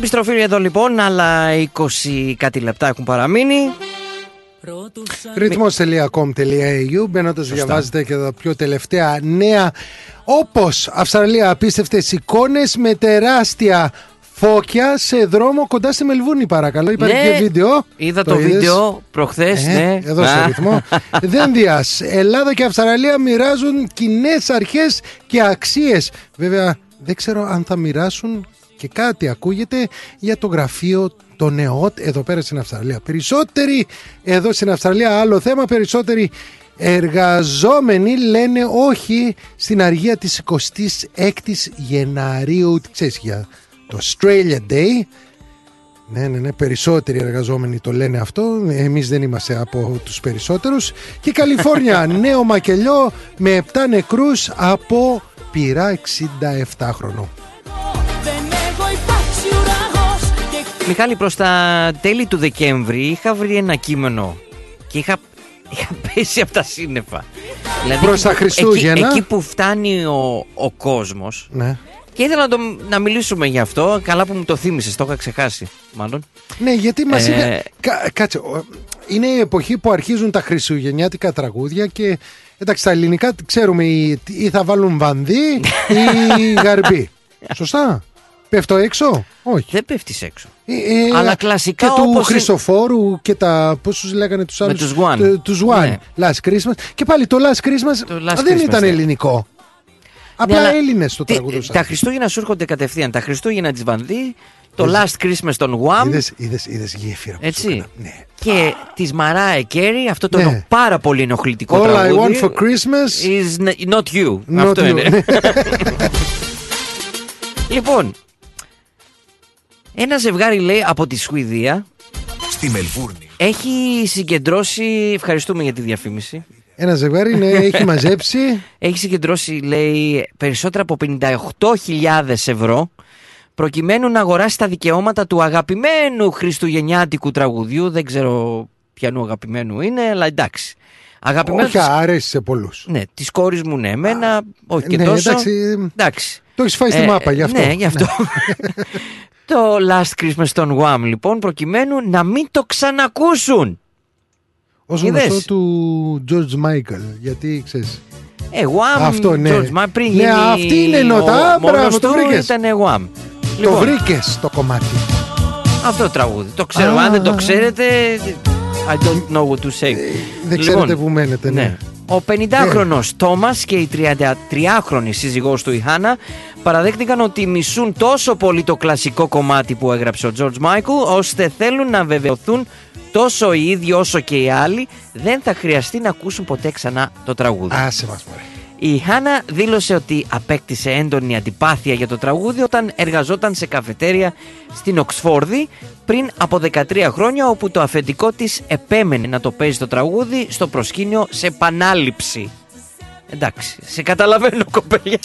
[SPEAKER 1] Επιστροφή εδώ λοιπόν, άλλα 20 κάτι λεπτά έχουν παραμείνει.
[SPEAKER 2] ρυθμός.com.au Μπαίνοντα διαβάζετε και τα πιο τελευταία νέα όπως Αυστραλία απίστευτες εικόνες με τεράστια φώκια σε δρόμο κοντά στη Μελβούνη παρακαλώ υπάρχει
[SPEAKER 1] Ναι,
[SPEAKER 2] και βίντεο
[SPEAKER 1] Είδα το,
[SPEAKER 2] είδες;
[SPEAKER 1] βίντεο προχθές,
[SPEAKER 2] Ε,
[SPEAKER 1] ναι.
[SPEAKER 2] Εδώ στο
[SPEAKER 1] Α.
[SPEAKER 2] ρυθμό. Δένδιας. Ελλάδα και Αυστραλία μοιράζουν κοινές αρχές και αξίες. Βέβαια, δεν ξέρω αν θα μοιράσουν και κάτι ακούγεται για το γραφείο το ΝΕΟΤ εδώ πέρα στην Αυστραλία. Περισσότεροι εδώ στην Αυστραλία, άλλο θέμα, περισσότεροι εργαζόμενοι λένε όχι στην αργία της 26ης Γεναρίου, τι ξέρεις για το Australia Day, ναι, ναι, ναι. Περισσότεροι εργαζόμενοι το λένε αυτό. Εμείς δεν είμαστε από τους περισσότερους. Και η Καλιφόρνια, νέο μακελιό με 7 νεκρούς από πυρά 67 χρονών.
[SPEAKER 1] Μιχάλη, προς τα τέλη του Δεκέμβρη είχα βρει ένα κείμενο και είχα, είχα πέσει από τα σύννεφα. Δηλαδή,
[SPEAKER 2] Προς τα
[SPEAKER 1] εκεί-
[SPEAKER 2] Χριστούγεννα.
[SPEAKER 1] Εκεί, που φτάνει ο, ο κόσμος
[SPEAKER 2] Ναι.
[SPEAKER 1] και ήθελα να, το, να μιλήσουμε γι' αυτό. Καλά που μου το θύμισες, το είχα ξεχάσει μάλλον.
[SPEAKER 2] Ναι, γιατί μας
[SPEAKER 1] Ε,
[SPEAKER 2] είπε... Κα- κάτσε, ο- είναι η εποχή που αρχίζουν τα χριστουγεννιάτικα τραγούδια και εντάξει, τα ελληνικά ξέρουμε ή, ή θα βάλουν βανδύ ή γαρμπή. Σωστά; Πέφτω έξω; Όχι.
[SPEAKER 1] Δεν πέφτεις έξω.
[SPEAKER 2] Ε, ε,
[SPEAKER 1] Αλλά κλασικά
[SPEAKER 2] και του
[SPEAKER 1] όπως είναι-
[SPEAKER 2] Χριστοφόρου και τα. Πώς τους λέγανε τους άλλους;
[SPEAKER 1] τους One.
[SPEAKER 2] Τους One.
[SPEAKER 1] Ναι.
[SPEAKER 2] Last Christmas. Και πάλι το Last Christmas
[SPEAKER 1] Το Last
[SPEAKER 2] α, δεν
[SPEAKER 1] Christmas,
[SPEAKER 2] ήταν
[SPEAKER 1] ναι.
[SPEAKER 2] ελληνικό. Απλά
[SPEAKER 1] Ναι, αλλά
[SPEAKER 2] Έλληνες το
[SPEAKER 1] τι-
[SPEAKER 2] τραγουδούσαν.
[SPEAKER 1] Τα Χριστούγεννα σου έρχονται κατευθείαν. Τα Χριστούγεννα της Βανδύ, το Last Christmas των Wham.
[SPEAKER 2] Είδες, είδες, είδες γέφυρα που σου
[SPEAKER 1] Έτσι.
[SPEAKER 2] έκανα. Ναι.
[SPEAKER 1] Και της Μαράε Κέρι, αυτό το
[SPEAKER 2] Ναι.
[SPEAKER 1] ενο- πάρα πολύ ενοχλητικό
[SPEAKER 2] All I
[SPEAKER 1] τραγούδι.
[SPEAKER 2] want for Christmas
[SPEAKER 1] is n- not you.
[SPEAKER 2] Not
[SPEAKER 1] αυτό
[SPEAKER 2] you.
[SPEAKER 1] είναι. λοιπόν, ένα ζευγάρι λέει από τη Σουηδία
[SPEAKER 15] Στη Μελβούρνη.
[SPEAKER 1] έχει συγκεντρώσει. Ευχαριστούμε για τη διαφήμιση.
[SPEAKER 2] Ένα ζευγάρι ναι, έχει μαζέψει.
[SPEAKER 1] Έχει συγκεντρώσει, λέει, περισσότερα από 58.000 ευρώ προκειμένου να αγοράσει τα δικαιώματα του αγαπημένου χριστουγεννιάτικου τραγουδιού. Δεν ξέρω ποιανού αγαπημένου είναι, αλλά εντάξει. Αγαπημένος.
[SPEAKER 2] Όχι, αρέσει σε πολλούς.
[SPEAKER 1] Ναι, της κόρης μου, ναι, εμένα, όχι και
[SPEAKER 2] ναι,
[SPEAKER 1] τόσο.
[SPEAKER 2] εντάξει.
[SPEAKER 1] εντάξει.
[SPEAKER 2] Το έχεις φάει στη
[SPEAKER 1] Ε,
[SPEAKER 2] μάπα γι' αυτό.
[SPEAKER 1] Ναι, γι' αυτό. το Last Christmas των Wham, λοιπόν, προκειμένου να μην το ξανακούσουν.
[SPEAKER 2] Ω
[SPEAKER 1] Είδες;
[SPEAKER 2] γνωστό του George Michael. Γιατί ξέρεις.
[SPEAKER 1] Ε, Wham,
[SPEAKER 2] Αυτό, ναι.
[SPEAKER 1] George Ma, πριν
[SPEAKER 2] Ναι,
[SPEAKER 1] γίνει
[SPEAKER 2] αυτή είναι η νότα.
[SPEAKER 1] ο-
[SPEAKER 2] Α,
[SPEAKER 1] μόνος
[SPEAKER 2] μπράβο, το
[SPEAKER 1] του
[SPEAKER 2] βρήκες.
[SPEAKER 1] Ήταν Wham.
[SPEAKER 2] Το
[SPEAKER 1] Λοιπόν,
[SPEAKER 2] βρήκες το κομμάτι.
[SPEAKER 1] Αυτό το τραγούδι. Το ξέρω.
[SPEAKER 2] Α.
[SPEAKER 1] Αν δεν το ξέρετε. I don't know what to say.
[SPEAKER 2] Δεν ξέρετε που μένετε, ναι.
[SPEAKER 1] Ο 50χρονο Τόμα και η 33χρονη σύζυγός του η Χάνα παραδέχτηκαν ότι μισούν τόσο πολύ το κλασικό κομμάτι που έγραψε ο George Michael ώστε θέλουν να βεβαιωθούν τόσο οι ίδιοι όσο και οι άλλοι δεν θα χρειαστεί να ακούσουν ποτέ ξανά το τραγούδι.
[SPEAKER 2] Άσε μας μωρέ.
[SPEAKER 1] Η Χάνα δήλωσε ότι απέκτησε έντονη αντιπάθεια για το τραγούδι όταν εργαζόταν σε καφετέρια στην Οξφόρδη πριν από 13 χρόνια όπου το αφεντικό της επέμενε να το παίζει το τραγούδι στο προσκήνιο σε επανάληψη. Εντάξει, σε καταλαβαίνω κοπελιά.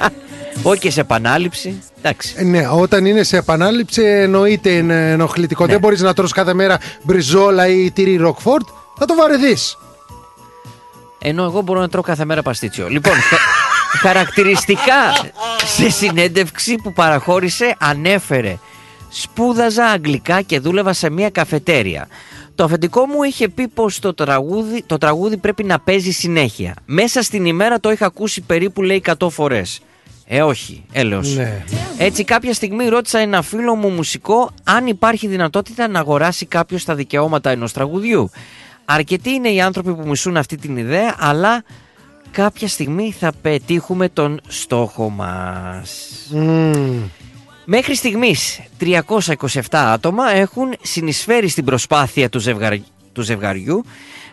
[SPEAKER 1] Όχι και σε επανάληψη. Εντάξει.
[SPEAKER 2] Ε, Ναι, όταν είναι σε επανάληψη εννοείται είναι ενοχλητικό.
[SPEAKER 1] Ναι.
[SPEAKER 2] Δεν μπορείς να τρως κάθε μέρα μπριζόλα ή τυρί ροκφόρτ. Θα το βαρεθείς.
[SPEAKER 1] Ενώ εγώ μπορώ να τρώω κάθε μέρα παστίτσιο. Λοιπόν, χα- χαρακτηριστικά σε συνέντευξη που παραχώρησε ανέφερε Σπούδαζα αγγλικά και δούλευα σε μια καφετέρια. Το αφεντικό μου είχε πει πως το τραγούδι, το τραγούδι πρέπει να παίζει συνέχεια. Μέσα στην ημέρα το είχα ακούσει περίπου λέει 100 φορές. Ε όχι, έλεος.
[SPEAKER 2] Ναι.
[SPEAKER 1] Έτσι κάποια στιγμή ρώτησα ένα φίλο μου μουσικό αν υπάρχει δυνατότητα να αγοράσει κάποιος τα δικαιώματα ενός τραγουδιού. Αρκετοί είναι οι άνθρωποι που μισούν αυτή την ιδέα, αλλά κάποια στιγμή θα πετύχουμε τον στόχο μας.
[SPEAKER 2] Μμμ.
[SPEAKER 1] Μέχρι στιγμής 327 άτομα έχουν συνεισφέρει στην προσπάθεια του, ζευγαρι- του ζευγαριού.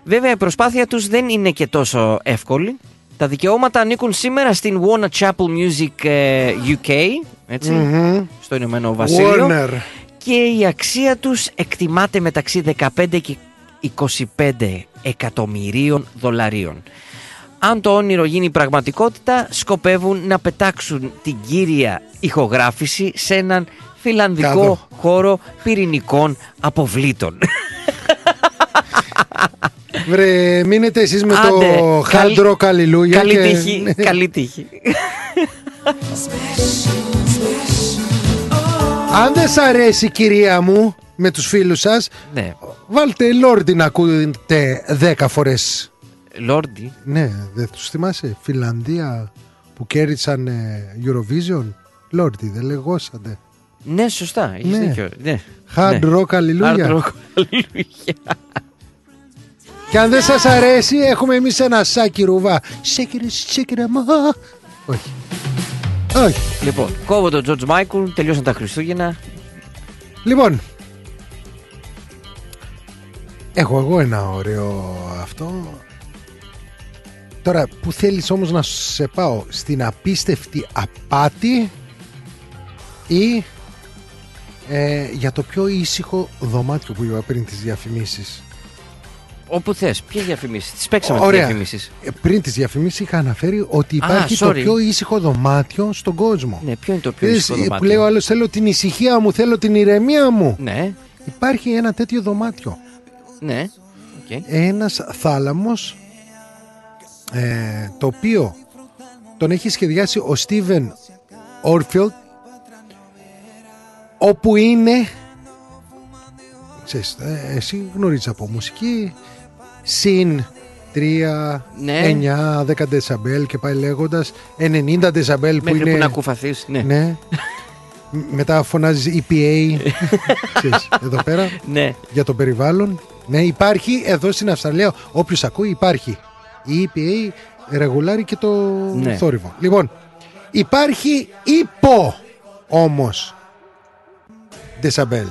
[SPEAKER 1] Βέβαια η προσπάθεια τους δεν είναι και τόσο εύκολη. Τα δικαιώματα ανήκουν σήμερα στην Warner Chapel Music ε, UK, έτσι,
[SPEAKER 2] Μμμ.
[SPEAKER 1] στο Ηνωμένο Βασίλειο.
[SPEAKER 2] Warner.
[SPEAKER 1] Και η αξία τους εκτιμάται μεταξύ 15 και 25 εκατομμυρίων δολαρίων. Αν το όνειρο γίνει πραγματικότητα, σκοπεύουν να πετάξουν την κύρια ηχογράφηση σε έναν φιλανδικό
[SPEAKER 2] Κάδο.
[SPEAKER 1] χώρο πυρηνικών αποβλήτων.
[SPEAKER 2] Βρε, μείνετε εσείς με
[SPEAKER 1] Άντε,
[SPEAKER 2] το
[SPEAKER 1] καλή-
[SPEAKER 2] hard rock Hallelujah
[SPEAKER 1] Καλή
[SPEAKER 2] και-
[SPEAKER 1] τύχη, καλή τύχη.
[SPEAKER 2] Αν δεν σ' αρέσει κυρία μου με τους φίλους σας
[SPEAKER 1] Ναι.
[SPEAKER 2] Βάλτε Λόρντι να ακούτε 10 φορές
[SPEAKER 1] Λόρντι.
[SPEAKER 2] Ναι, δεν τους θυμάσαι; Φιλανδία που κέρδισαν ε, Eurovision; Λόρντι δεν λεγόσατε
[SPEAKER 1] Ναι, σωστά. Έχεις
[SPEAKER 2] Ναι.
[SPEAKER 1] δίκιο. Ναι.
[SPEAKER 2] Hard
[SPEAKER 1] Ναι.
[SPEAKER 2] rock αλληλούια
[SPEAKER 1] Hard rock, αλληλούια.
[SPEAKER 2] Και αν δεν σας αρέσει έχουμε εμείς ένα σάκι ρουβά Σέκυρε, σέκυρε μα Όχι Όχι
[SPEAKER 1] Λοιπόν, κόβω τον George Michael, τελειώσαν τα Χριστούγεννα.
[SPEAKER 2] Λοιπόν Έχω εγώ ένα ωραίο αυτό Τώρα που θέλεις όμως να σε πάω Στην απίστευτη απάτη Ή ε, Για το πιο ήσυχο δωμάτιο που είπα πριν τις διαφημίσεις
[SPEAKER 1] Όπου θες. Ποιες διαφημίσεις; Τις παίξαμε τις
[SPEAKER 2] Ωραία.
[SPEAKER 1] διαφημίσεις.
[SPEAKER 2] Ε, Πριν τις διαφημίσεις είχα αναφέρει ότι
[SPEAKER 1] Α,
[SPEAKER 2] υπάρχει το
[SPEAKER 1] sorry.
[SPEAKER 2] πιο ήσυχο δωμάτιο στον κόσμο
[SPEAKER 1] Ναι, ποιο είναι το πιο
[SPEAKER 2] Είδες,
[SPEAKER 1] ήσυχο
[SPEAKER 2] ε, Που
[SPEAKER 1] δωμάτιο;
[SPEAKER 2] λέει ο άλλος θέλω την ησυχία μου, θέλω την ηρεμία μου
[SPEAKER 1] Ναι,
[SPEAKER 2] Υπάρχει ένα τέτοιο δωμάτιο
[SPEAKER 1] ναι. οκ.
[SPEAKER 2] ένας θάλαμος ε, το οποίο τον έχει σχεδιάσει ο Στίβεν Όρφιλντ όπου είναι ξέρεις, ε, εσύ γνωρίζεις από μουσική συν 3,
[SPEAKER 1] Ναι.
[SPEAKER 2] 9, 10 δεσαμπέλ και πάει λέγοντας 90 δεσαμπέλ που
[SPEAKER 1] Μέχρι
[SPEAKER 2] είναι
[SPEAKER 1] που να κουφαθείς, ναι.
[SPEAKER 2] ναι. Μ- Μετά φωνάζεις EPA ξέρεις, εδώ πέρα
[SPEAKER 1] Ναι.
[SPEAKER 2] για το περιβάλλον. Ναι, υπάρχει εδώ στην Αυστραλία. Όποιος ακούει, υπάρχει. Η EPA ρεγουλάρει και το
[SPEAKER 1] Ναι.
[SPEAKER 2] θόρυβο. Λοιπόν, υπάρχει υπό όμως Decibel.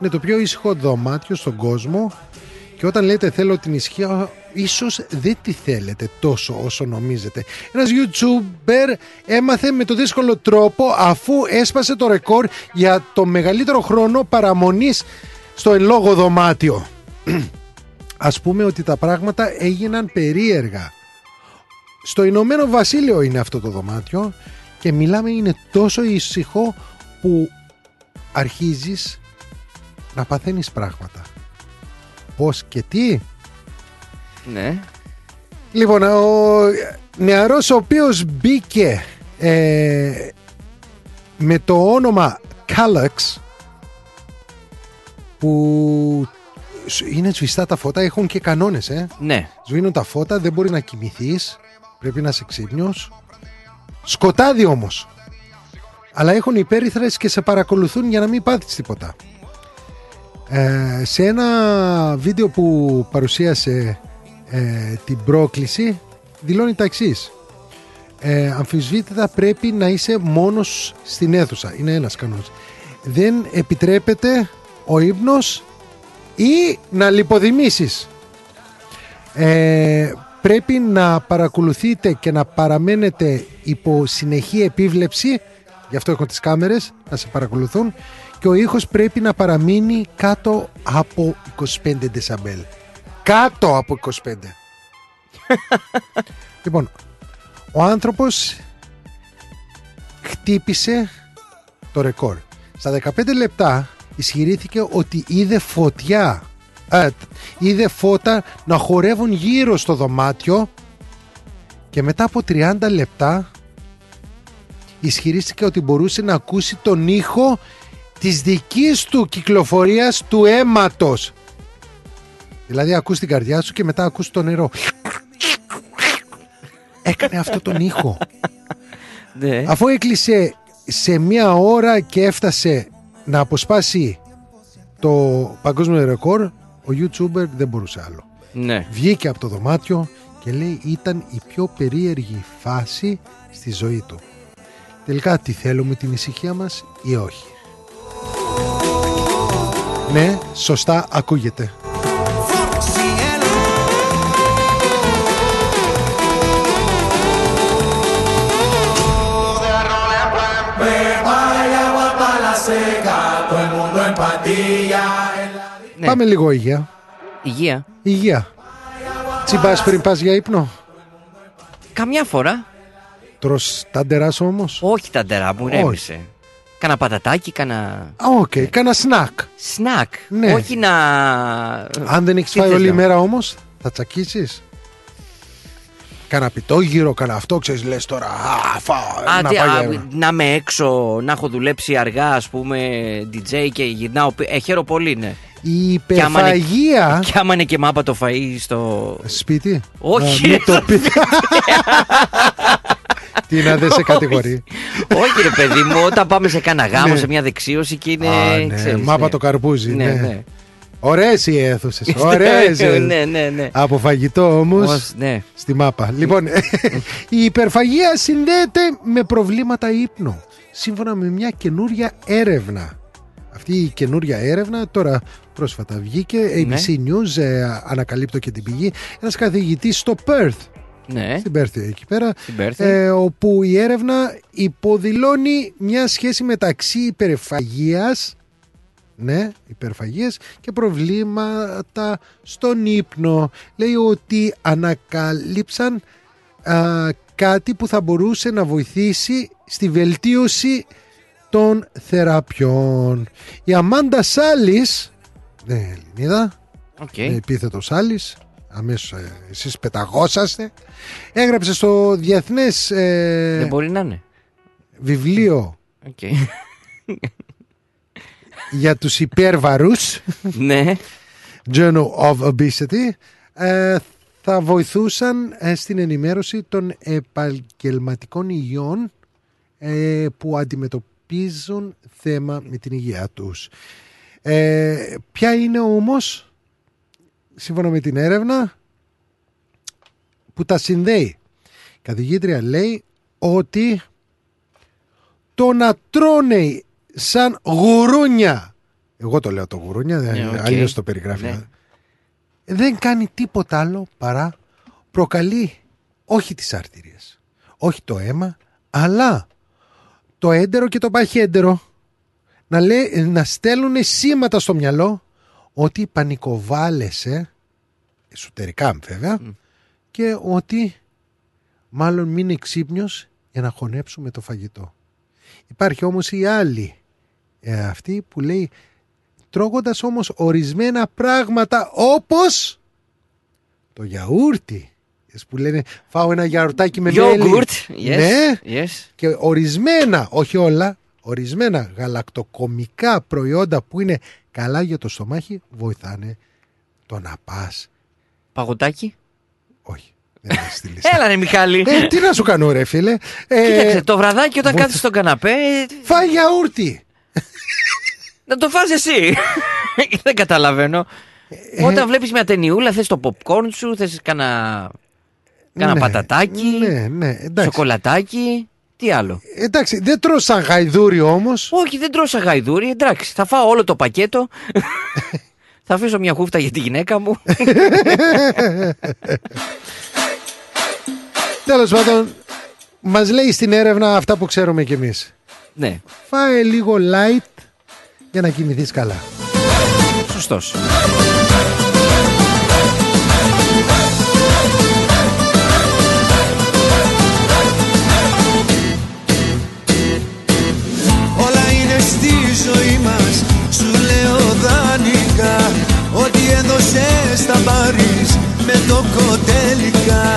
[SPEAKER 2] Είναι το πιο ήσυχο δωμάτιο στον κόσμο και όταν λέτε θέλω την ισχύα ίσως δεν τη θέλετε τόσο όσο νομίζετε. Ένας YouTuber έμαθε με το δύσκολο τρόπο αφού έσπασε το ρεκόρ για το μεγαλύτερο χρόνο παραμονής στο εν λόγω δωμάτιο. Ας πούμε ότι τα πράγματα έγιναν περίεργα. Στο Ηνωμένο Βασίλειο είναι αυτό το δωμάτιο και μιλάμε είναι τόσο ήσυχο που αρχίζεις να παθαίνεις πράγματα. Πώς και τι.
[SPEAKER 1] Ναι.
[SPEAKER 2] Λοιπόν, ο νεαρός ο οποίος μπήκε ε, με το όνομα Κάλαξ που σ- είναι σβηστά τα φώτα, έχουν και κανόνες, ε.
[SPEAKER 1] Ναι.
[SPEAKER 2] Σβήνουν τα φώτα, δεν μπορεί να κοιμηθείς, πρέπει να είσαι ξύπνιος. Σκοτάδι όμως. Αλλά έχουν υπέρυθρες και σε παρακολουθούν για να μην πάθεις τίποτα. Ε, σε ένα βίντεο που παρουσίασε ε, την πρόκληση δηλώνει τα εξής. Ε, αμφισβήτητα πρέπει να είσαι μόνος στην αίθουσα. Είναι ένας κανόνας. Δεν επιτρέπεται ο ύπνος ή να λιποδημήσεις. Ε, πρέπει να παρακολουθείτε και να παραμένετε υπό συνεχή επίβλεψη γι' αυτό έχω τις κάμερες να σε παρακολουθούν και ο ήχος πρέπει να παραμείνει κάτω από 25 δεσαμπέλ. Κάτω από 25 λοιπόν ο άνθρωπος χτύπησε το ρεκόρ. Στα 15 λεπτά ισχυρήθηκε ότι είδε φωτιά ε, είδε φώτα να χορεύουν γύρω στο δωμάτιο και μετά από 30 λεπτά ισχυρίστηκε ότι μπορούσε να ακούσει τον ήχο της δικής του κυκλοφορίας του αίματος. Δηλαδή ακούς την καρδιά σου και μετά ακούς το νερό. Έκανε αυτό τον ήχο.
[SPEAKER 1] Ναι.
[SPEAKER 2] Αφού έκλεισε σε μία ώρα και έφτασε να αποσπάσει το παγκόσμιο ρεκόρ, ο YouTuber δεν μπορούσε άλλο.
[SPEAKER 1] Ναι.
[SPEAKER 2] Βγήκε από το δωμάτιο και λέει ήταν η πιο περίεργη φάση στη ζωή του. Τελικά τι θέλουμε την ησυχία μας ή όχι; Ναι, σωστά ακούγεται.
[SPEAKER 1] Ναι.
[SPEAKER 2] Πάμε λίγο υγεία.
[SPEAKER 1] Υγεία.
[SPEAKER 2] Υγεία. Τσιμπάς πριν πας για ύπνο;
[SPEAKER 1] Καμιά φορά.
[SPEAKER 2] Τρως τ' άντερά σου όμως;
[SPEAKER 1] Όχι τ' άντερά μου,
[SPEAKER 2] Όχι.
[SPEAKER 1] ηρέμησε. Κάνα πατατάκι, κάνα.
[SPEAKER 2] Α, οκ, κάνα σνακ.
[SPEAKER 1] Σνακ.
[SPEAKER 2] Ναι.
[SPEAKER 1] Όχι να.
[SPEAKER 2] Αν δεν έχεις
[SPEAKER 1] Τι
[SPEAKER 2] φάει
[SPEAKER 1] θες
[SPEAKER 2] όλη
[SPEAKER 1] να-
[SPEAKER 2] μέρα όμως, θα τσακίσεις; Κάνα πιτόγυρο, κάνα αυτό, ξέρεις, λες τώρα, α, φάω, να
[SPEAKER 1] Άντε,
[SPEAKER 2] πάω για
[SPEAKER 1] α,
[SPEAKER 2] ένα.
[SPEAKER 1] να είμαι έξω, να έχω δουλέψει αργά, ας πούμε, DJ και γυρνάω. πι- Ε, χαίρο πολύ, ναι.
[SPEAKER 2] Η
[SPEAKER 1] Και άμα είναι-
[SPEAKER 2] υπερφαγία...
[SPEAKER 1] Και άμα είναι και μάπα το φαΐ στο.
[SPEAKER 2] Σπίτι;
[SPEAKER 1] Όχι,
[SPEAKER 2] Α, μην
[SPEAKER 1] ρε,
[SPEAKER 2] το πει. Τι να δεν σε κατηγορεί.
[SPEAKER 1] Όχι, ρε παιδί μου, όταν πάμε σε κάνα γάμο,
[SPEAKER 2] Ναι.
[SPEAKER 1] σε μια δεξίωση και είναι.
[SPEAKER 2] Α, ναι,
[SPEAKER 1] ξέρεις,
[SPEAKER 2] μάπα
[SPEAKER 1] ναι.
[SPEAKER 2] το καρπούζι.
[SPEAKER 1] Ναι,
[SPEAKER 2] Ναι,
[SPEAKER 1] ναι.
[SPEAKER 2] Ωραίες οι αίθουσες. Ωραίες.
[SPEAKER 1] Ναι, ναι, ναι, ναι.
[SPEAKER 2] Από φαγητό όμως
[SPEAKER 1] Ως, ναι.
[SPEAKER 2] στη μάπα. Λοιπόν, η υπερφαγία συνδέεται με προβλήματα ύπνου. Σύμφωνα με μια καινούρια έρευνα. Αυτή η καινούρια έρευνα τώρα πρόσφατα βγήκε.
[SPEAKER 1] Ναι.
[SPEAKER 2] ABC News, ε, ανακαλύπτω και την πηγή. Ένας καθηγητής στο Perth.
[SPEAKER 1] Ναι.
[SPEAKER 2] Στην Perth εκεί πέρα.
[SPEAKER 1] Στην Perth.
[SPEAKER 2] ε, όπου η έρευνα υποδηλώνει μια σχέση μεταξύ υπερφαγίας ναι, υπερφαγίες και προβλήματα στον ύπνο. Λέει ότι ανακαλύψαν α, κάτι που θα μπορούσε να βοηθήσει στη βελτίωση των θεραπειών. Η Αμάντα Σάλης, δεν είναι Ελληνίδα,
[SPEAKER 1] Οκ.
[SPEAKER 2] είναι επίθετο Σάλης, αμέσως ε, εσείς πεταγόσαστε, έγραψε στο διεθνές ε,
[SPEAKER 1] Δεν μπορεί να είναι.
[SPEAKER 2] βιβλίο
[SPEAKER 1] Οκ.
[SPEAKER 2] για τους υπέρβαρους
[SPEAKER 1] Ναι.
[SPEAKER 2] Journal of Obesity ε, θα βοηθούσαν ε, στην ενημέρωση των επαγγελματικών υγιών ε, που αντιμετωπίζουν θέμα με την υγεία τους. Ε, ποια είναι όμως, σύμφωνα με την έρευνα, που τα συνδέει. Η καθηγήτρια λέει ότι το να τρώνε σαν γουρούνια εγώ το λέω το γουρούνια,
[SPEAKER 1] Ναι,
[SPEAKER 2] δεν
[SPEAKER 1] οκ.
[SPEAKER 2] αλλιώς το περιγράφει.
[SPEAKER 1] Ναι.
[SPEAKER 2] Δεν κάνει τίποτα άλλο παρά προκαλεί όχι τις αρτηρίες, όχι το αίμα, αλλά το έντερο και το παχέντερο να, λέ, να στέλνουν σήματα στο μυαλό ότι πανικοβάλλεσαι, εσωτερικά βέβαια, και ότι μάλλον μην είναι ξύπνιος για να χωνέψουμε το φαγητό. Υπάρχει όμως η άλλη ε, αυτή που λέει τρώγοντας όμως ορισμένα πράγματα όπως το γιαούρτι Yes, που λένε φάω ένα γιαουρτάκι με μέλι
[SPEAKER 1] Yogurt, yes,
[SPEAKER 2] ναι,
[SPEAKER 1] yes.
[SPEAKER 2] και ορισμένα, όχι όλα ορισμένα γαλακτοκομικά προϊόντα που είναι καλά για το στομάχι βοηθάνε το να πας
[SPEAKER 1] Παγωτάκι;
[SPEAKER 2] όχι δεν είναι στη λίστα.
[SPEAKER 1] Έλα ρε Μιχάλη.
[SPEAKER 2] Ε, τι να σου κάνω ρε φίλε ε,
[SPEAKER 1] Κοίταξε, το βραδάκι όταν
[SPEAKER 2] βοηθ-
[SPEAKER 1] κάθεσαι στον καναπέ,
[SPEAKER 2] Φάει γιαούρτι
[SPEAKER 1] να το φας εσύ. Δεν καταλαβαίνω.
[SPEAKER 2] Ε,
[SPEAKER 1] Όταν βλέπεις μια ταινιούλα, θες το popcorn σου, θες κάνα, κάνα
[SPEAKER 2] Ναι,
[SPEAKER 1] πατατάκι,
[SPEAKER 2] ναι, ναι, εντάξει.
[SPEAKER 1] σοκολατάκι, τι άλλο.
[SPEAKER 2] Εντάξει, δεν τρως σαν γαϊδούρι όμως.
[SPEAKER 1] Όχι, δεν τρώσα γαϊδούρι, εντάξει, θα φάω όλο το πακέτο. θα αφήσω μια χούφτα για τη γυναίκα μου.
[SPEAKER 2] Τέλος πάντων, μας λέει στην έρευνα αυτά που ξέρουμε κι εμείς.
[SPEAKER 1] ναι,
[SPEAKER 2] Φάε λίγο light για να κοιμηθείς καλά.
[SPEAKER 1] σωστός.
[SPEAKER 4] Όλα είναι στη ζωή μας Σου λέω δανεικά Ό,τι έδωσες θα πάρεις Με το κοτέλικα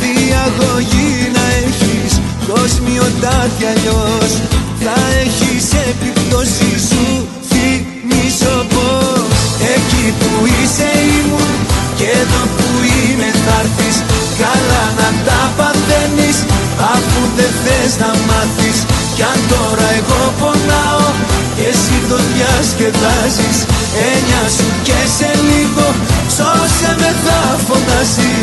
[SPEAKER 4] Διαγωγή να έχεις Κοσμιωτά κι αλλιώς Θα έχεις επιπτώσεις σου Θυμίσω πως Εκεί που είσαι ήμουν Και εδώ που είμαι θα έρθεις. Καλά να τα παθαίνεις Αφού δεν θες να μάθεις. Κι αν τώρα εγώ πονάω Και εσύ το διασκεδάζεις Έννοια σου και σε λίγο Σώσε με θα φωνάζεις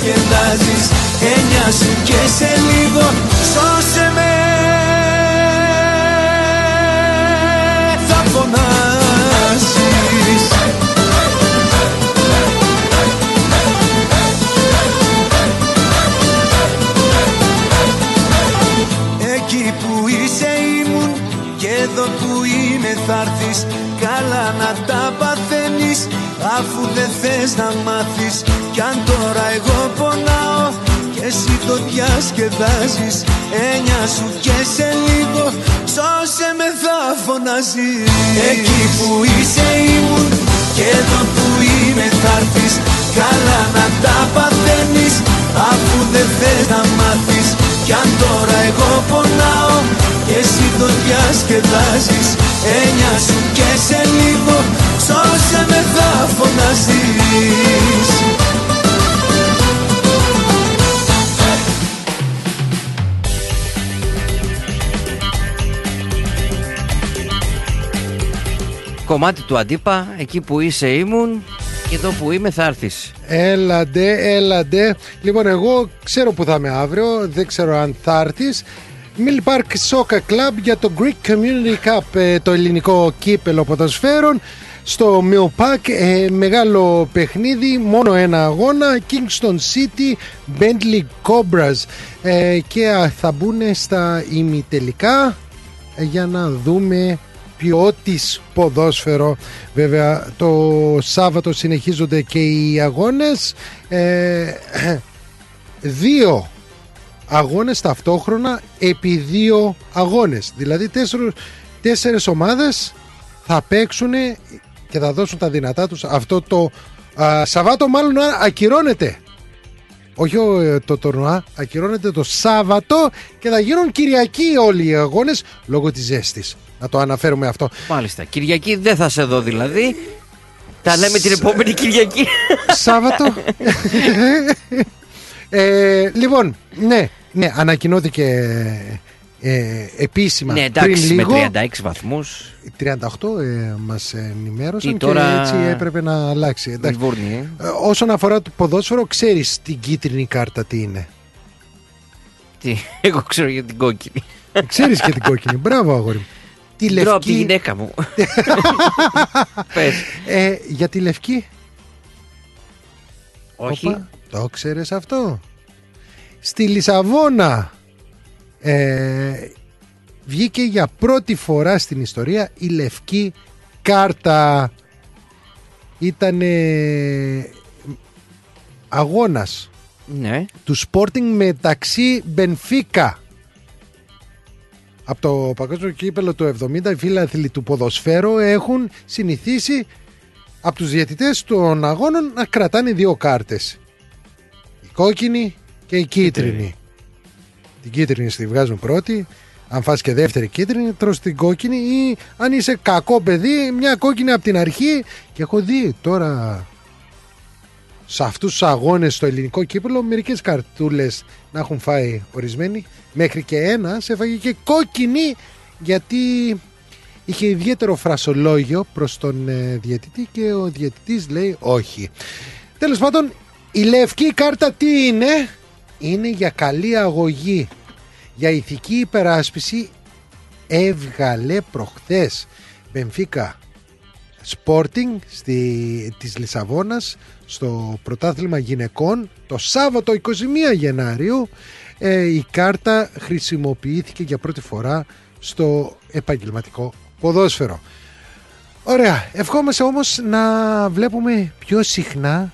[SPEAKER 4] διασκεδάζεις διασκεδάζεις Έννοια σου και σε λίγο σώσε με. Θα φωνάζεις Εκεί που είσαι ήμουν και εδώ που είμαι θα έρθεις. Καλά να τα παθαίνεις αφού δεν θες να μάθεις διασκεδάζεις Έννοια σου και σε λίγο σώσε με θα φωνάζεις Εκεί που είσαι ήμουν και εδώ που είμαι θα έρθεις. Καλά να τα παθαίνεις αφού δεν θες να μάθεις. Κι αν τώρα εγώ πονάω και εσύ το διασκεδάζεις. Έννοια σου και σε λίγο σώσε με θα φωνάζεις
[SPEAKER 1] Κομμάτι του αντίπα, εκεί που είσαι ήμουν και εδώ που είμαι θα έρθεις.
[SPEAKER 2] Έλαντε, έλαντε. Λοιπόν, εγώ ξέρω που θα είμαι αύριο. Δεν ξέρω αν θα έρθεις. Mill Park Soccer Club για το Greek Community Cup, ε, το ελληνικό κύπελο ποδοσφαίρων. Στο Mill Park, ε, μεγάλο παιχνίδι, μόνο ένα αγώνα. Kingston City, Bentley Cobras. Ε, και α, θα μπουν στα ημιτελικά ε, για να δούμε ποιότης ποδόσφαιρο. Βέβαια το Σάββατο συνεχίζονται και οι αγώνες. Ε, δύο αγώνες ταυτόχρονα επί δύο αγώνες. Δηλαδή τέσσερι, τέσσερις ομάδες θα παίξουν και θα δώσουν τα δυνατά τους. Αυτό το α, Σαββάτο μάλλον ακυρώνεται όχι ο, ε, το τουρνουά, ακυρώνεται το Σάββατο και θα γίνουν Κυριακή όλοι οι αγώνες λόγω της ζέστης. Να το αναφέρουμε αυτό.
[SPEAKER 1] Μάλιστα. Κυριακή δεν θα σε δω δηλαδή. Τα λέμε την επόμενη Κυριακή.
[SPEAKER 2] Σάββατο. ε, λοιπόν, ναι, ναι, ανακοινώθηκε ε, επίσημα
[SPEAKER 1] ναι, εντάξει,
[SPEAKER 2] πριν λίγο.
[SPEAKER 1] με 36 βαθμούς.
[SPEAKER 2] 38 ε, μας ενημέρωσαν
[SPEAKER 1] Ή τώρα-
[SPEAKER 2] και έτσι έπρεπε να αλλάξει. Εντάξει.
[SPEAKER 1] Μελβούρνη, ε.
[SPEAKER 2] Ε, όσον αφορά το ποδόσφαιρο, ξέρεις την κίτρινη κάρτα τι είναι;
[SPEAKER 1] Τι, εγώ ξέρω για την κόκκινη.
[SPEAKER 2] Ξέρεις και την κόκκινη. Μπράβο, αγόρι μου. Τη
[SPEAKER 1] Τρώω από τη
[SPEAKER 2] λευκή.
[SPEAKER 1] γυναίκα μου. Πες.
[SPEAKER 2] Ε, για τη λευκή.
[SPEAKER 1] Όχι.
[SPEAKER 2] Όπα, το ξέρεις αυτό. Στη Λισαβόνα ε, βγήκε για πρώτη φορά στην ιστορία η λευκή κάρτα. Ήταν αγώνας
[SPEAKER 1] Ναι.
[SPEAKER 2] του Sporting μεταξύ Μπενφίκα. Από το παγκόσμιο κύπελο του 70 οι φίλαθλοι του ποδοσφαίρου έχουν συνηθίσει από τους διαιτητές των αγώνων να κρατάνε δύο κάρτες. Η κόκκινη και η κίτρινη. Την κίτρινη στη βγάζουν πρώτη. Αν φας και δεύτερη κίτρινη, τρως την κόκκινη ή αν είσαι κακό παιδί, μια κόκκινη από την αρχή. Και έχω δει τώρα σε αυτούς τους αγώνες στο ελληνικό κύπελο μερικές καρτούλες να έχουν φάει ορισμένοι. Μέχρι και ένα σε έφαγε και κόκκινη γιατί είχε ιδιαίτερο φρασολόγιο προς τον ε, διαιτητή και ο διαιτητής λέει όχι. Τέλος πάντων η λευκή κάρτα τι είναι; Είναι για καλή αγωγή. Για ηθική υπεράσπιση έβγαλε προχθές Μπενφίκα Sporting στη, της Λισαβόνας στο πρωτάθλημα γυναικών το Σάββατο 21 Γενάριου ε, η κάρτα χρησιμοποιήθηκε για πρώτη φορά στο επαγγελματικό ποδόσφαιρο. Ωραία, ευχόμαστε όμως να βλέπουμε πιο συχνά,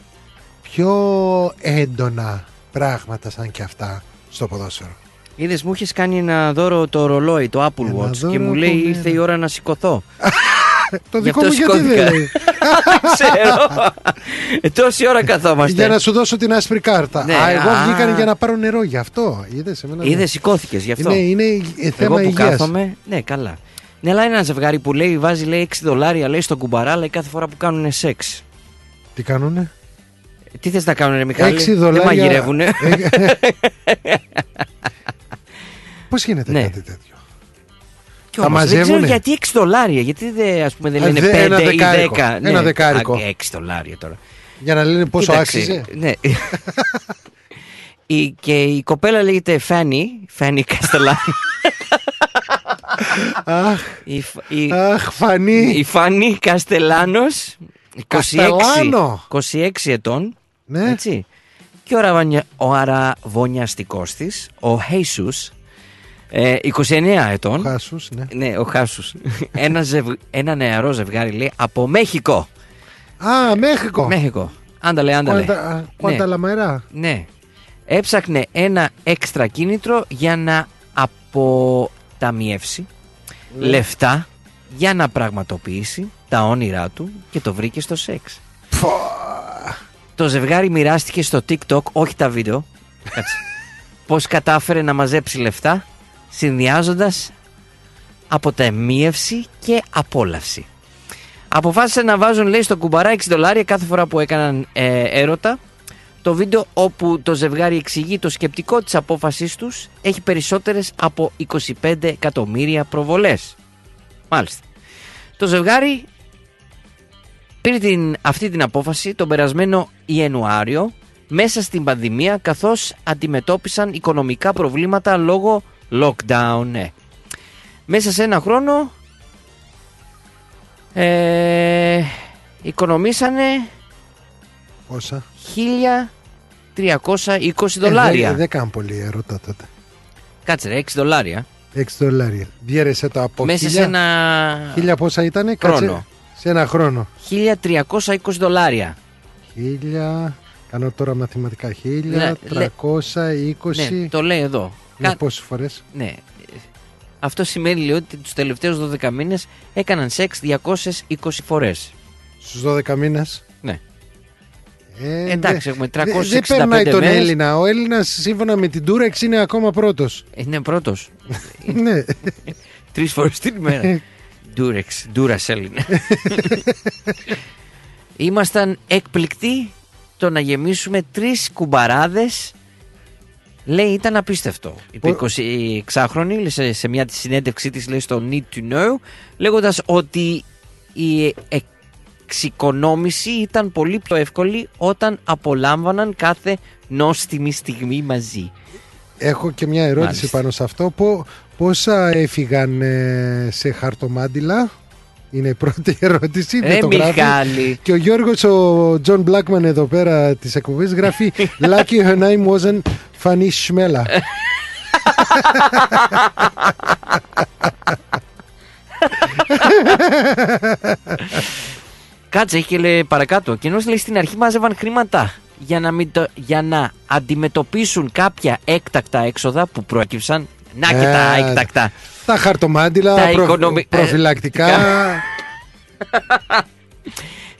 [SPEAKER 2] πιο έντονα πράγματα σαν και αυτά στο ποδόσφαιρο.
[SPEAKER 1] Είδες, μου είχε κάνει ένα δώρο το ρολόι, το Apple
[SPEAKER 2] Ένα
[SPEAKER 1] Watch και
[SPEAKER 2] δώρο
[SPEAKER 1] μου
[SPEAKER 2] από
[SPEAKER 1] λέει
[SPEAKER 2] μένα.
[SPEAKER 1] ήρθε η ώρα να σηκωθώ.
[SPEAKER 2] Το
[SPEAKER 1] Γι'
[SPEAKER 2] δικό
[SPEAKER 1] αυτό
[SPEAKER 2] μου γιατί
[SPEAKER 1] σηκώθηκα.
[SPEAKER 2] δεν λέει.
[SPEAKER 1] Ξέρω. Ε, τόση ώρα καθόμαστε.
[SPEAKER 2] Για να σου δώσω την άσπρη κάρτα.
[SPEAKER 1] Ναι,
[SPEAKER 2] α, εγώ
[SPEAKER 1] α.
[SPEAKER 2] βγήκα για να πάρω νερό γι' αυτό. Είδες, εμένα δεν-
[SPEAKER 1] Είδες, σηκώθηκες γι' αυτό.
[SPEAKER 2] Είναι, είναι ε, θέμα
[SPEAKER 1] Εγώ που
[SPEAKER 2] υγείας.
[SPEAKER 1] κάθομαι. Ναι, καλά. Ναι, αλλά είναι ένα ζευγάρι που λέει, βάζει λέει 6 δολάρια λέει στον κουμπαρά, λέει κάθε φορά που κάνουν σεξ.
[SPEAKER 2] Τι κάνουνε;
[SPEAKER 1] Ε, Τι θες να κάνουν, ρε Μιχάλη,
[SPEAKER 2] 6
[SPEAKER 1] δεν
[SPEAKER 2] δολάρια.
[SPEAKER 1] μαγειρεύουνε.
[SPEAKER 2] Πώς γίνεται
[SPEAKER 1] Ναι.
[SPEAKER 2] κάτι τέτοιο;
[SPEAKER 1] Και
[SPEAKER 2] Τα
[SPEAKER 1] όμως, δεν ξέρω
[SPEAKER 2] μαζεύουνε.
[SPEAKER 1] γιατί 6 δολάρια, γιατί δεν, ας πούμε, δεν
[SPEAKER 2] Α,
[SPEAKER 1] λένε
[SPEAKER 2] δε-
[SPEAKER 1] 5
[SPEAKER 2] ένα
[SPEAKER 1] ή
[SPEAKER 2] δεκάρικο.
[SPEAKER 1] 10.
[SPEAKER 2] Ένα δεκάρικο.
[SPEAKER 1] 6 δολάρια τώρα.
[SPEAKER 2] Για να λένε πόσο
[SPEAKER 1] Κοίταξε,
[SPEAKER 2] άξιζε.
[SPEAKER 1] Ναι. η, και η κοπέλα λέγεται Φάνη, Φάνη Καστελάνο.
[SPEAKER 2] Αχ,
[SPEAKER 1] η, Φ- η,
[SPEAKER 2] αχ, Φανή.
[SPEAKER 1] η Φάνη Καστελάνος 26,
[SPEAKER 2] Καστελάνο.
[SPEAKER 1] 26 ετών
[SPEAKER 2] Ναι.
[SPEAKER 1] έτσι. και ο, ραβανια, ο αραβωνιαστικός της ο Χέισους ε, 29 ετών
[SPEAKER 2] Χάσους, ναι.
[SPEAKER 1] ναι, ο Χάσους ένα, ζευγ, ένα νεαρό ζευγάρι λέει από Μέχικο
[SPEAKER 2] Α, Μέχικο.
[SPEAKER 1] Μέχικο Άνταλε, άνταλε.
[SPEAKER 2] Κουάντα- Κουανταλαμερά.
[SPEAKER 1] Ναι. Έψαχνε ένα έξτρα κίνητρο για να αποταμιεύσει
[SPEAKER 2] Ναι.
[SPEAKER 1] λεφτά για να πραγματοποιήσει τα όνειρά του και το βρήκε στο σεξ. Το ζευγάρι μοιράστηκε στο TikTok, όχι τα βίντεο, κάτσε, πώς κατάφερε να μαζέψει λεφτά συνδυάζοντας αποταμίευση και απόλαυση. Αποφάσισαν να βάζουν λέει στο κουμπαρά 6 δολάρια κάθε φορά που έκαναν ε, έρωτα. Το βίντεο όπου το ζευγάρι εξηγεί το σκεπτικό της απόφασής τους έχει περισσότερες από 25 εκατομμύρια προβολές. Μάλιστα. Το ζευγάρι πήρε την, αυτή την απόφαση τον περασμένο Ιανουάριο μέσα στην πανδημία καθώς αντιμετώπισαν οικονομικά προβλήματα λόγω lockdown. ναι. Μέσα σε ένα χρόνο ε, οικονομήσανε
[SPEAKER 2] Πόσα;
[SPEAKER 1] 1320 δολάρια.
[SPEAKER 2] Ε, δεν, δεν κάνω πολύ ερώτα τότε.
[SPEAKER 1] Κάτσε ρε, 6 δολάρια.
[SPEAKER 2] 6 δολάρια. Διέρεσε το από
[SPEAKER 1] Μέσα σε
[SPEAKER 2] χίλια.
[SPEAKER 1] ένα
[SPEAKER 2] Χίλια πόσα ήτανε,
[SPEAKER 1] χρόνο.
[SPEAKER 2] Κάτσε. Σε ένα χρόνο.
[SPEAKER 1] 1320 δολάρια.
[SPEAKER 2] Χίλια. Κάνω τώρα μαθηματικά.
[SPEAKER 1] Ναι,
[SPEAKER 2] Χίλια,
[SPEAKER 1] λέ-
[SPEAKER 2] 320.
[SPEAKER 1] Ναι, το λέει εδώ.
[SPEAKER 2] Για
[SPEAKER 1] Κα-
[SPEAKER 2] πόσες φορές;
[SPEAKER 1] Ναι. Αυτό σημαίνει λέει, ότι τους τελευταίους 12 μήνες έκαναν σεξ 220 φορές.
[SPEAKER 2] Στους 12 μήνες;
[SPEAKER 1] Ναι.
[SPEAKER 2] Ε,
[SPEAKER 1] Εντάξει,
[SPEAKER 2] δε-
[SPEAKER 1] έχουμε
[SPEAKER 2] δε-
[SPEAKER 1] 365
[SPEAKER 2] Δεν περνάει τον
[SPEAKER 1] μέρες.
[SPEAKER 2] Έλληνα. Ο Έλληνας σύμφωνα με την Τούρεξ είναι ακόμα πρώτος.
[SPEAKER 1] Είναι πρώτος.
[SPEAKER 2] ναι.
[SPEAKER 1] Τρεις φορές την ημέρα. Ντούρεξ, ντούρας Έλληνα. Ήμασταν εκπληκτοί το να γεμίσουμε τρεις κουμπαράδες Λέει ήταν απίστευτο. Είπε 26χρονη σε, σε μια συνέντευξή της λέει στο Need to Know λέγοντας ότι η εξοικονόμηση ήταν πολύ πιο εύκολη όταν απολάμβαναν κάθε νόστιμη στιγμή μαζί.
[SPEAKER 2] Έχω και μια ερώτηση
[SPEAKER 1] Μάλιστα.
[SPEAKER 2] πάνω σε αυτό. Πο- πόσα έφυγαν ε, σε χαρτομάντιλα. Είναι η πρώτη ερώτηση.
[SPEAKER 1] Ρε
[SPEAKER 2] δεν το γράφει.
[SPEAKER 1] Μιχάλη.
[SPEAKER 2] Και ο Γιώργος, ο Τζον Μπλάκμαν εδώ πέρα της εκπομπής γράφει Lucky her name wasn't Fanny Schmella.
[SPEAKER 1] Κάτσε, έχει και λέει παρακάτω. Και ενώ λέει στην αρχή μάζευαν χρήματα για να, μην το- για να αντιμετωπίσουν κάποια έκτακτα έξοδα που προέκυψαν. Να και τα
[SPEAKER 2] Ε,
[SPEAKER 1] έκτακτα.
[SPEAKER 2] Τα χαρτομάτιλα,
[SPEAKER 1] Τα
[SPEAKER 2] προ-
[SPEAKER 1] οικονομι- ε,
[SPEAKER 2] προφυλακτικά.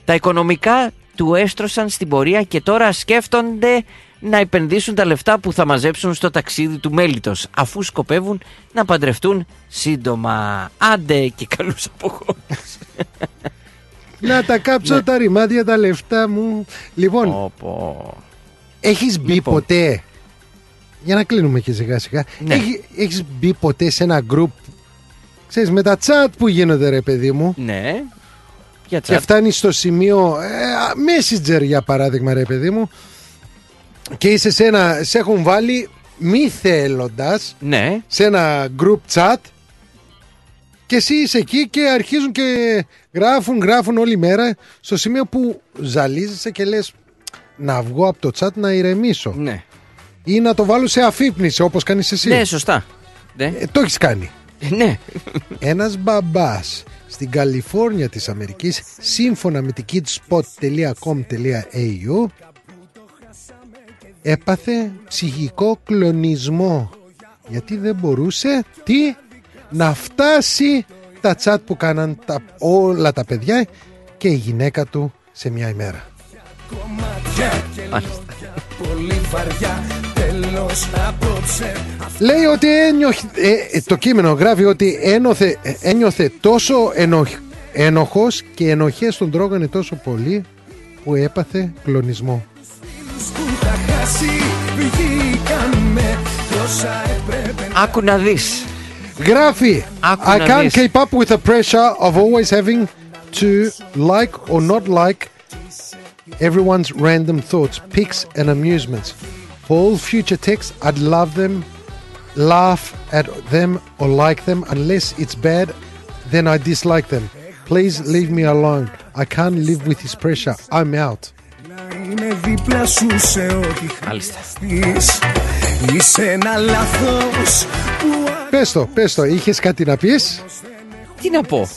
[SPEAKER 1] Τα οικονομικά του έστρωσαν στην πορεία και τώρα σκέφτονται να επενδύσουν τα λεφτά που θα μαζέψουν στο ταξίδι του μέλητος αφού σκοπεύουν να παντρευτούν σύντομα. Άντε και καλούς αποχώρους.
[SPEAKER 2] να τα κάψω
[SPEAKER 1] Ναι.
[SPEAKER 2] τα ρημάδια, τα λεφτά μου. Λοιπόν,
[SPEAKER 1] Όπο.
[SPEAKER 2] έχεις μπει
[SPEAKER 1] Λοιπόν.
[SPEAKER 2] ποτέ, για να κλείνουμε και σιγά σιγά,
[SPEAKER 1] Ναι.
[SPEAKER 2] έχει, έχεις μπει ποτέ σε ένα group, ξέρεις, με τα chat που γίνονται ρε παιδί μου,
[SPEAKER 1] Ναι. Για
[SPEAKER 2] και
[SPEAKER 1] τσάτ.
[SPEAKER 2] φτάνεις στο σημείο ε, Messenger για παράδειγμα ρε παιδί μου και είσαι σε ένα σε έχουν βάλει μη θέλοντας
[SPEAKER 1] Ναι.
[SPEAKER 2] σε ένα group chat και εσύ είσαι εκεί και αρχίζουν και γράφουν γράφουν όλη μέρα στο σημείο που ζαλίζεσαι και λες να βγω από το chat να ηρεμήσω
[SPEAKER 1] Ναι.
[SPEAKER 2] ή να το βάλω σε αφύπνιση όπως κάνεις εσύ
[SPEAKER 1] Ναι, σωστά. Ναι.
[SPEAKER 2] Ε, το έχεις κάνει
[SPEAKER 1] ναι.
[SPEAKER 2] ένας μπαμπάς στην Καλιφόρνια της Αμερικής σύμφωνα με την kidspot.com.au έπαθε ψυχικό κλονισμό γιατί δεν μπορούσε τι; Να φτάσει τα τσάτ που κάναν τα, όλα τα παιδιά και η γυναίκα του σε μια ημέρα.
[SPEAKER 4] Πολύ βαριά, τέλος απόψε.
[SPEAKER 2] Λέει ότι ένιωχε, ε, ε, το κείμενο γράφει ότι ένωθε, ε, ένιωθε τόσο ενοχ, ένοχος και οι ενοχές τον τρώγανε τόσο πολύ που έπαθε κλονισμό.
[SPEAKER 4] Που τα χάσει, βγήκαμε κι όσα έπρεπε να
[SPEAKER 1] Άκου να δεις.
[SPEAKER 2] Γράφει
[SPEAKER 1] Άκου
[SPEAKER 2] I
[SPEAKER 1] να
[SPEAKER 2] can't
[SPEAKER 1] δεις.
[SPEAKER 2] keep up with the pressure of always having to like or not like everyone's random thoughts, pics and amusements. For all future texts, I'd love them, laugh at them or like them. Unless it's bad, then I dislike them. Please leave me alone. I can't live with this pressure. I'm out.
[SPEAKER 4] Είναι δίπλα σου σε ό,τι χρειαστείς Είσαι ένα λάθος που
[SPEAKER 2] Πες το, πες το. Είχες κάτι να πεις;
[SPEAKER 1] Τι να πω;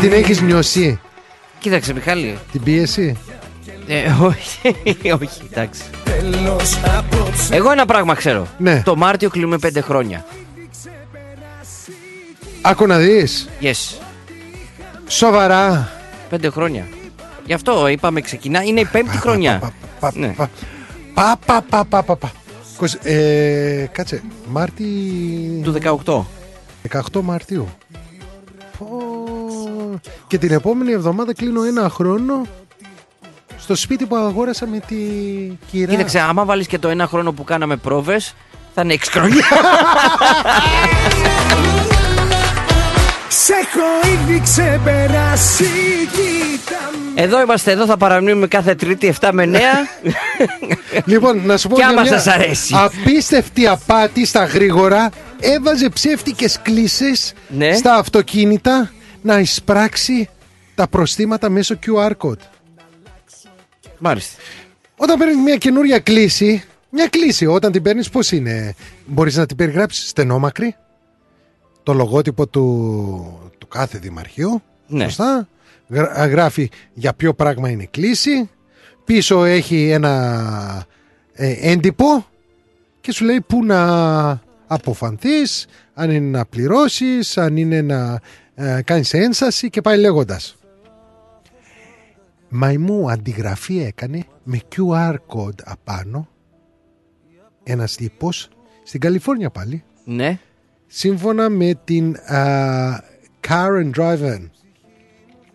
[SPEAKER 2] Την έχεις νιώσει;
[SPEAKER 1] Κοίταξε, Μιχάλη.
[SPEAKER 2] την πίεση;
[SPEAKER 1] Ε, όχι, όχι, εντάξει.
[SPEAKER 4] τέλος απόψε
[SPEAKER 1] Εγώ ένα πράγμα ξέρω.
[SPEAKER 2] Ναι.
[SPEAKER 1] Το Μάρτιο κλείνουμε πέντε χρόνια.
[SPEAKER 2] Άκου να δεις.
[SPEAKER 1] Yes.
[SPEAKER 2] Σοβαρά.
[SPEAKER 1] Πέντε χρόνια. Γι' αυτό είπαμε ξεκινά. Είναι η πέμπτη χρονιά. Ναι.
[SPEAKER 2] Πα, πα, πα, πα, πα, πα. Κος- Ε, κάτσε, Μάρτι...
[SPEAKER 1] Του 18.
[SPEAKER 2] 18 Μαρτίου. Πω. Και την επόμενη εβδομάδα κλείνω ένα χρόνο στο σπίτι που αγόρασα με τη κυρά.
[SPEAKER 1] Κοίταξε, άμα βάλεις και το ένα χρόνο που κάναμε πρόβες, θα είναι 6 χρόνια.
[SPEAKER 4] Σ' έχω ήδη ξεπεράσει Κοίτα με
[SPEAKER 1] Εδώ είμαστε, εδώ θα παραμείνουμε κάθε Τρίτη 7 με 9.
[SPEAKER 2] Λοιπόν, να σου πω
[SPEAKER 1] Κι
[SPEAKER 2] για
[SPEAKER 1] άμα
[SPEAKER 2] μια
[SPEAKER 1] σας αρέσει.
[SPEAKER 2] απίστευτη απάτη στα γρήγορα έβαζε ψεύτικες κλήσεις
[SPEAKER 1] Ναι.
[SPEAKER 2] στα αυτοκίνητα να εισπράξει τα προστήματα μέσω QR code.
[SPEAKER 1] Μάλιστα.
[SPEAKER 2] Όταν παίρνεις μια καινούρια κλίση, μια κλίση, όταν την παίρνεις, πώς είναι, μπορείς να την περιγράψεις στενόμακρη, το λογότυπο του, του κάθε δημαρχείου.
[SPEAKER 1] Ναι.
[SPEAKER 2] Σωστά; Γρα- Γράφει για ποιο πράγμα είναι η κλίση. Πίσω έχει ένα ε, έντυπο και σου λέει πού να αποφανθείς, αν είναι να πληρώσεις, αν είναι να ε, κάνεις ένσταση και πάει λέγοντας. Μαϊμού αντιγραφή έκανε με QR code απάνω ένας τύπος στην Καλιφόρνια πάλι
[SPEAKER 1] Ναι.
[SPEAKER 2] σύμφωνα με την α,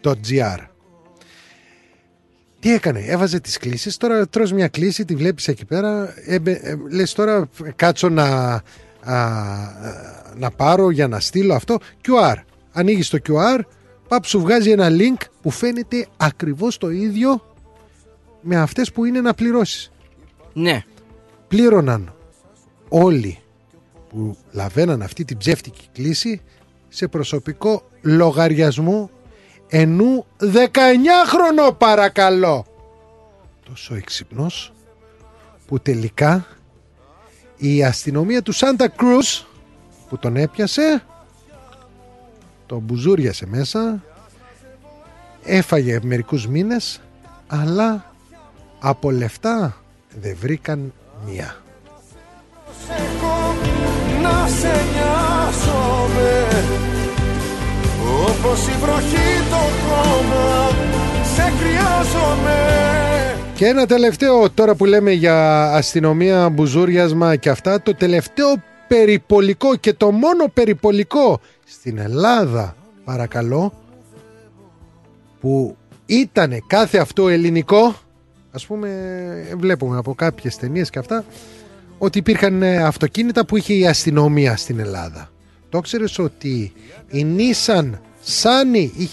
[SPEAKER 2] carandriven.gr τι έκανε, έβαζε τις κλήσεις, τώρα τρως μια κλίση, τη βλέπεις εκεί πέρα, έμπε, ε, λες τώρα κάτσω να, α, να πάρω για να στείλω αυτό, QR. Ανοίγεις το QR, παπ σου βγάζει ένα link που φαίνεται ακριβώς το ίδιο με αυτές που είναι να πληρώσεις.
[SPEAKER 1] Ναι.
[SPEAKER 2] Πλήρωναν όλοι που λαβαίναν αυτή την ψεύτικη κλίση σε προσωπικό λογαριασμό ενού 19χρονο παρακαλώ. Τόσο έξυπνος που τελικά η αστυνομία του Σάντα Κρούς που τον έπιασε τον μπουζούριασε μέσα έφαγε μερικούς μήνες αλλά από λεφτά δεν βρήκαν μία.
[SPEAKER 4] να σε νοιάζομαι Όπως η βροχή το χώμα Σε χρειάζομαι
[SPEAKER 2] Και ένα τελευταίο τώρα που λέμε για αστυνομία, μπουζούριασμα και αυτά, το τελευταίο περιπολικό και το μόνο περιπολικό στην Ελλάδα, παρακαλώ, που ήταν κάθε αυτό ελληνικό, ας πούμε βλέπουμε από κάποιες ταινίες και αυτά, ότι υπήρχαν ε, αυτοκίνητα που είχε η αστυνομία στην Ελλάδα. Το ξέρεις ότι η Nissan Sunny είχε